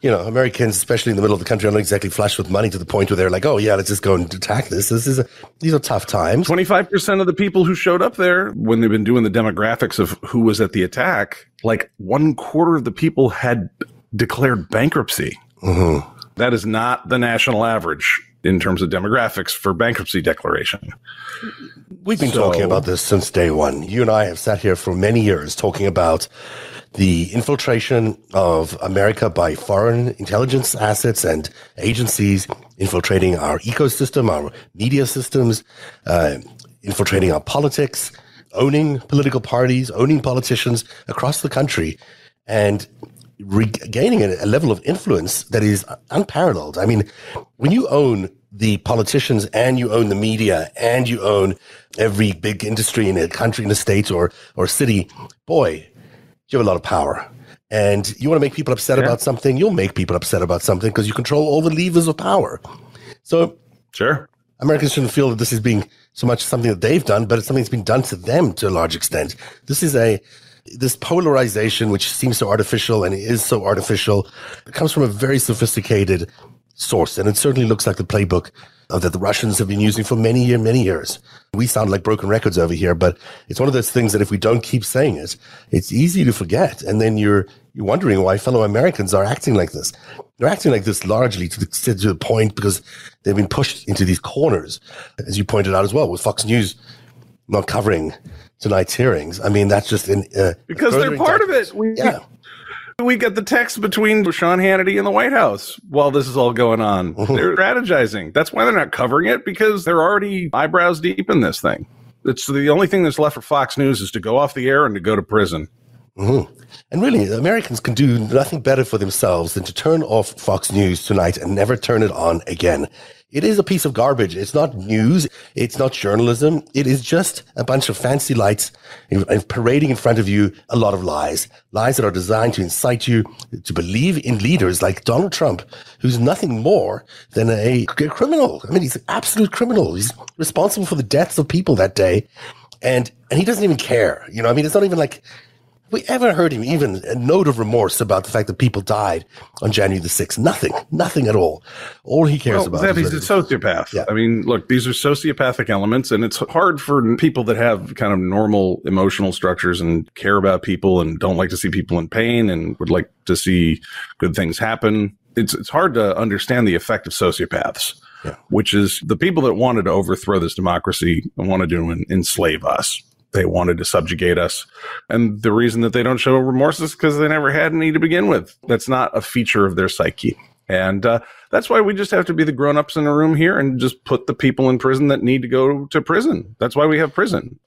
you know, Americans, especially in the middle of the country, are not exactly flush with money to the point where they're like, oh, yeah, let's just go and attack this. This is a, these are tough times. 25% of the people who showed up there when they've been doing the demographics of who was at the attack, like one quarter of the people had declared bankruptcy. Mm-hmm. That is not the national average in terms of demographics for bankruptcy declaration. We've been So- talking about this since day one. You and I have sat here for many years talking about the infiltration of America by foreign intelligence assets and agencies infiltrating our ecosystem, our media systems, uh, infiltrating our politics, owning political parties, owning politicians across the country, and regaining a, a level of influence that is unparalleled. I mean, when you own the politicians and you own the media and you own every big industry in a country, in a state or or city, boy, you have a lot of power. And you want to make people upset about something, you'll make people upset about something because you control all the levers of power. So, sure, Americans shouldn't feel that this is being so much something that they've done, but it's something that's been done to them to a large extent. This is a this polarization, which seems so artificial and is so artificial, it comes from a very sophisticated source, and it certainly looks like the playbook that the Russians have been using for many year, many years. We sound like broken records over here, but it's one of those things that if we don't keep saying it, it's easy to forget, and then you're you're wondering why fellow Americans are acting like this. They're acting like this largely to the, to the point because they've been pushed into these corners, as you pointed out as well, with Fox News not covering tonight's hearings. I mean, that's just in uh, because they're part of it. We, yeah. We get the text between Sean Hannity and the White House while this is all going on. they're strategizing. That's why they're not covering it because they're already eyebrows deep in this thing. It's the only thing that's left for Fox News is to go off the air and to go to prison. Mhm. And really, Americans can do nothing better for themselves than to turn off Fox News tonight and never turn it on again. It is a piece of garbage. It's not news. It's not journalism. It is just a bunch of fancy lights parading in front of you a lot of lies. Lies that are designed to incite you to believe in leaders like Donald Trump, who's nothing more than a criminal. I mean, he's an absolute criminal. He's responsible for the deaths of people that day. And, and he doesn't even care. You know, I mean, it's not even like, we ever heard him even a note of remorse about the fact that people died on January the 6th? Nothing. Nothing at all. All he cares well, about that is he's a sociopath. I mean, look, these are sociopathic elements, and it's hard for people that have kind of normal emotional structures and care about people and don't like to see people in pain and would like to see good things happen. It's it's hard to understand the effect of sociopaths, which is the people that wanted to overthrow this democracy and wanted to en- enslave us. They wanted to subjugate us. And the reason that they don't show remorse is because they never had any to begin with. That's not a feature of their psyche. And uh, that's why we just have to be the grown ups in the room here and just put the people in prison that need to go to prison. That's why we have prison.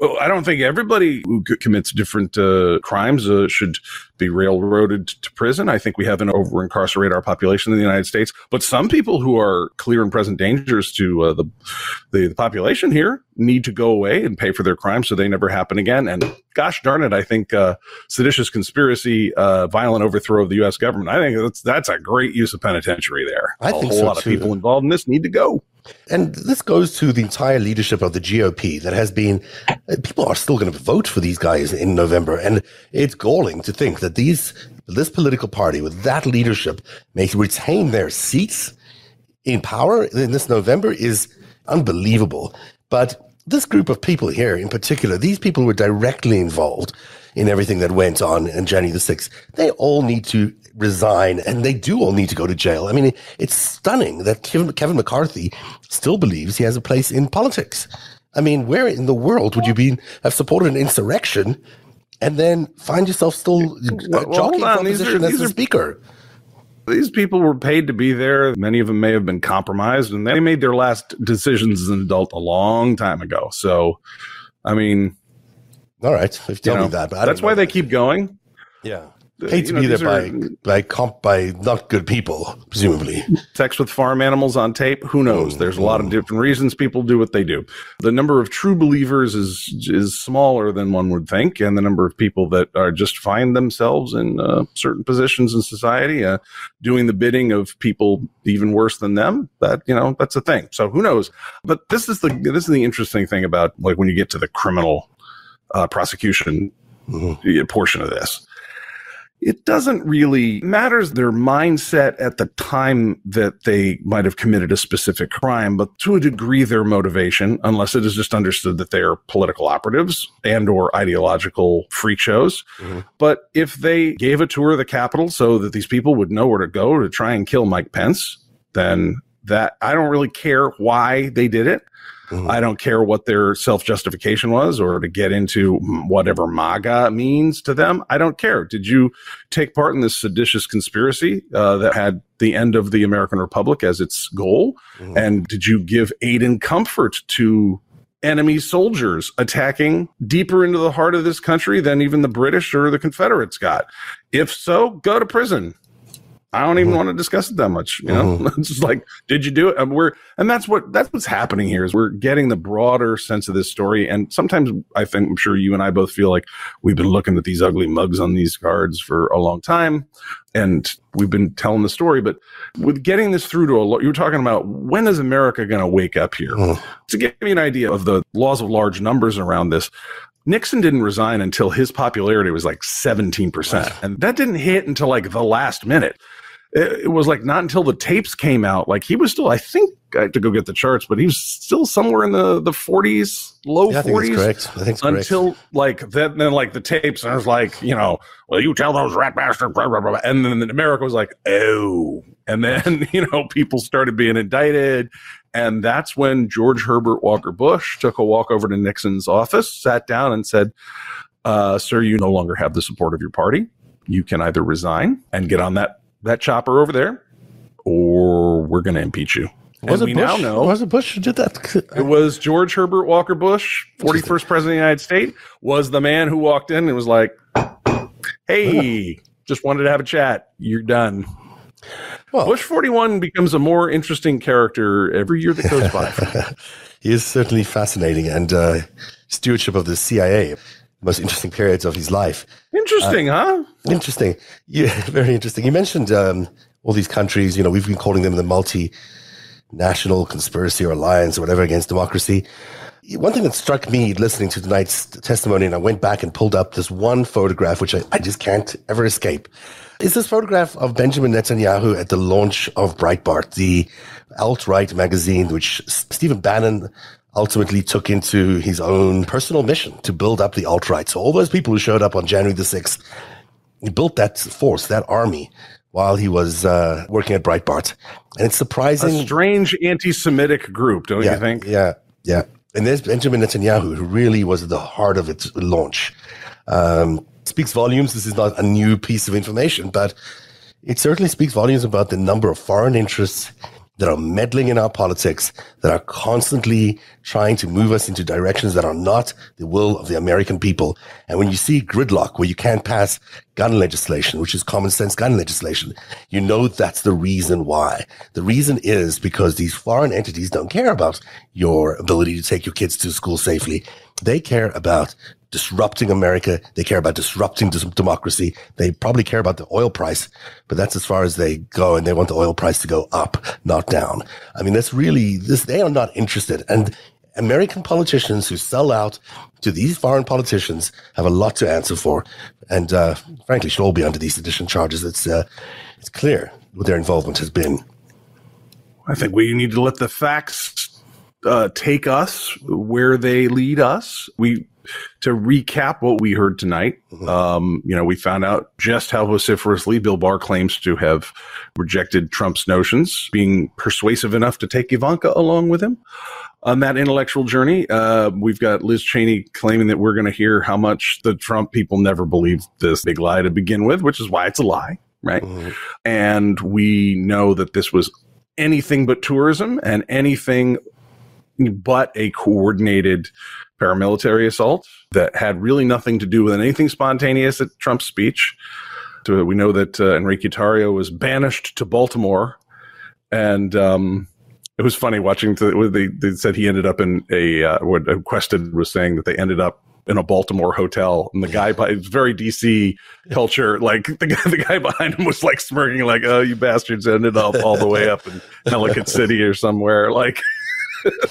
Well, I don't think everybody who commits different uh, crimes uh, should be railroaded to prison. I think we have an over incarcerate our population in the United States. But some people who are clear and present dangers to uh, the, the the population here need to go away and pay for their crimes so they never happen again. And gosh darn it, I think uh, seditious conspiracy, uh, violent overthrow of the U.S. government. I think that's that's a great use of penitentiary there. I a think a whole so, lot of people involved in this need to go. And this goes to the entire leadership of the GOP that has been, uh, people are still going to vote for these guys in November. And it's galling to think that these, this political party with that leadership may retain their seats in power in this November is unbelievable. But this group of people here in particular, these people who were directly involved in everything that went on on January the 6th. They all need to resign and they do all need to go to jail. I mean, it's stunning that Kevin, Kevin McCarthy still believes he has a place in politics. I mean, where in the world would you be have supported an insurrection and then find yourself still uh, Well, jockeying for a position as the speaker? These people were paid to be there. Many of them may have been compromised, and they made their last decisions as an adult a long time ago. So, I mean, all right, if you tell me that, but that's why know they keep going. Yeah. Uh, Paid to know, be there by by comp by not good people, presumably. sex with farm animals on tape? Who knows? There's a lot of different reasons people do what they do. The number of true believers is is smaller than one would think and the number of people that are just find themselves in uh, certain positions in society uh, doing the bidding of people even worse than them that you know that's a thing. So who knows? But this is the this is the interesting thing about like when you get to the criminal uh, prosecution uh, portion of this it doesn't really matters their mindset at the time that they might have committed a specific crime but to a degree their motivation unless it is just understood that they are political operatives and or ideological freak shows. Mm-hmm. But if they gave a tour of the capitol so that these people would know where to go to try and kill mike pence then that i don't really care why they did it I don't care what their self justification was or to get into whatever MAGA means to them. I don't care. Did you take part in this seditious conspiracy uh, that had the end of the American Republic as its goal? And did you give aid and comfort to enemy soldiers attacking deeper into the heart of this country than even the British or the Confederates got? If so, go to prison. I don't even mm-hmm. want to discuss it that much. You know, mm-hmm. it's just like, did you do it? And we're, and that's what, that's what's happening here is we're getting the broader sense of this story. And sometimes I think, I'm sure you and I both feel like we've been looking at these ugly mugs on these cards for a long time. And we've been telling the story, but with getting this through to a, lo- you were talking about when is America going to wake up here? Mm-hmm. To give you an idea of the laws of large numbers around this, Nixon didn't resign until his popularity was like 17%. And that didn't hit until like the last minute. It, it was like not until the tapes came out. Like he was still, I think I had to go get the charts, but he was still somewhere in the, the 40s, low Yeah, I think that's 40s. correct. I think it's correct. until like then, then like the tapes, and I was like, you know, well, you tell those rat bastards, blah, blah, blah, blah. and then America was like, oh, and then you know people started being indicted, and that's when George Herbert Walker Bush took a walk over to Nixon's office, sat down, and said, uh, "Sir, you no longer have the support of your party. You can either resign and get on that that chopper over there, or we're going to impeach you." Was and it we now Bush? know Was it Bush who did that? it was George Herbert Walker Bush, 41st president of the United States, was the man who walked in and was like, Hey, just wanted to have a chat. You're done. Bush 41 becomes a more interesting character every year that goes by. he is certainly fascinating and uh, stewardship of the CIA, most interesting periods of his life. Interesting, huh? Interesting. Yeah, very interesting. You mentioned um, all these countries, you know, we've been calling them the multi national conspiracy or alliance or whatever against democracy. One thing that struck me listening to tonight's testimony, and I went back and pulled up this one photograph, which I, I just can't ever escape, is this photograph of Benjamin Netanyahu at the launch of Breitbart, the alt-right magazine, which Stephen Bannon ultimately took into his own personal mission to build up the alt-right. So all those people who showed up on January the 6th, he built that force, that army, while he was uh, working at Breitbart. And it's surprising. A strange anti-Semitic group, don't yeah, you think? Yeah, yeah. And there's Benjamin Netanyahu, who really was at the heart of its launch. Um, speaks volumes. This is not a new piece of information, but it certainly speaks volumes about the number of foreign interests that are meddling in our politics, that are constantly trying to move us into directions that are not the will of the American people. And when you see gridlock where you can't pass gun legislation, which is common sense gun legislation, you know that's the reason why. The reason is because these foreign entities don't care about your ability to take your kids to school safely. They care about disrupting America. They care about disrupting democracy. They probably care about the oil price, but that's as far as they go. And they want the oil price to go up, not down. I mean, that's really this. They are not interested. And American politicians who sell out to these foreign politicians have a lot to answer for. And, uh, frankly, should all be under these sedition charges. It's, uh, it's clear what their involvement has been. I think we need to let the facts uh, take us where they lead us. We to recap what we heard tonight, mm-hmm. um, you know, we found out just how vociferously Bill Barr claims to have rejected Trump's notions, being persuasive enough to take Ivanka along with him on that intellectual journey. Uh, we've got Liz Cheney claiming that we're going to hear how much the Trump people never believed this big lie to begin with, which is why it's a lie, right? Mm-hmm. And we know that this was anything but tourism and anything but a coordinated paramilitary assault that had really nothing to do with anything spontaneous at Trump's speech. So we know that uh, Enrique Tarrio was banished to Baltimore, and um, it was funny watching. The, they, they said he ended up in a uh, what Quested was saying that they ended up in a Baltimore hotel, and the guy by it's very DC culture. Like the guy, the guy behind him was like smirking, like, "Oh, you bastards ended up all the way up in Ellicott City or somewhere." Like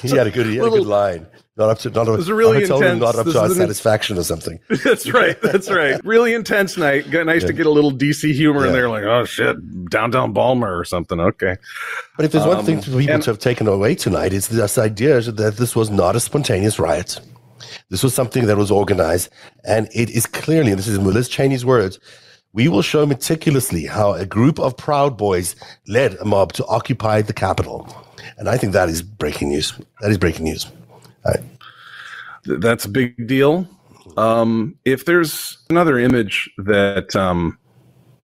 he had a good, he had a good line. Not up to not up, really intense. not up to our satisfaction or something. That's right. That's right. Really intense night. Got nice yeah. to get a little DC humor yeah. in there. Like, oh shit, downtown Balmer or something. Okay. But if there's um, one thing for people and, to have taken away tonight, it's this idea that this was not a spontaneous riot. This was something that was organized, and it is clearly, and this is Liz Cheney's words, we will show meticulously how a group of Proud Boys led a mob to occupy the Capitol. And I think that is breaking news. That is breaking news. That's a big deal. Um, if there's another image that um,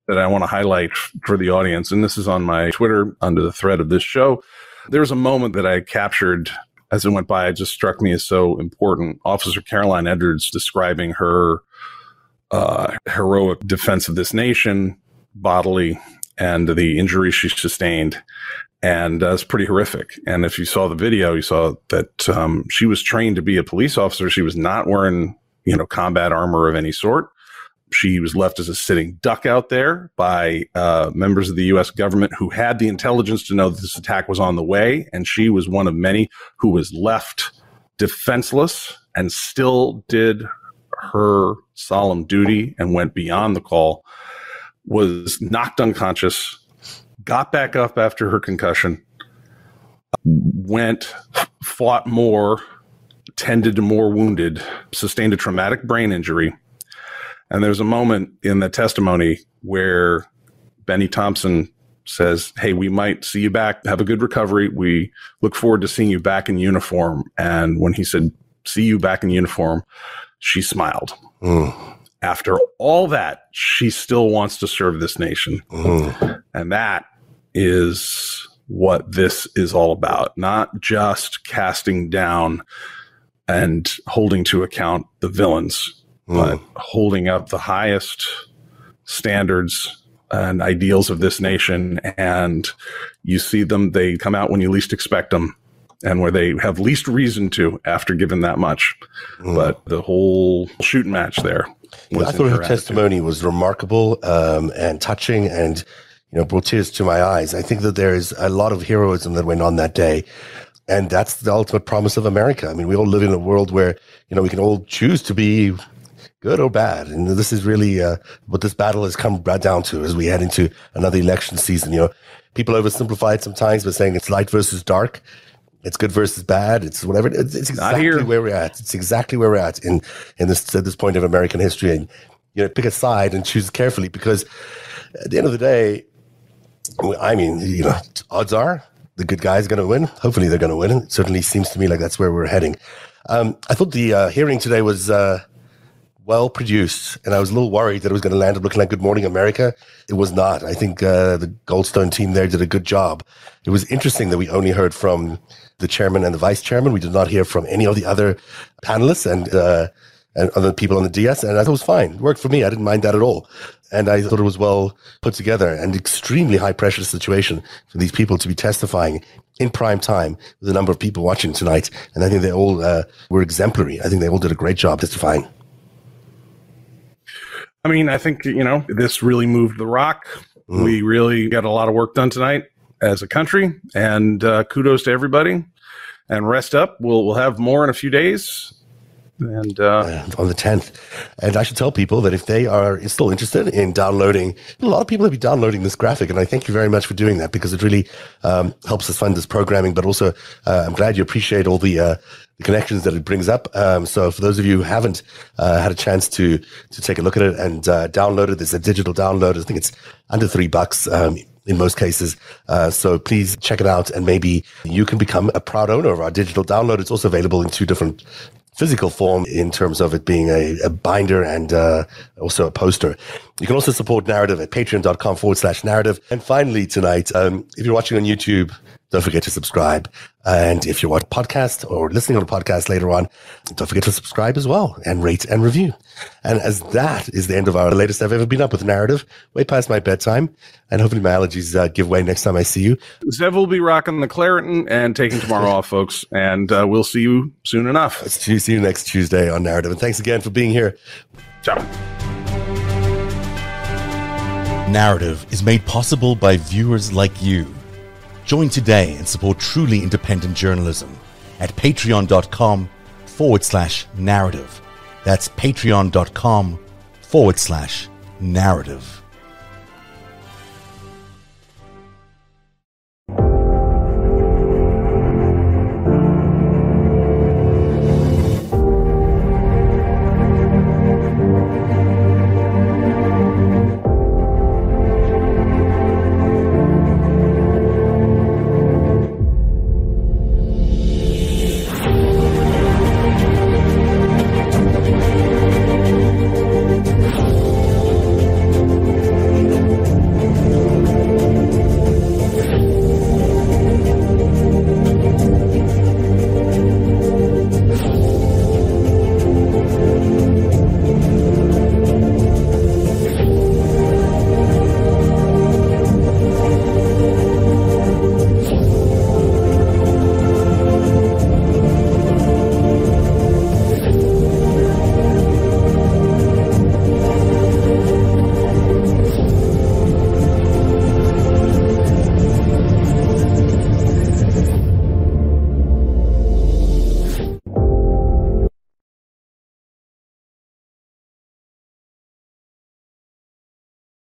that I want to highlight for the audience, and this is on my Twitter under the thread of this show, there's a moment that I captured as it went by. It just struck me as so important. Officer Caroline Edwards describing her uh, heroic defense of this nation bodily and the injuries she sustained and uh, it's pretty horrific. And if you saw the video, you saw that um, she was trained to be a police officer. She was not wearing, you know, combat armor of any sort. She was left as a sitting duck out there by uh, members of the U.S. government who had the intelligence to know that this attack was on the way, and she was one of many who was left defenseless and still did her solemn duty and went beyond the call. Was knocked unconscious got back up after her concussion, went, fought more, tended to more wounded, sustained a traumatic brain injury. And there's a moment in the testimony where Bennie Thompson says, Hey, we might see you back. Have a good recovery. We look forward to seeing you back in uniform. And when he said, See you back in uniform, she smiled. Mm after all that, she still wants to serve this nation. Mm. And that is what this is all about, not just casting down and holding to account the villains, mm. but holding up the highest standards and ideals of this nation. And you see them, they come out when you least expect them and where they have least reason to after given that much. Mm. But the whole shooting match there. I thought her, her testimony was remarkable um, and touching and you know, brought tears to my eyes. I think that there is a lot of heroism that went on that day. And that's the ultimate promise of America. I mean, we all live in a world where, you know, we can all choose to be good or bad. And this is really uh, what this battle has come right down to as we head into another election season. You know, people oversimplify it sometimes by saying it's light versus dark. It's good versus bad. It's whatever. It's, it's exactly where we're at. It's exactly where we're at in in this at this point of American history. And you know, pick a side and choose carefully because at the end of the day, I mean, you know, odds are the good guy is going to win. Hopefully, they're going to win. It certainly seems to me like that's where we're heading. Um, I thought the uh, hearing today was uh, well produced, and I was a little worried that it was going to land up looking like Good Morning America. It was not. I think uh, the Goldston team there did a good job. It was interesting that we only heard from the chairman and the vice chairman. We did not hear from any of the other panelists and uh, and other people on the DS, and I thought it was fine. It worked for me. I didn't mind that at all. And I thought it was well put together and extremely high pressure situation for these people to be testifying in prime time with a number of people watching tonight. And I think they all uh, were exemplary. I think they all did a great job testifying. I mean, I think, you know, this really moved the rock. Mm. We really got a lot of work done tonight as a country. And uh, kudos to everybody. And rest up. We'll, we'll have more in a few days and uh, on the 10th. And I should tell people that if they are still interested in downloading, a lot of people have been downloading this graphic, and I thank you very much for doing that because it really um, helps us fund this programming. But also, uh, I'm glad you appreciate all the. Uh, the connections that it brings up. Um, so for those of you who haven't uh, had a chance to to take a look at it and uh, download it, there's a digital download. I think it's under three bucks. Um, in most cases. Uh, so please check it out and maybe you can become a proud owner of our digital download. It's also available in two different physical form in terms of it being a, a binder and uh, also a poster. You can also support narrative at patreon.com forward slash narrative. And finally, tonight, um, if you're watching on YouTube, don't forget to subscribe. And if you're watching podcast or listening on a podcast later on, don't forget to subscribe as well and rate and review. And as that is the end of our latest I've ever been up with narrative, way past my bedtime. And hopefully my allergies uh, give way next time I see you. Zev will be rocking the Claritin and taking tomorrow off, folks. And uh, we'll see you soon enough. Let's see you next Tuesday on narrative. And thanks again for being here. Ciao. Narrative is made possible by viewers like you. Join today and support truly independent journalism at patreon.com forward slash narrative. That's patreon.com forward slash narrative.